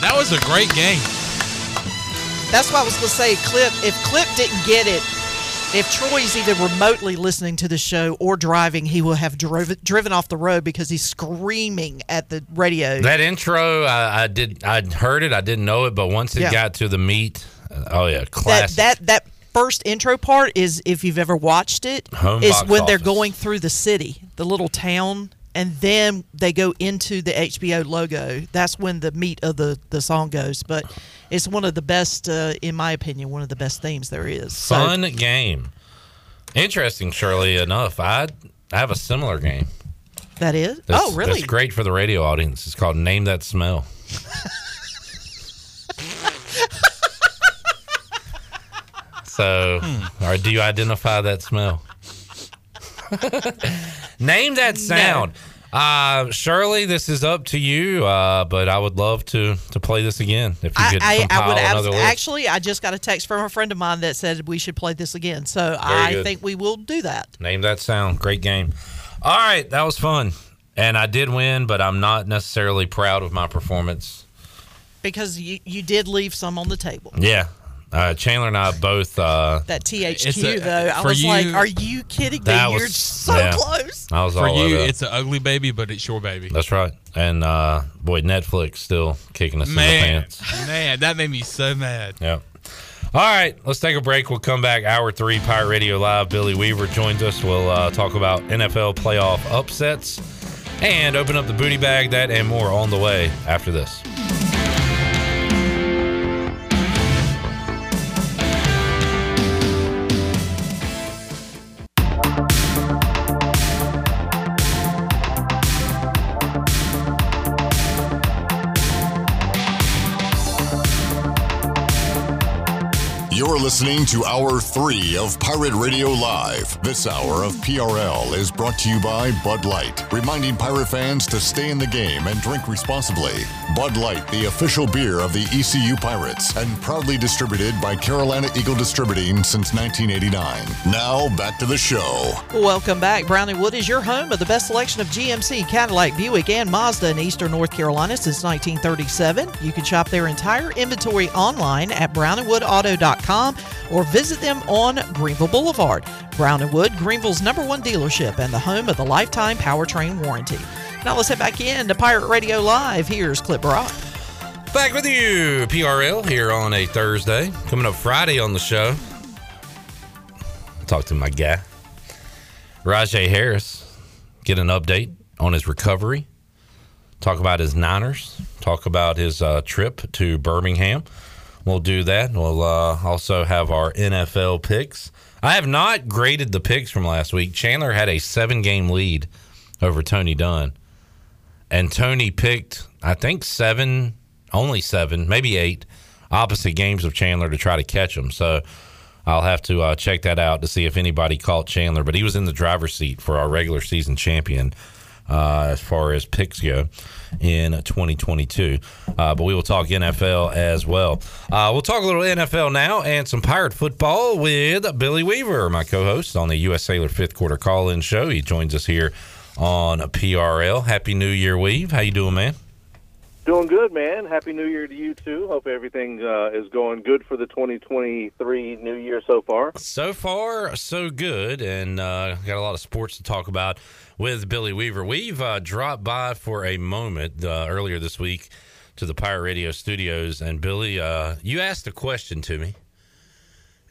That was a great game. That's why I was going to say, Clip, if Clip didn't get it, if Troy's either remotely listening to the show or driving, he will have driven, driven off the road because he's screaming at the radio. That intro, I, I did. I heard it. I didn't know it, but once it Yeah. got to the meat, uh, oh yeah, that, classic. that that first intro part is if you've ever watched it, Home is when they're going through the city, the little town, and then they go into the HBO logo. That's when the meat of the, the song goes. But it's one of the best, uh, in my opinion, one of the best themes there is. So- Fun game. Interesting, Shirley enough. I I have a similar game. that is. That's, oh, really? That's great for the radio audience. It's called Name That Smell. so, Hmm. or do you identify that smell? Name that sound. Uh, Shirley, this is up to you, uh, but I would love to to play this again if you I, could I, compile I would abs- actually. I just got a text from a friend of mine that said we should play this again. So I good. think we will do that. Name that sound. Great game. All right, that was fun. And I did win, but I'm not necessarily proud of my performance. because you, you did leave some on the table. Yeah. Uh, Chandler and I both. Uh, That THQ It's a- though, I for was like, "Are you kidding me? That You're so yeah. close." I was For all you, it's an ugly baby, but it's your baby. That's right. And uh, boy, Netflix still kicking us in the Man, pants. man, that made me so mad. Yep. All right, let's take a break. We'll come back. Hour three, Pirate Radio Live. Billy Weaver joins us. We'll uh, talk about NFL playoff upsets and open up the booty bag. That and more on the way after this. You're listening to Hour 3 of Pirate Radio Live. This hour of PRL is brought to you by Bud Light, reminding pirate fans to stay in the game and drink responsibly. Bud Light, the official beer of the ECU Pirates, and proudly distributed by Carolina Eagle Distributing since 1989. Now, back to the show. Welcome back. Browningwood is your home of the best selection of GMC, Cadillac, Buick, and Mazda in Eastern North Carolina since 1937. You can shop their entire inventory online at browningwoodauto.com or visit them on Greenville Boulevard. Brown and Wood, Greenville's number one dealership and the home of the lifetime powertrain warranty. Now let's head back in to Pirate Radio Live. Here's Clip Rock. Back with you, PRL, here on a Thursday. Coming up Friday on the show. Talk to my guy, Rahjai Harris. Get an update on his recovery. Talk about his Niners. Talk about his uh, trip to Birmingham. We'll do that. We'll uh, also have our NFL picks. I have not graded the picks from last week. Chandler had a seven game lead over Tony Dunn. And Tony picked, I think, seven, only seven, maybe eight opposite games of Chandler to try to catch him. So I'll have to uh, check that out to see if anybody caught Chandler. But he was in the driver's seat for our regular season champion uh, as far as picks go in 2022. Uh, but we will talk NFL as well. Uh, we'll talk a little NFL now and some Pirate football with Billy Weaver, my co host on the U.S. Cellular fifth quarter call in show. He joins us here on PRL. Happy New Year, Weave. How you doing, man? Doing good, man. Happy New Year to you too. Hope everything uh, is going good for the 2023 New Year so far. So far, so good, and uh, got a lot of sports to talk about with Billy Weaver. We've uh, dropped by for a moment uh, earlier this week to the Pirate Radio studios, and Billy, uh, you asked a question to me,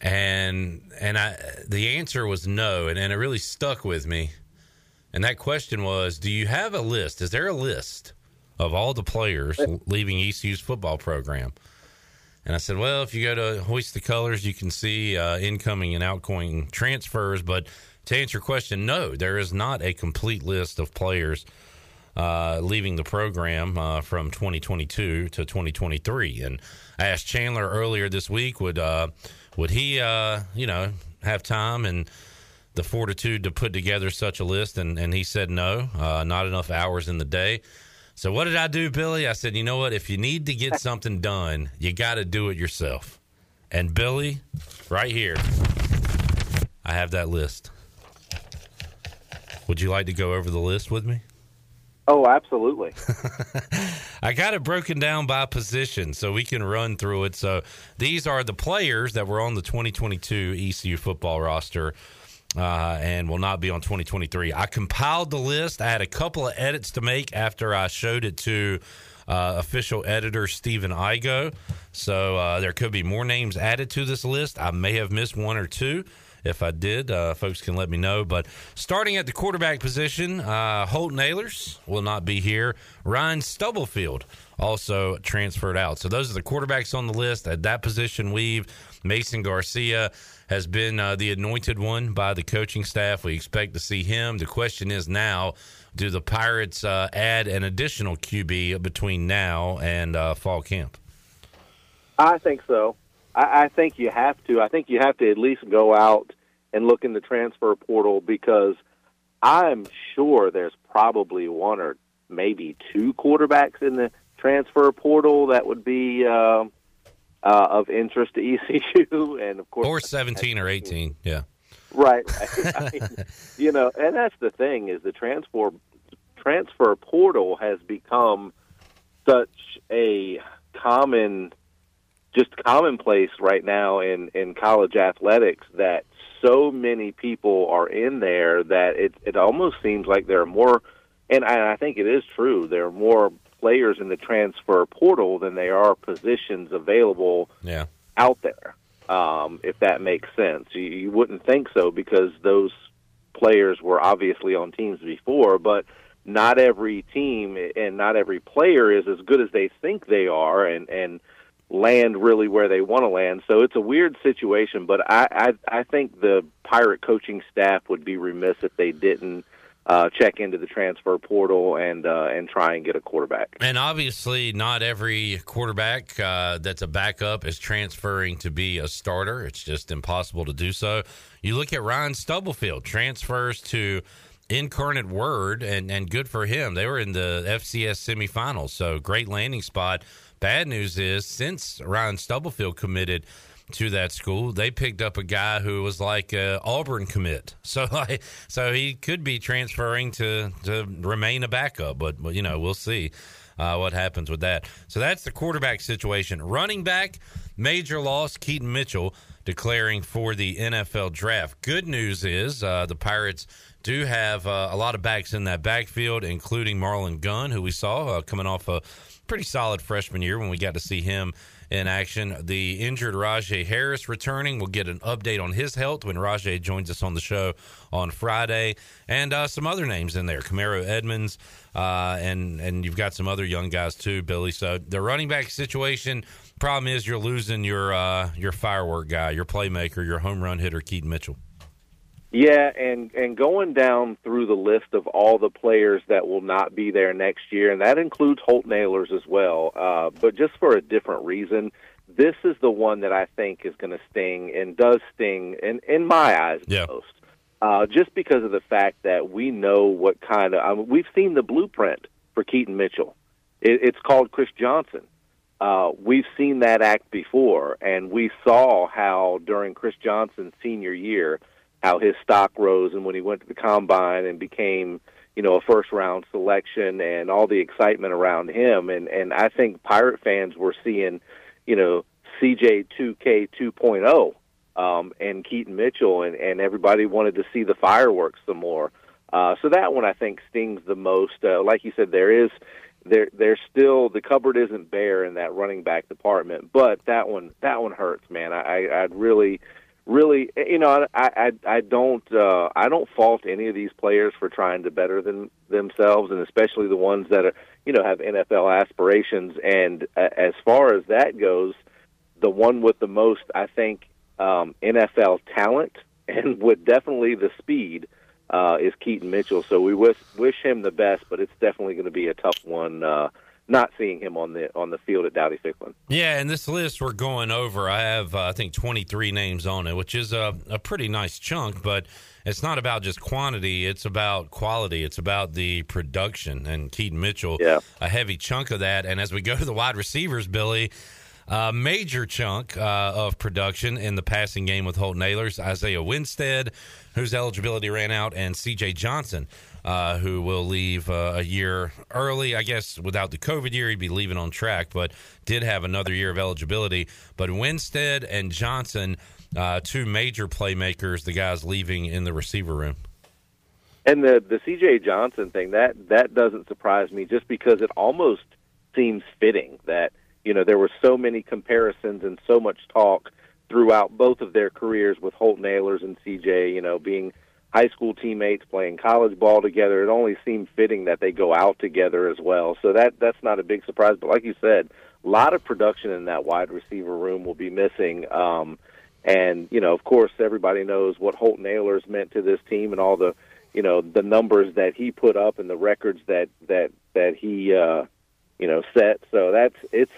and and I the answer was no, and, and it really stuck with me. And that question was, do you have a list? Is there a list of all the players leaving ECU's football program? And I said, well, if you go to Hoist the Colors, you can see uh, incoming and outgoing transfers. But to answer your question, no, there is not a complete list of players uh, leaving the program uh, from 2022 to 2023. And I asked Chandler earlier this week, would uh, would he, uh, you know, have time and the fortitude to put together such a list? And, and he said no, uh, not enough hours in the day. So what did I do, Billy? I said, you know what? If you need to get something done, you got to do it yourself. And Billy, right here, I have that list. Would you like to go over the list with me? Oh, absolutely. I got it broken down by position so we can run through it. So these are the players that were on the 2022 ECU football roster uh, and will not be on 2023. I compiled the list. I had a couple of edits to make after I showed it to uh, official editor Stephen Igo. So uh, there could be more names added to this list. I may have missed one or two. If I did, uh, folks can let me know. But starting at the quarterback position, uh, Holton Ahlers will not be here. Ryan Stubblefield also transferred out. So those are the quarterbacks on the list at that position. We've Mason Garcia has been uh, the anointed one by the coaching staff. We expect to see him. The question is now do the Pirates uh, add an additional QB between now and uh, fall camp? I think so. I, I think you have to. I think you have to at least go out and look in the transfer portal because I'm sure there's probably one or maybe two quarterbacks in the transfer portal that would be uh, uh, of interest to ECU, and of course, or seventeen or eighteen, yeah, right. I mean, you know, and that's the thing is the transfer transfer portal has become such a common, just commonplace right now in in college athletics that so many people are in there that it it almost seems like there are more, and I, I think it is true. There are more players in the transfer portal than there are positions available yeah. out there. Um, if that makes sense, you, you wouldn't think so because those players were obviously on teams before, but not every team and not every player is as good as they think they are, and and land really where they want to land. So it's a weird situation, but I I, I think the pirate coaching staff would be remiss if they didn't uh, check into the transfer portal and uh, and try and get a quarterback. And obviously, not every quarterback uh, that's a backup is transferring to be a starter. It's just impossible to do so. You look at Ryan Stubblefield transfers to Incarnate Word, and and good for him. They were in the FCS semifinals, so great landing spot. Bad news is since Ryan Stubblefield committed to that school, they picked up a guy who was like a Auburn commit. So like, so he could be transferring to to remain a backup, but, you know we'll see uh, what happens with that. So that's the quarterback situation. Running back, major loss. Keaton Mitchell declaring for the NFL draft. Good news is uh, the Pirates do have uh, a lot of backs in that backfield, including Marlon Gunn, who we saw uh, coming off a pretty solid freshman year when we got to see him in action. The injured Rahjai Harris returning. We'll get an update on his health when Rahjai joins us on the show on Friday, and uh, some other names in there, Kamarro Edmonds, uh, and and you've got some other young guys too, Billy. So the running back situation. Problem is, you're losing your uh, your firework guy, your playmaker, your home run hitter, Keaton Mitchell. Yeah, and and going down through the list of all the players that will not be there next year, and that includes Holton Ahlers as well, uh, but just for a different reason. This is the one that I think is going to sting and does sting, in in my eyes, yeah. most. Uh, just because of the fact that we know what kind of I mean, we've seen the blueprint for Keaton Mitchell. It, it's called Chris Johnson. Uh, we've seen that act before, and we saw how during Chris Johnson's senior year how his stock rose and when he went to the combine and became you know a first round selection and all the excitement around him. And and I think pirate fans were seeing you know CJ 2K 2.0 um and Keaton Mitchell and and everybody wanted to see the fireworks some more. Uh so that one I think stings the most. Uh, like you said there is there there's still the cupboard isn't bare in that running back department but that one that one hurts man. I I'd really really, you know, I I, I don't uh, I don't fault any of these players for trying to better them themselves, and especially the ones that are you know have NFL aspirations. And uh, as far as that goes, the one with the most, I think, um, NFL talent and with definitely the speed uh, is Keaton Mitchell. So we wish wish him the best, but it's definitely going to be a tough one. Uh, not seeing him on the on the field at Dowdy Ficklen. Yeah, and this list we're going over, I have uh, I think 23 names on it, which is a, a pretty nice chunk, but it's not about just quantity, it's about quality, it's about the production and Keaton Mitchell, yeah. a heavy chunk of that. And as we go to the wide receivers, Billy, a major chunk uh, of production in the passing game with Holton Ahlers, Isaiah Winstead, whose eligibility ran out, and CJ Johnson uh, who will leave uh, a year early. I guess without the COVID year, he'd be leaving on track, but did have another year of eligibility. But Winstead and Johnson, uh, two major playmakers, the guys leaving in the receiver room. And the the CJ Johnson thing that that doesn't surprise me, just because it almost seems fitting that you know there were so many comparisons and so much talk throughout both of their careers with Holton Ahlers and CJ. You know, being high school teammates, playing college ball together. It only seemed fitting that they go out together as well. So that that's not a big surprise. But like you said, a lot of production in that wide receiver room will be missing. Um, and you know, of course, everybody knows what Holton Ahlers meant to this team and all the you know the numbers that he put up and the records that that that he uh, you know set. So that's it's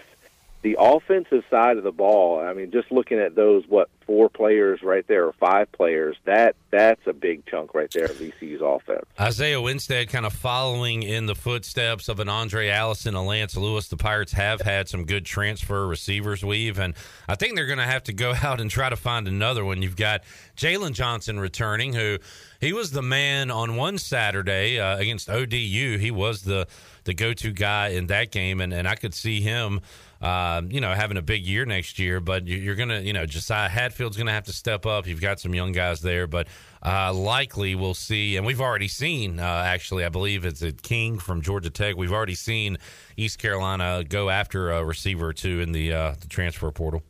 the offensive side of the ball. I mean, just looking at those what four players right there or five players that that's a big chunk right there of ECU's offense. Isaiah Winstead kind of following in the footsteps of an Andre Allison, a Lance Lewis. The Pirates have had some good transfer receivers weave, and I think they're going to have to go out and try to find another one. You've got Jalen Johnson returning, who he was the man on one Saturday uh, against ODU. He was the the go to guy in that game, and, and I could see him uh, you know, having a big year next year. But you're going to, you know, Josiah Hatfield's going to have to step up. You've got some young guys there, but uh, likely we'll see, and we've already seen, uh, actually, I believe it's a King from Georgia Tech. We've already seen East Carolina go after a receiver or two in the, uh, the transfer portal.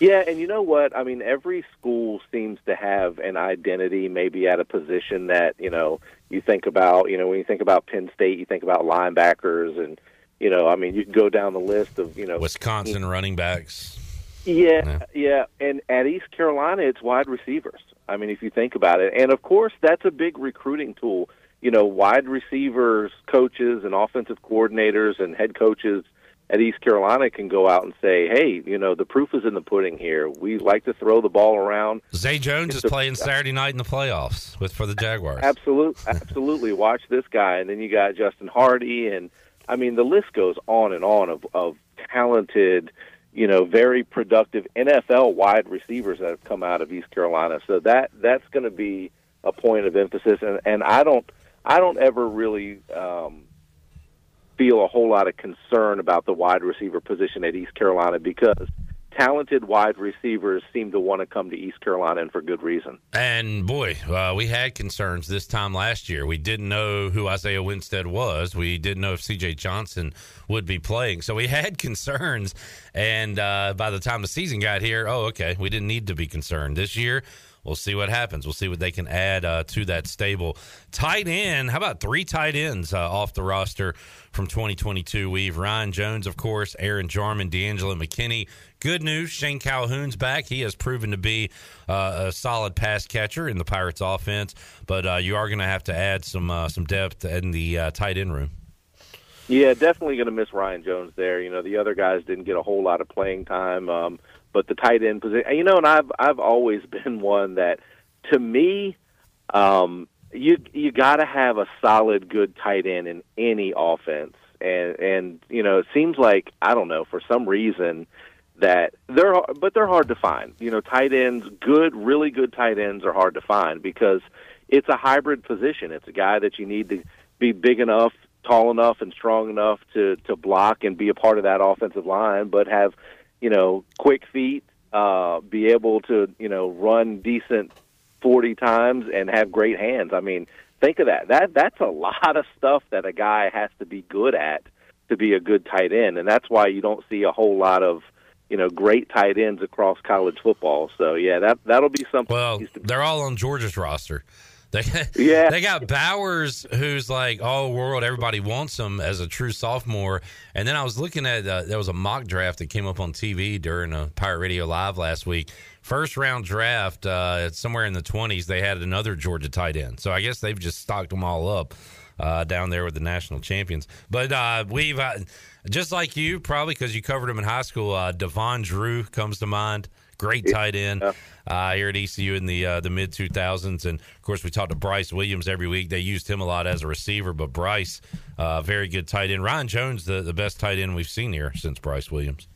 Yeah, and you know what? I mean, every school seems to have an identity, maybe at a position that you know you think about. You know, when you think about Penn State, you think about linebackers, and you know, I mean, you can go down the list of you know Wisconsin running backs. Yeah, yeah, yeah, and at East Carolina, it's wide receivers. I mean, if you think about it, and of course, that's a big recruiting tool. You know, wide receivers, coaches, and offensive coordinators and head coaches at East Carolina can go out and say, "Hey, you know, the proof is in the pudding here. We like to throw the ball around." Zay Jones it's is a, playing Saturday night in the playoffs with for the Jaguars. Absolutely, absolutely. Watch this guy, and then you got Justin Hardy and I mean, the list goes on and on of, of talented, you know, very productive NFL wide receivers that have come out of East Carolina. So that that's going to be a point of emphasis, and and I don't I don't ever really um, feel a whole lot of concern about the wide receiver position at East Carolina because talented wide receivers seem to want to come to East Carolina, and for good reason. And boy, uh, we had concerns this time last year. We didn't know who Isaiah Winstead was. We didn't know if C.J. Johnson would be playing, so we had concerns. And uh, by the time the season got here, oh, okay, we didn't need to be concerned this year we'll see what happens. We'll see what they can add uh, to that stable. Tight end, how about three tight ends uh, off the roster from 2022? We've Ryan Jones, of course, Aaron Jarman, D'Angelo McKinney. Good news, Shane Calhoun's back. He has proven to be uh, a solid pass catcher in the Pirates' offense, but uh, you are going to have to add some uh, some depth in the uh, tight end room. Yeah, definitely going to miss Ryan Jones there. You know, the other guys didn't get a whole lot of playing time. Um, but the tight end position, you know, and I've I've always been one that, to me, um, you you got to have a solid, good tight end in any offense, and and you know, it seems like I don't know for some reason that they're but they're hard to find. You know, tight ends, good, really good tight ends are hard to find because it's a hybrid position. It's a guy that you need to be big enough, tall enough, and strong enough to to block and be a part of that offensive line, but have you know, quick feet, uh, be able to, you know, run decent 40 times and have great hands. I mean, think of that. That that's a lot of stuff that a guy has to be good at to be a good tight end, and that's why you don't see a whole lot of you know great tight ends across college football. So yeah, that that'll be something. Well, they're all on Georgia's roster. They yeah. they got Bowers, who's like all world. Everybody wants him as a true sophomore. And then I was looking at uh, there was a mock draft that came up on TV during a Pirate Radio Live last week. First round draft, uh, somewhere in the twenties, they had another Georgia tight end. So I guess they've just stocked them all up uh, down there with the national champions. But uh, we've uh, just like you, probably because you covered him in high school. Uh, Devon Drew comes to mind. Great tight end uh, here at ECU in the uh, the mid 2000s, and of course we talked to Bryce Williams every week. They used him a lot as a receiver, but Bryce, uh, very good tight end. Ryan Jones, the the best tight end we've seen here since Bryce Williams.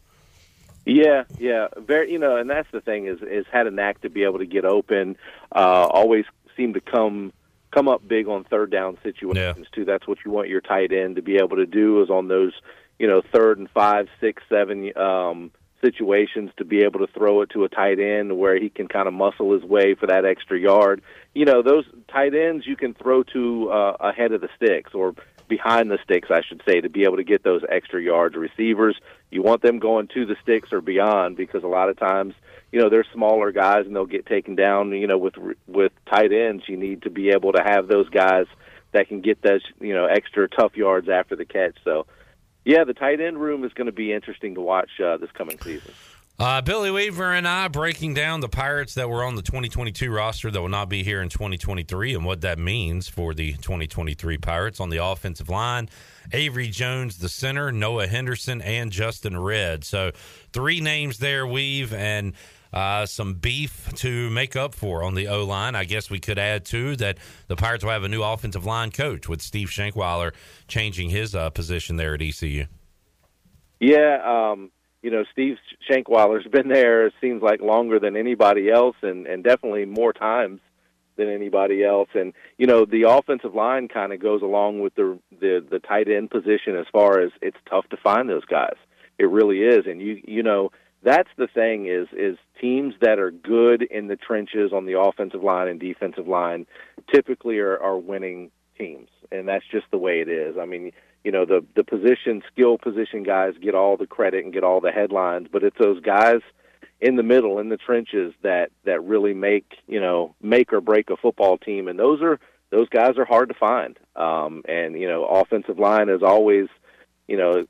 Yeah, yeah, very. You know, and that's the thing is is had a knack to be able to get open. Uh, always seemed to come come up big on third down situations yeah. too. That's what you want your tight end to be able to do is on those you know third and five, six, seven. Um, situations to be able to throw it to a tight end where he can kind of muscle his way for that extra yard. You know, those tight ends you can throw to uh, ahead of the sticks or behind the sticks, I should say, to be able to get those extra yards. Receivers, you want them going to the sticks or beyond because a lot of times, you know, they're smaller guys and they'll get taken down. You know, with with tight ends, you need to be able to have those guys that can get those you know extra tough yards after the catch. So, yeah, the tight end room is going to be interesting to watch uh, this coming season. Uh, Billy Weaver and I breaking down the Pirates that were on the 2022 roster that will not be here in 2023 and what that means for the 2023 Pirates on the offensive line. Avery Jones, the center, Noah Henderson, and Justin Red. So three names there, Weave, and uh, some beef to make up for on the O line. I guess we could add too that the Pirates will have a new offensive line coach with Steve Shankweiler changing his uh, position there at ECU. Yeah, um, you know, Steve Shankweiler's been there. It seems like longer than anybody else, and and definitely more times than anybody else. And you know, the offensive line kind of goes along with the the the tight end position as far as it's tough to find those guys. It really is, and you you know that's the thing is is teams that are good in the trenches on the offensive line and defensive line typically are, are winning teams, and that's just the way it is. I mean you know the the position skill position guys get all the credit and get all the headlines but it's those guys in the middle in the trenches that that really make you know make or break a football team and those are those guys are hard to find um and you know offensive line is always you know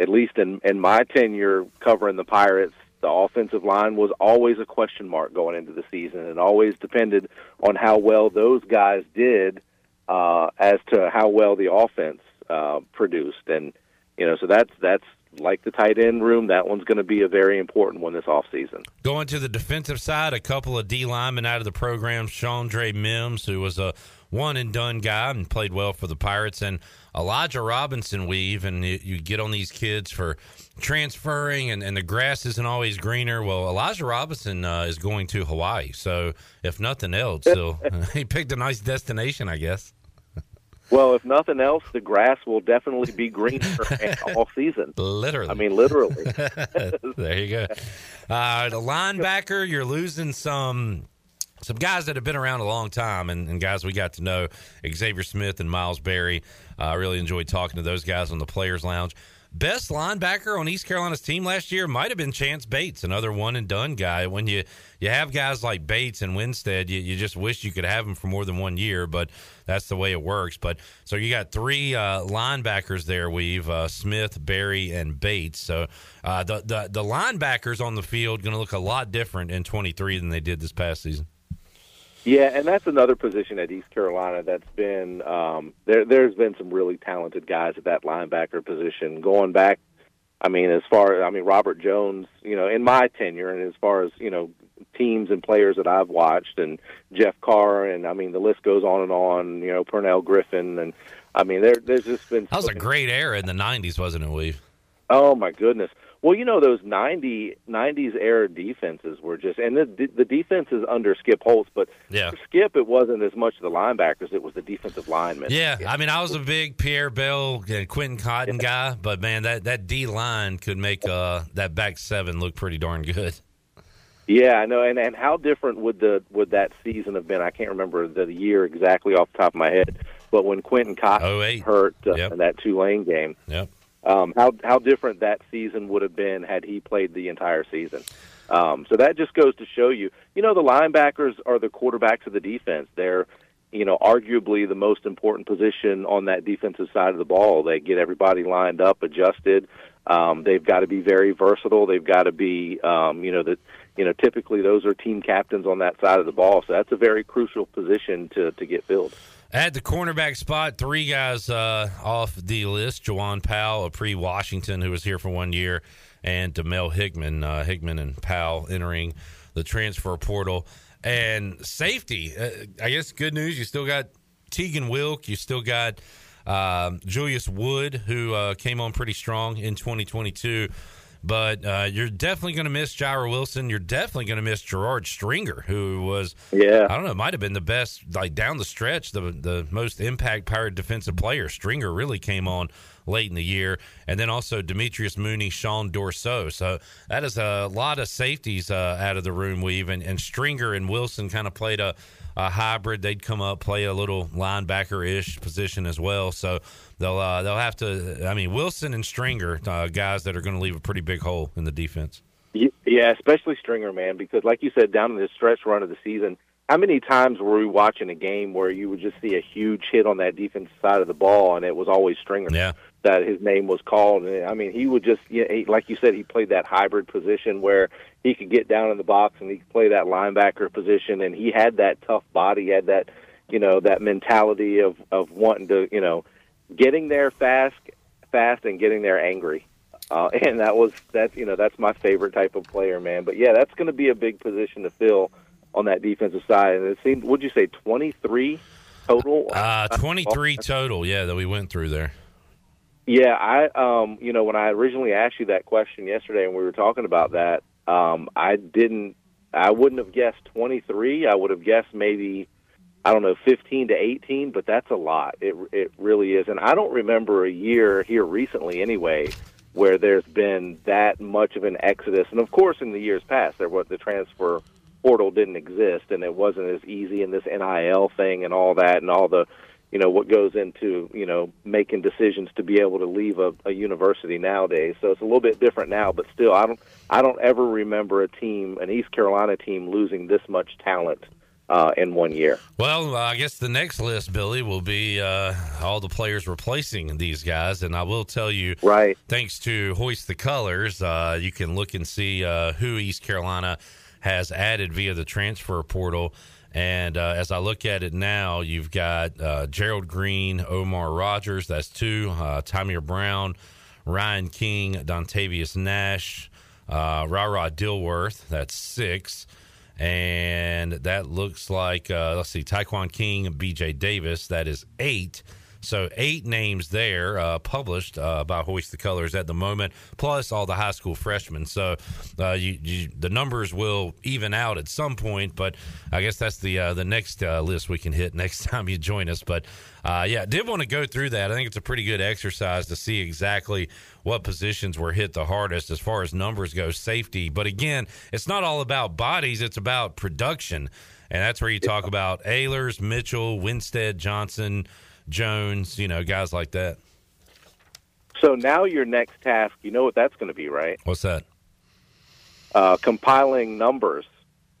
at, least in in my tenure covering the pirates the offensive line was always a question mark going into the season and always depended on how well those guys did uh as to how well the offense uh, produced, and you know, so that's that's like the tight end room. That one's going to be a very important one this offseason. Going to the defensive side, a couple of D linemen out of the program, Chandre Mims, who was a one and done guy and played well for the Pirates, and Elijah Robinson weave, and you, you get on these kids for transferring, and, and the grass isn't always greener. Well, Elijah Robinson uh, is going to Hawaii, so if nothing else, so he picked a nice destination, I guess. Well, if nothing else, the grass will definitely be greener all season. Literally. I mean, literally. there you go. Uh, the linebacker, you're losing some some guys that have been around a long time and, and guys we got to know Xavier Smith and Miles Berry. I uh, really enjoyed talking to those guys on the Players Lounge. Best linebacker on East Carolina's team last year might have been Chance Bates, another one and done guy. When you you have guys like Bates and Winstead, you, you just wish you could have them for more than one year, but that's the way it works. But so you got three uh, linebackers there. We've uh, Smith, Berry, and Bates. So uh, the, the the linebackers on the field going to look a lot different in 23 than they did this past season. Yeah, and that's another position at East Carolina that's been um, there. There's been some really talented guys at that linebacker position going back. I mean, as far I mean Robert Jones, you know, in my tenure, and as far as you know, teams and players that I've watched, and Jeff Carr, and I mean the list goes on and on. You know, Pernell Griffin, and I mean there, there's just been that was a great era in the '90s, wasn't it, Weave? Oh my goodness. Well, you know those 90 90s era defenses were just and the the defenses under Skip Holtz, but yeah. Skip it wasn't as much the linebackers, it was the defensive linemen. Yeah, I mean I was a big Pierre Bell and Quentin Cotton yeah. guy, but man that that D line could make uh that back seven look pretty darn good. Yeah, I know. And and how different would the would that season have been? I can't remember the year exactly off the top of my head, but when Quentin Cotton hurt uh, yep. in that Tulane game. Yep um, how how different that season would have been had he played the entire season. Um, so that just goes to show you, you know, the linebackers are the quarterbacks of the defense. They're, you know, arguably the most important position on that defensive side of the ball. They get everybody lined up, adjusted. Um, they've got to be very versatile. They've got to be, um, you know, that you know, typically those are team captains on that side of the ball. So that's a very crucial position to to get filled. At the cornerback spot, three guys uh, off the list: Jawan Powell, a pre Washington, who was here for one year, and Demel Hickman. Uh, Hickman and Powell entering the transfer portal. And safety, uh, I guess good news. You still got Tegan Wilk. You still got um, Julius Wood, who uh, came on pretty strong in 2022. But uh, you're definitely going to miss Jira Wilson. You're definitely going to miss Gerard Stringer, who was, yeah, I don't know, might have been the best, like down the stretch, the the most impact pirate defensive player. Stringer really came on late in the year, and then also Demetrius Mooney, Sean Dorso. So that is a lot of safeties uh, out of the room. Weave and, and Stringer and Wilson kind of played a a hybrid. They'd come up, play a little linebacker ish position as well. So they'll uh, they'll have to. I mean, Wilson and Stringer, uh, guys that are going to leave a pretty big hole in the defense. Yeah, especially Stringer, man, because like you said, down in the stretch run of the season, how many times were we watching a game where you would just see a huge hit on that defensive side of the ball, and it was always Stringer yeah. that his name was called? And I mean, he would just, yeah, he, like you said, he played that hybrid position where he could get down in the box and he could play that linebacker position, and he had that tough body, he had that, you know, that mentality of of wanting to, you know, getting there fast, fast, and getting there angry. Uh, and that was that you know that's my favorite type of player, man. But yeah, that's going to be a big position to fill on that defensive side. And it seemed, would you say twenty three total? Uh, twenty three total. Yeah, that we went through there. Yeah, I um, you know, when I originally asked you that question yesterday, and we were talking about that, um, I didn't, I wouldn't have guessed twenty three. I would have guessed maybe. I don't know, 15 to 18, but that's a lot. It it really is. And I don't remember a year here recently anyway where there's been that much of an exodus. And of course, in the years past, there was the transfer portal didn't exist, and it wasn't as easy in this NIL thing and all that, and all the, you know, what goes into you know making decisions to be able to leave a, a university nowadays. So it's a little bit different now, but still, I don't I don't ever remember a team, an East Carolina team, losing this much talent. Uh, in one year. Well, uh, I guess the next list, Billy, will be uh, all the players replacing these guys, and I will tell you, right? Thanks to Hoist the Colors, uh, you can look and see uh, who East Carolina has added via the transfer portal. And uh, as I look at it now, you've got Gerald Green, Omar Rogers, that's two, uh, Tamir Brown, Ryan King, Dontavius Nash, uh, Rara Dilworth, that's six and that looks like uh, let's see, Taekwon King, B.J. Davis. That is eight. So eight names there uh, published uh, by Hoist the Colors at the moment, plus all the high school freshmen. So uh, you, you, the numbers will even out at some point, but I guess that's the uh, the next uh, list we can hit next time you join us. But uh, yeah, did want to go through that. I think it's a pretty good exercise to see exactly what positions were hit the hardest as far as numbers go. Safety, but again, it's not all about bodies; it's about production, and that's where you talk about Ahlers, Mitchell, Winstead, Johnson. Jones, you know, guys like that. So now your next task, you know what that's going to be, right? What's that? Uh, compiling numbers.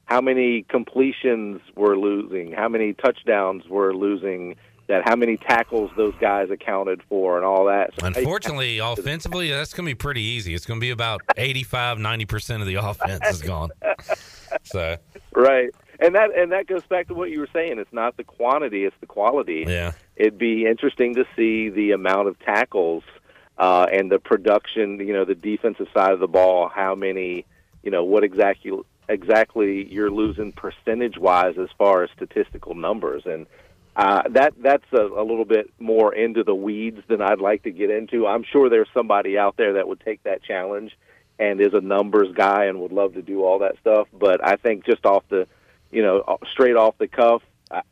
How many completions we're losing? How many touchdowns we're losing? That how many tackles those guys accounted for and all that. So Unfortunately, offensively, that's going to be pretty easy. It's going to be about 85, 90% of the offense is gone. So right and that and that goes back to what you were saying. It's not the quantity; it's the quality. Yeah, it'd be interesting to see the amount of tackles uh, and the production. You know, the defensive side of the ball. How many? You know, what exactly exactly you're losing percentage wise as far as statistical numbers and. Uh, that that's a, a little bit more into the weeds than I'd like to get into. I'm sure there's somebody out there that would take that challenge and is a numbers guy and would love to do all that stuff. But I think just off the you know, straight off the cuff,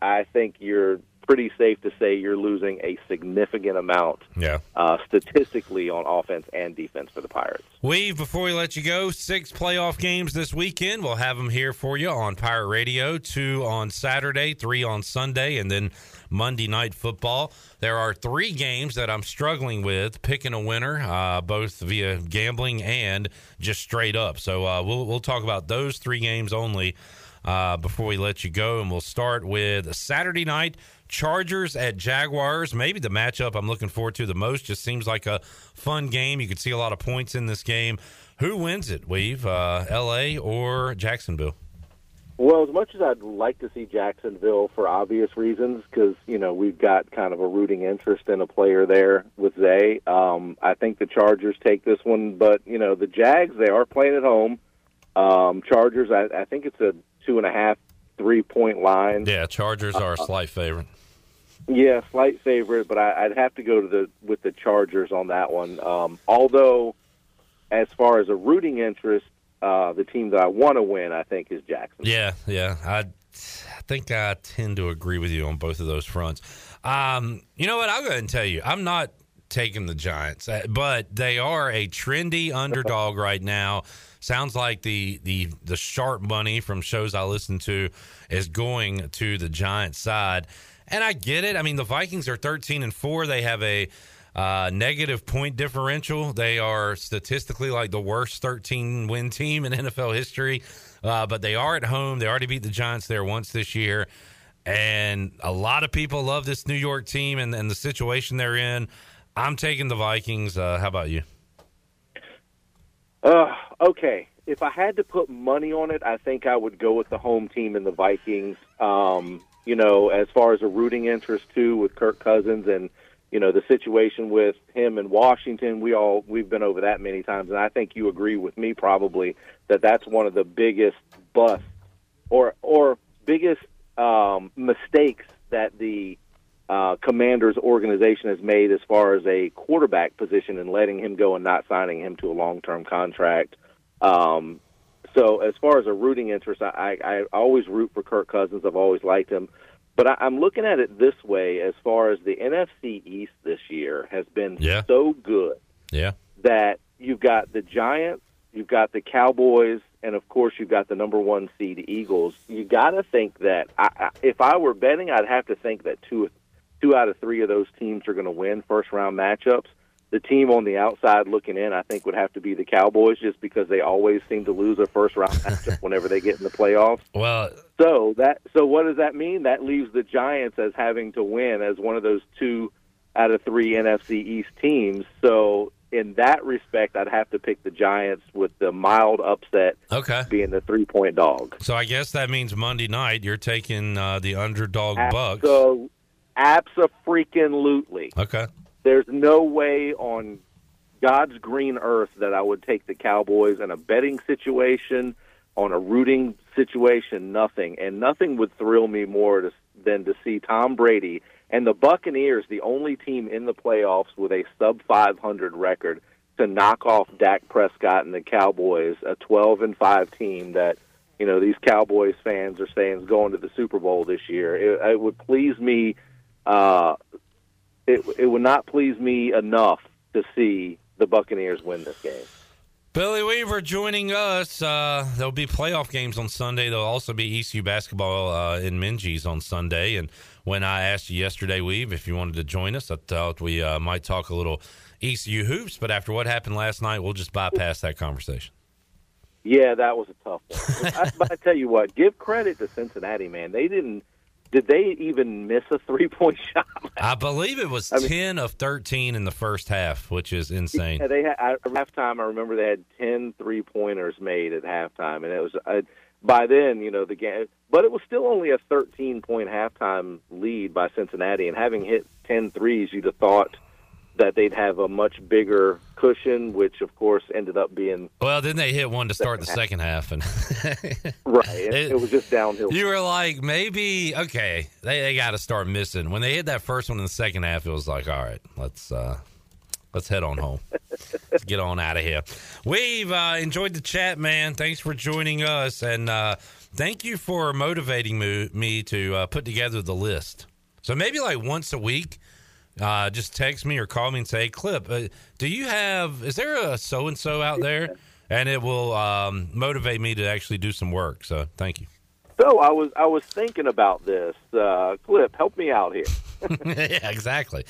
I think you're pretty safe to say you're losing a significant amount yeah. uh, statistically on offense and defense for the Pirates. Weave, before we let you go, six playoff games this weekend. We'll have them here for you on Pirate Radio. Two on Saturday, three on Sunday, and then Monday Night Football. There are three games that I'm struggling with picking a winner, uh, both via gambling and just straight up. So uh, we'll, we'll talk about those three games only uh, before we let you go. And we'll start with Saturday night Chargers at Jaguars. Maybe the matchup I'm looking forward to the most. Just seems like a fun game. You could see a lot of points in this game. Who wins it, Weave? Uh, L.A. or Jacksonville? Well, as much as I'd like to see Jacksonville for obvious reasons, because you know we've got kind of a rooting interest in a player there with Zay. Um, I think the Chargers take this one, but you know the Jags they are playing at home. Um, Chargers, I, I think it's a two and a half, three point line. Yeah, Chargers are a slight favorite. Yeah, slight favorite, but I, would have to go to the with the Chargers on that one. Um, although, as far as a rooting interest, uh, the team that I want to win, I think, is Jackson. Yeah, yeah, I, I think I tend to agree with you on both of those fronts. Um, you know what? I'll go ahead and tell you, I'm not taking the Giants, Uh, but they are a trendy underdog right now. Sounds like the the the sharp money from shows I listen to is going to the Giants side, and I get it. I mean, the Vikings are thirteen and four. They have a uh, negative point differential. They are statistically like the worst 13 win team in NFL history, uh, but they are at home. They already beat the Giants there once this year. And a lot of people love this New York team and, and the situation they're in. I'm taking the Vikings. Uh, how about you? Uh, okay. If I had to put money on it, I think I would go with the home team and the Vikings. Um, you know, as far as a rooting interest too, with Kirk Cousins and you know the situation with him in Washington, we all we've been over that many times, and I think you agree with me probably that that's one of the biggest busts or or biggest um, mistakes that the uh, Commanders organization has made as far as a quarterback position and letting him go and not signing him to a long term contract. Um, so as far as a rooting interest, I, I, I always root for Kirk Cousins. I've always liked him. But I, I'm looking at it this way as far as the NFC East this year has been Yeah. so good Yeah. that you've got the Giants, you've got the Cowboys, and of course you've got the number one seed Eagles. You got to think that I, I, if I were betting, I'd have to think that two two out of three of those teams are going to win first round matchups. The team on the outside looking in, I think, would have to be the Cowboys, just because they always seem to lose a first round matchup whenever they get in the playoffs. Well, So that so what does that mean? That leaves the Giants as having to win as one of those two out of three NFC East teams. So in that respect, I'd have to pick the Giants with the mild upset Okay. being the three point dog. So I guess that means Monday night you're taking uh, the underdog Bucks. So freaking absolutely. Okay. There's no way on God's green earth that I would take the Cowboys in a betting situation, on a rooting situation, nothing. And nothing would thrill me more to, than to see Tom Brady and the Buccaneers, the only team in the playoffs with a sub 500 record, to knock off Dak Prescott and the Cowboys, a 12 and 5 team that you know these Cowboys fans are saying is going to the Super Bowl this year. It, it would please me. Uh, it it would not please me enough to see the Buccaneers win this game. Billy Weaver joining us. Uh, there'll be playoff games on Sunday. There'll also be ECU basketball uh, in Minges on Sunday. And when I asked you yesterday, Weave, if you wanted to join us, I thought we uh, might talk a little ECU hoops. But after what happened last night, we'll just bypass that conversation. Yeah, that was a tough one. I, but I tell you what, give credit to Cincinnati, man. They didn't. Did they even miss a three point shot? I believe it was I mean- 10 of 13 in the first half, which is insane. Yeah, they had at halftime. I remember they had 10 three pointers made at halftime, and it was uh, by then, you know, the game. But it was still only a 13 point halftime lead by Cincinnati, and having hit 10 threes, you'd have thought that they'd have a much bigger cushion, which of course ended up being Well, then they hit one to start the second half, and right. It, it was just downhill. you were like, maybe okay, they, they got to start missing. When they hit that first one in the second half, it was like, all right, let's uh, let's head on home, let's get on out of here. We've uh, enjoyed the chat, man. Thanks for joining us, and uh, thank you for motivating me, me to uh, put together the list. So maybe like once a week. Uh, just text me or call me and say, "Clip, uh, do you have? Is there a so and so out there?" And it will um, motivate me to actually do some work. So, thank you. So I was I was thinking about this. Uh, Clip, help me out here. yeah, exactly.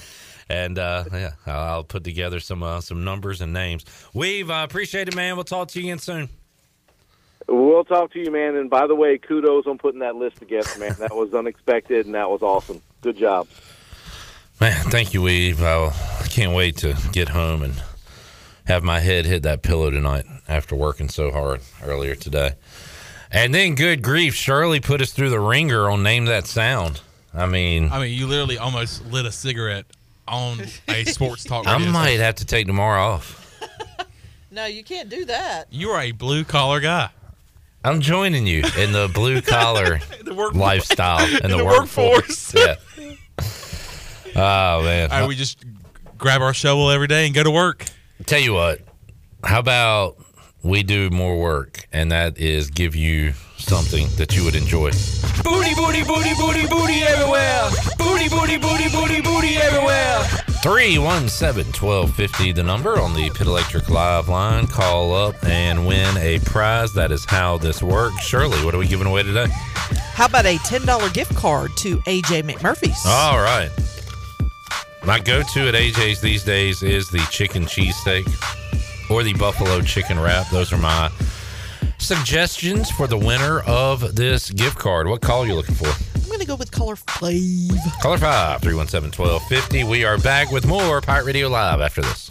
And uh, yeah, I'll put together some uh, some numbers and names. We've uh, appreciate it, man. We'll talk to you again soon. We'll talk to you, man. And by the way, kudos on putting that list together, man. That was unexpected and that was awesome. Good job. Man, thank you, Eve. I can't wait to get home and have my head hit that pillow tonight after working so hard earlier today. And then, good grief, Shirley put us through the ringer on Name That Sound. I mean, I mean, you literally almost lit a cigarette on a sports talk. I might station. have to take tomorrow off. No, you can't do that. You are a blue collar guy. I'm joining you in the blue collar The lifestyle and In the, the workforce. yeah. Oh man. All right, we just grab our shovel every day and go to work. Tell you what, how about we do more work and that is give you something that you would enjoy. Booty, booty, booty, booty, booty everywhere. Booty, booty, booty, booty, booty everywhere. 317 1250, the number on the Pit Electric Live line. Call up and win a prize. That is how this works. Shirley, what are we giving away today? How about a $10 gift card to AJ McMurphy's? All right. My go to at AJ's these days is the chicken cheesesteak or the buffalo chicken wrap. Those are my suggestions for the winner of this gift card. What call are you looking for? I'm going to go with color five. Caller 5 317 1250. We are back with more Pirate Radio Live after this.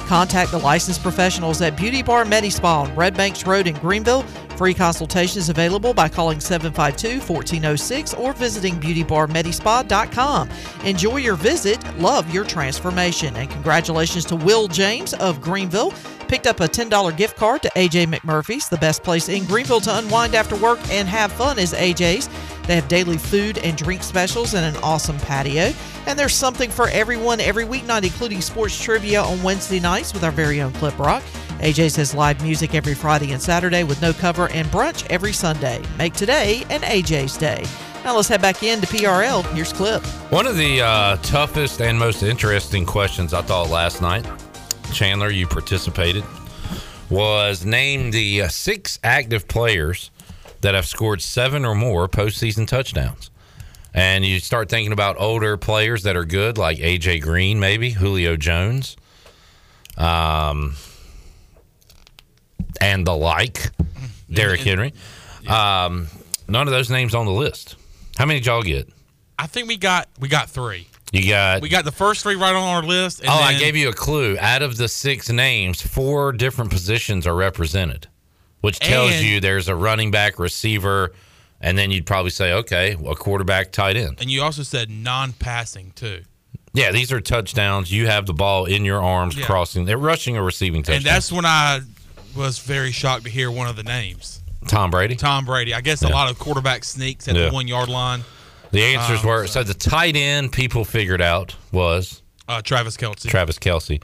Contact the licensed professionals at Beauty Bar Medspa on Red Banks Road in Greenville. Free consultations available by calling 752-1406 or visiting BeautyBarMedspa.com. Enjoy your visit, love your transformation, and congratulations to Will James of Greenville. Picked up a $10 gift card to AJ McMurphy's. The best place in Greenville to unwind after work and have fun is AJ's. They have daily food and drink specials and an awesome patio. And there's something for everyone every weeknight, including sports trivia on Wednesday nights with our very own Clip Rock. AJ's has live music every Friday and Saturday with no cover and brunch every Sunday. Make today an AJ's day. Now let's head back into PRL. Here's Clip. One of the uh, toughest and most interesting questions I thought last night, Chandler, you participated, was name the uh, six active players that have scored seven or more postseason touchdowns. And you start thinking about older players that are good, like AJ Green, maybe Julio Jones, um, and the like, Derrick Henry. Um, none of those names on the list. How many did y'all get? I think we got we got three. You got We got the first three right on our list. And oh, I gave you a clue. Out of the six names, four different positions are represented, which tells And- you there's a running back, receiver, and then you'd probably say, okay, a quarterback, tight end. And you also said non-passing too. Yeah, these are touchdowns. You have the ball in your arms, Yeah. crossing. They're rushing or receiving touchdown. And that's when I was very shocked to hear one of the names. Tom Brady. Tom Brady. I guess a lot of quarterback sneaks at Yeah. the one yard line. The answers Um, were so the tight end people figured out was Uh, Travis Kelce. Travis Kelce.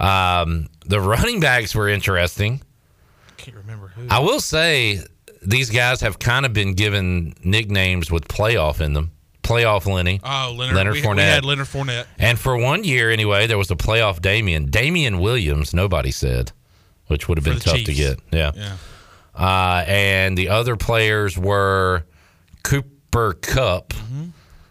Um, the running backs were interesting. I can't remember who. I will say these guys have kind of been given nicknames with playoff in them. Playoff Lenny. Oh, Leonard. Leonard we, Fournette. we had Leonard Fournette. And for one year anyway, there was a playoff Damien. Damien Williams, nobody said, which would have been tough to get. Yeah. Yeah. Uh, and the other players were Cooper Kupp, Mm-hmm.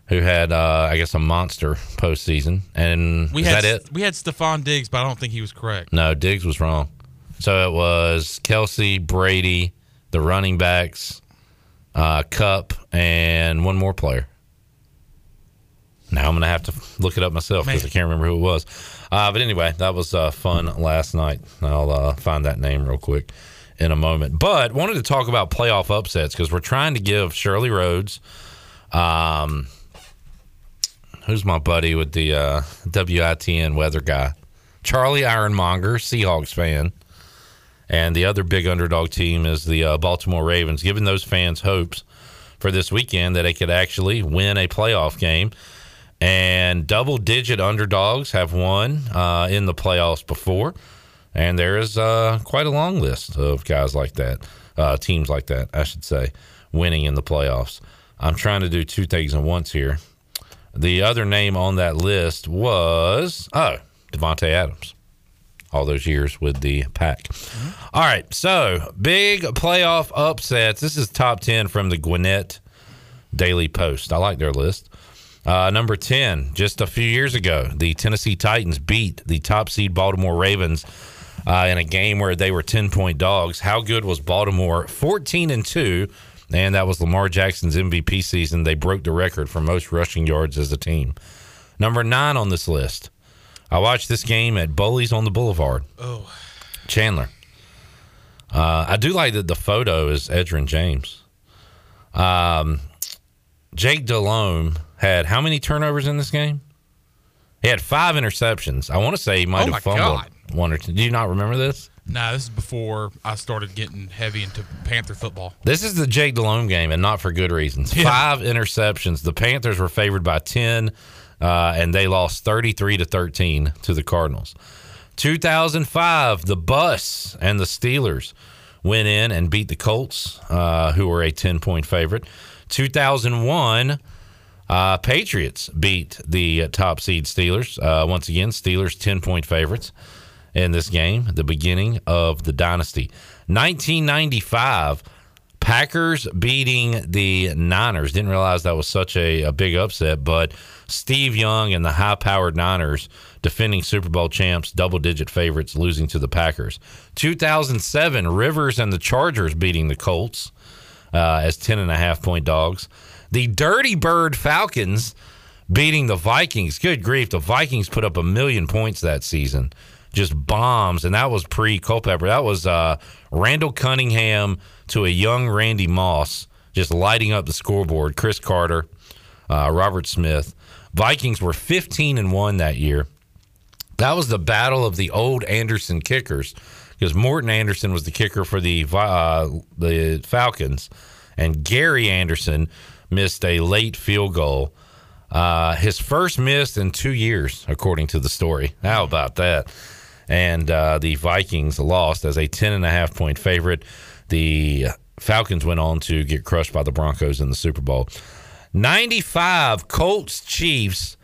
who had, uh, I guess, a monster postseason. And We is had that it? we had Stefon Diggs, but I don't think he was correct. No, Diggs was wrong. So it was Kelce, Brady, the running backs, uh, Kupp, and one more player. Now I'm going to have to look it up myself because I can't remember who it was. Uh, but anyway, that was uh, fun last night. I'll uh, find that name real quick in a moment. But wanted to talk about playoff upsets because we're trying to give Shirley Rhodes, um, who's my buddy with the uh, WITN weather guy, Charlie Ironmonger, Seahawks fan, and the other big underdog team is the uh, Baltimore Ravens, giving those fans hopes for this weekend that they could actually win a playoff game. And double digit underdogs have won uh, in the playoffs before. And there is uh, quite a long list of guys like that, uh, teams like that, I should say, winning in the playoffs. I'm trying to do two things at once here. The other name on that list was, oh, Davante Adams. All those years with the pack. All right, so big playoff upsets. This is top 10 from the Gwinnett Daily Post. I like their list. Uh, number 10, just a few years ago, the Tennessee Titans beat the top seed Baltimore Ravens uh, in a game where they were 10 point dogs. How good was Baltimore? 14 and 2 and that was Lamar Jackson's MVP season. They broke the record for most rushing yards as a team. Number nine on this list. I watched this game at Bullies on the Boulevard. Oh. Chandler. Uh, I do like that the photo is Edgerrin James. Um, Jake Delhomme had how many turnovers in this game? He had five interceptions. I want to say he might Oh, have fumbled God. One or two. Do you not remember this? Nah, this is before I started getting heavy into Panther football. This is the Jake Delhomme game, and not for good reasons. Yeah. Five interceptions. The Panthers were favored by ten, uh, and they lost thirty-three to thirteen to the Cardinals. 2005, the Bus and the Steelers went in and beat the Colts, uh, who were a ten-point favorite. 2001. Uh, Patriots beat the top seed Steelers. Uh, once again, Steelers 10 point favorites in this game, the beginning of the dynasty. 1995, Packers beating the Niners. Didn't realize that was such a, a big upset, but Steve Young and the high powered Niners, defending Super Bowl champs, double digit favorites, losing to the Packers. 2007, Rivers and the Chargers beating the Colts uh, as 10 and a half point dogs. The Dirty Bird Falcons beating the Vikings. Good grief. The Vikings put up a million points that season. Just bombs. And that was pre Culpepper. That was uh, Randall Cunningham to a young Randy Moss just lighting up the scoreboard. Cris Carter, uh, Robert Smith. Vikings were 15 and 1 that year. That was the battle of the old Anderson kickers because Morten Andersen was the kicker for the uh, the Falcons, and Gary Anderson missed a late field goal. Uh, his first miss in two years, according to the story. How about that? And uh, the Vikings lost as a 10 and a half point favorite. The Falcons went on to get crushed by the Broncos in the Super Bowl. 95 Colts Chiefs.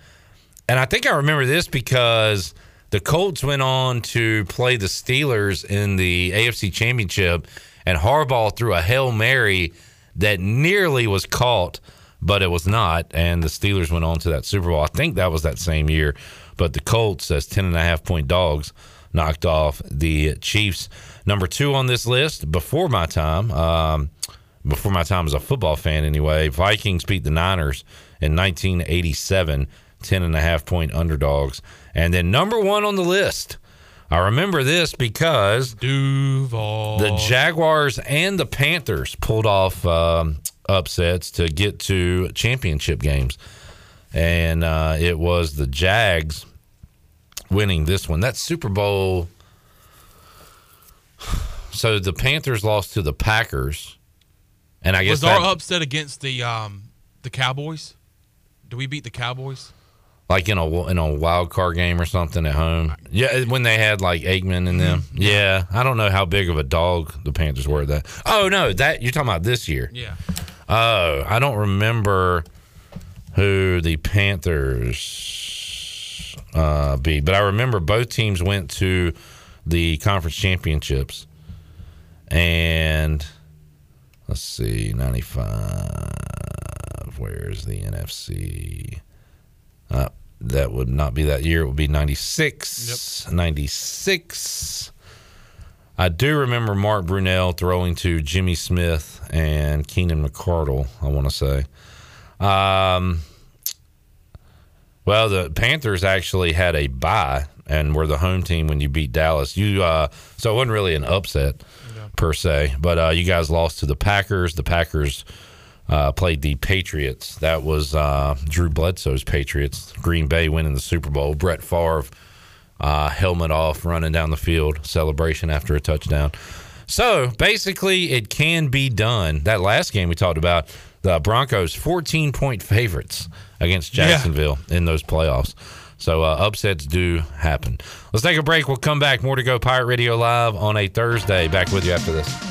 And I think I remember this because the Colts went on to play the Steelers in the AFC Championship, and Harbaugh threw a Hail Mary that nearly was caught, but it was not. And the Steelers went on to that Super Bowl. I think that was that same year. But the Colts, as 10 and a half point dogs, knocked off the Chiefs. Number two on this list before my time, um, before my time as a football fan anyway, Vikings beat the Niners in 1987, 10 and a half point underdogs. And then number one on the list, I remember this because Duval. the Jaguars and the Panthers pulled off um, upsets to get to championship games. And uh, it was the Jags winning this one. That's Super Bowl. So the Panthers lost to the Packers. And I guess was that, our upset against the um the Cowboys? Do we beat the Cowboys? like in a in a wild card game or something at home. Yeah, when they had like Aikman in them. Yeah, I don't know how big of a dog the Panthers were. That. Oh no, that you're talking about this year. Yeah. Oh, I don't remember who the Panthers uh, beat, but I remember both teams went to the conference championships, and let's see, ninety five. Where's the NFC? Uh, that would not be that year. It would be 96. 96. I do remember Mark Brunell throwing to Jimmy Smith and Keenan McCardell, I want to say. Um, well, the Panthers actually had a bye and were the home team when you beat Dallas. You uh, So it wasn't really an upset per se, but uh, you guys lost to the Packers. The Packers uh, played the Patriots. That was uh, Drew Bledsoe's Patriots. Green Bay winning the Super Bowl. Brett Favre, uh, helmet off, running down the field, celebration after a touchdown. So basically, it can be done. That last game we talked about, the Broncos 14 point favorites against Yeah. Jacksonville in those playoffs. So uh, upsets do happen. Let's take a break. We'll come back. More to go. Pirate Radio Live on a Thursday. Back with you after this.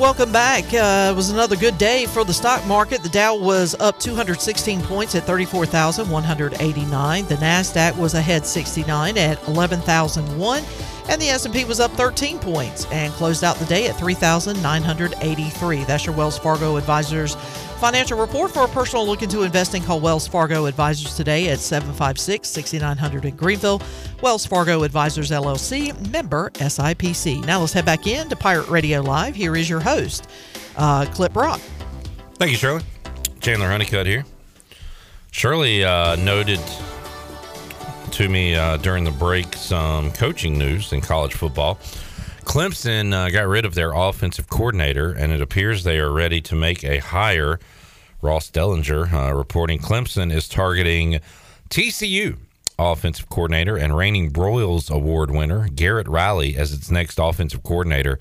Welcome back. Uh, it was another good day for the stock market. The Dow was up 216 points at 34,189. The Nasdaq was ahead 69 at 11,001, and the S&P was up 13 points and closed out the day at 3,983. That's your Wells Fargo Advisors financial report for a personal look into investing. Call Wells Fargo Advisors today at 756-6900 in Greenville. Wells Fargo Advisors LLC, member SIPC. Now let's head back in to Pirate Radio Live. Here is your host, uh, Clip Rock. Thank you, Shirley. Chandler Honeycutt here. Shirley uh, noted to me uh, during the break some coaching news in college football. Clemson uh, got rid of their offensive coordinator, and it appears they are ready to make a hire. Ross Dellenger uh, reporting Clemson is targeting TCU offensive coordinator and reigning Broyles Award winner Garrett Riley as its next offensive coordinator.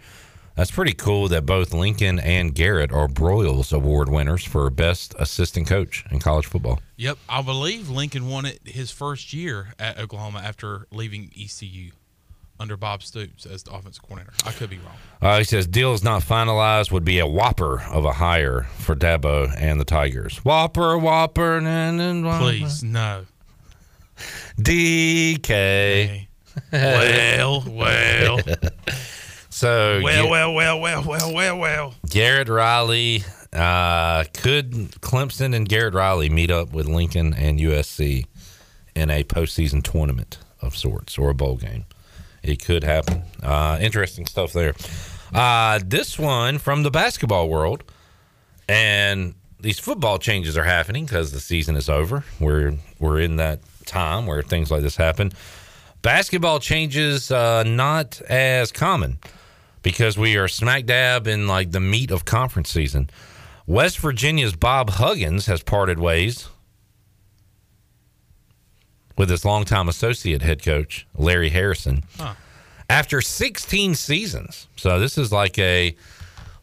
That's pretty cool that both Lincoln and Garrett are Broyles Award winners for best assistant coach in college football. Yep, I believe Lincoln won it his first year at Oklahoma after leaving ECU under Bob Stoops as the offensive coordinator. I could be wrong. Uh, he says deal is not finalized. Would be a whopper of a hire for Dabo and the Tigers. Whopper, whopper, and, and whopper. Please no. DK. Well, well. so Well, well, well, well, well, well, well. Garrett Riley. Uh, could Clemson and Garrett Riley meet up with Lincoln and USC in a postseason tournament of sorts or a bowl game? It could happen. Uh, interesting stuff there. Uh, this one from the basketball world, and these football changes are happening because the season is over. We're we're in that time where things like this happen. Basketball changes uh, not as common because we are smack dab in like the meat of conference season. West Virginia's Bob Huggins has parted ways with his longtime associate head coach Larry Harrison Huh. after 16 seasons. So this is like a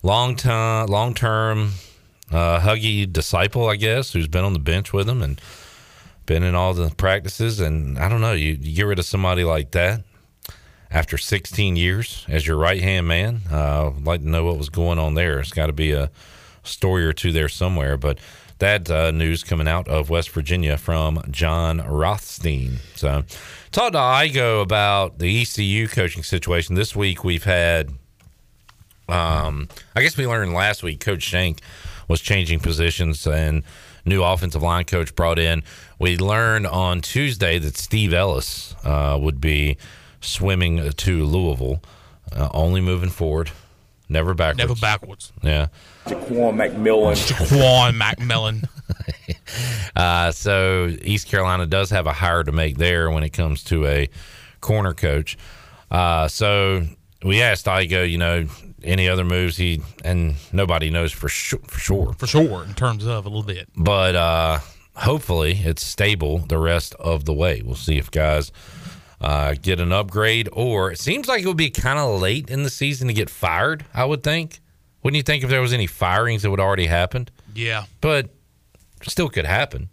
long time, long term uh, Huggy disciple, I guess, who's been on the bench with him and been in all the practices. And I don't know, you, you get rid of somebody like that after 16 years as your right hand man. Uh, I'd like to know what was going on there. It's got to be a story or two there somewhere, but. That uh, news coming out of West Virginia from Jon Rothstein. So, talked to Igo about the ECU coaching situation. This week we've had, um, I guess we learned last week Coach Shank was changing positions and new offensive line coach brought in. We learned on Tuesday that Steve Ellis uh, would be swimming to Louisville, uh, only moving forward, never backwards. Never backwards. Yeah. Jaquan McMillan. Jaquan McMillan. Uh, so East Carolina does have a hire to make there when it comes to a corner coach. Uh, so we asked Igo, you know, any other moves he and nobody knows for sure for sure. For sure, in terms of a little bit. But uh, hopefully it's stable the rest of the way. We'll see if guys uh, get an upgrade or it seems like it would be kind of late in the season to get fired, I would think. Wouldn't you think if there was any firings that would already happened? Yeah. But still could happen.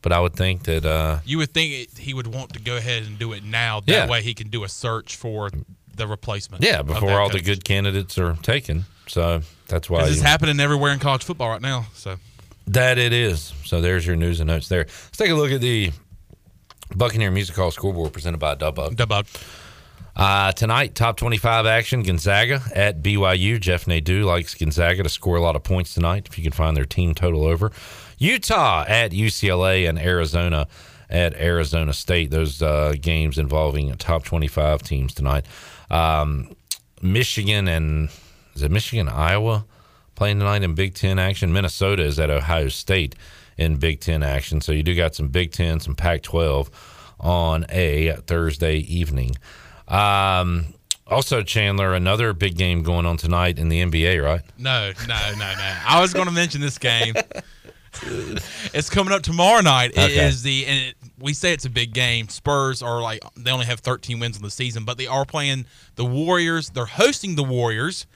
But I would think that uh, You would think it, he would want to go ahead and do it now. That Yeah. way he can do a search for the replacement. Yeah, before all the good candidates are taken. So that's why it's happening everywhere in college football right now. So that it is. So there's your news and notes there. Let's take a look at the Buccaneer Music Hall scoreboard presented by Dubbug. Dubbug. Uh, tonight, top 25 action Gonzaga at BYU. Jeff Nadeau likes Gonzaga to score a lot of points tonight if you can find their team total over. Utah at UCLA and Arizona at Arizona State. Those uh, games involving top 25 teams tonight. Um, Michigan and is it Michigan, Iowa playing tonight in Big Ten action? Minnesota is at Ohio State in Big Ten action. So you do got some Big Ten, some Pac 12 on a Thursday evening. Um, also, Chandler, another big game going on tonight in the NBA, right? no, no, no, no. I was going to mention this game. it's coming up tomorrow night. It Okay. is the and it, we say it's a big game. Spurs are like they only have 13 wins in the season, but they are playing the Warriors. They're hosting the Warriors.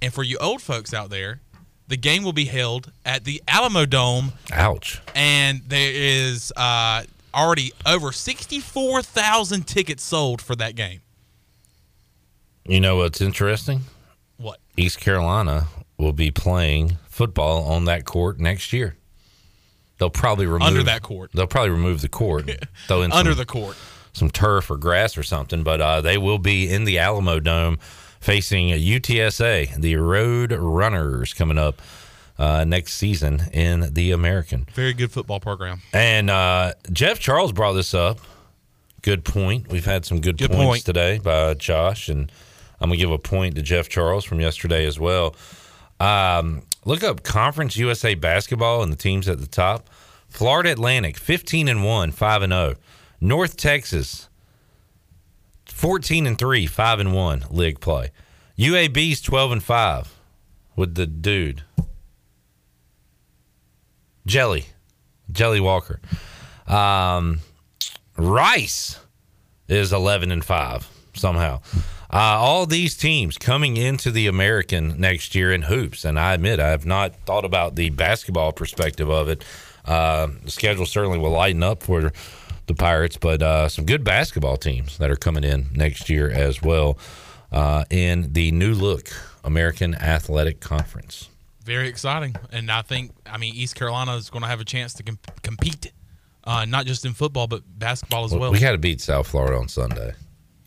And for you old folks out there, The game will be held at the Alamo Dome, Ouch. and there is uh, already over 64,000 tickets sold for that game. You know what's interesting? What? East Carolina will be playing football on that court next year. They'll probably remove Under that court. They'll probably remove the court, throw in Under some- the court. some turf or grass or something. But uh, they will be in the Alamo Dome facing UTSA, the Road Runners, coming up uh, next season in the American. Very good football program. And uh, Jeff Charles brought this up. Good point. We've had some good, Good points point. today by Josh, and I'm gonna give a point to Jeff Charles from yesterday as well. Um, look up Conference USA basketball and the teams at the top. Florida Atlantic, 15 and one, five and zero. North Texas, 14 and three, five and one league play. UAB's 12 and five with the dude Jelly, Jelly Walker. Um, Rice is 11 and 5 somehow. Uh, all these teams coming into the American next year in hoops. And I admit, I have not thought about the basketball perspective of it. Uh, the schedule certainly will lighten up for the Pirates, but uh, some good basketball teams that are coming in next year as well uh, in the new look American Athletic Conference. Very exciting. And I think, I mean, East Carolina is going to have a chance to com- compete, uh, not just in football, but basketball as well. We got to beat South Florida on Sunday.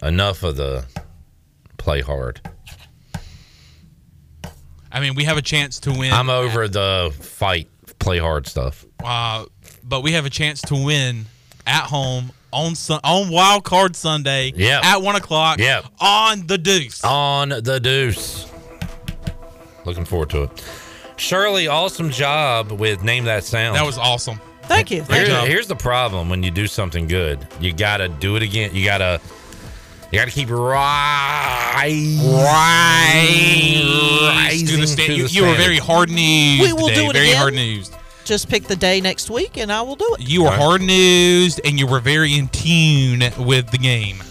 Enough of the play hard. I mean, we have a chance to win. I'm over the fight, play hard stuff. uh, but we have a chance to win at home on sun- on Wild Card Sunday Yep. at one o'clock Yep. on the Deuce. On the deuce. Looking forward to it. Shirley, awesome job with Name That Sound. That was awesome. Thank you. Here- Thank you. here's the problem when you do something good. You gotta do it again. You gotta you gotta keep right rising mm, To the sta- to you, the you were very hard news. We will today, do it again. Very again. hard news. Just pick the day next week, and I will do it. You were hard news, and you were very in tune with the game.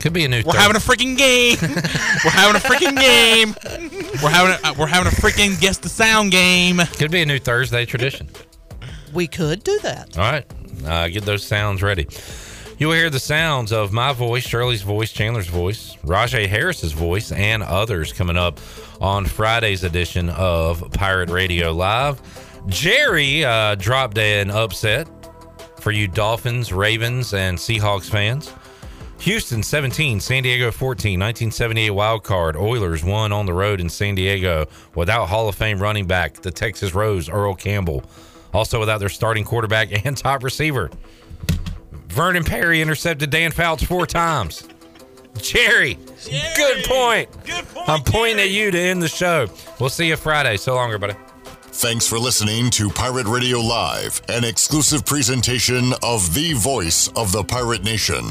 Could be a new. We're third- having a freaking game. we're having a freaking game. We're having a, we're having a freaking guess the sound game. Could be a new Thursday tradition. We could do that. All right, uh, get those sounds ready. You will hear the sounds of my voice, Shirley's voice, Chandler's voice, Rahjai Harris's voice, and others coming up on Friday's edition of Pirate Radio Live. Jerry uh, dropped an upset for you Dolphins, Ravens, and Seahawks fans. Houston 17, San Diego 14, 1978 wild card. Oilers won on the road in San Diego without Hall of Fame running back, the Texas Rose, Earl Campbell. Also without their starting quarterback and top receiver. Vernon Perry intercepted Dan Fouts four times. Jerry, good point. Good point. I'm pointing at you to end the show. We'll see you Friday. So long, everybody. Thanks for listening to Pirate Radio Live, an exclusive presentation of the voice of the pirate nation.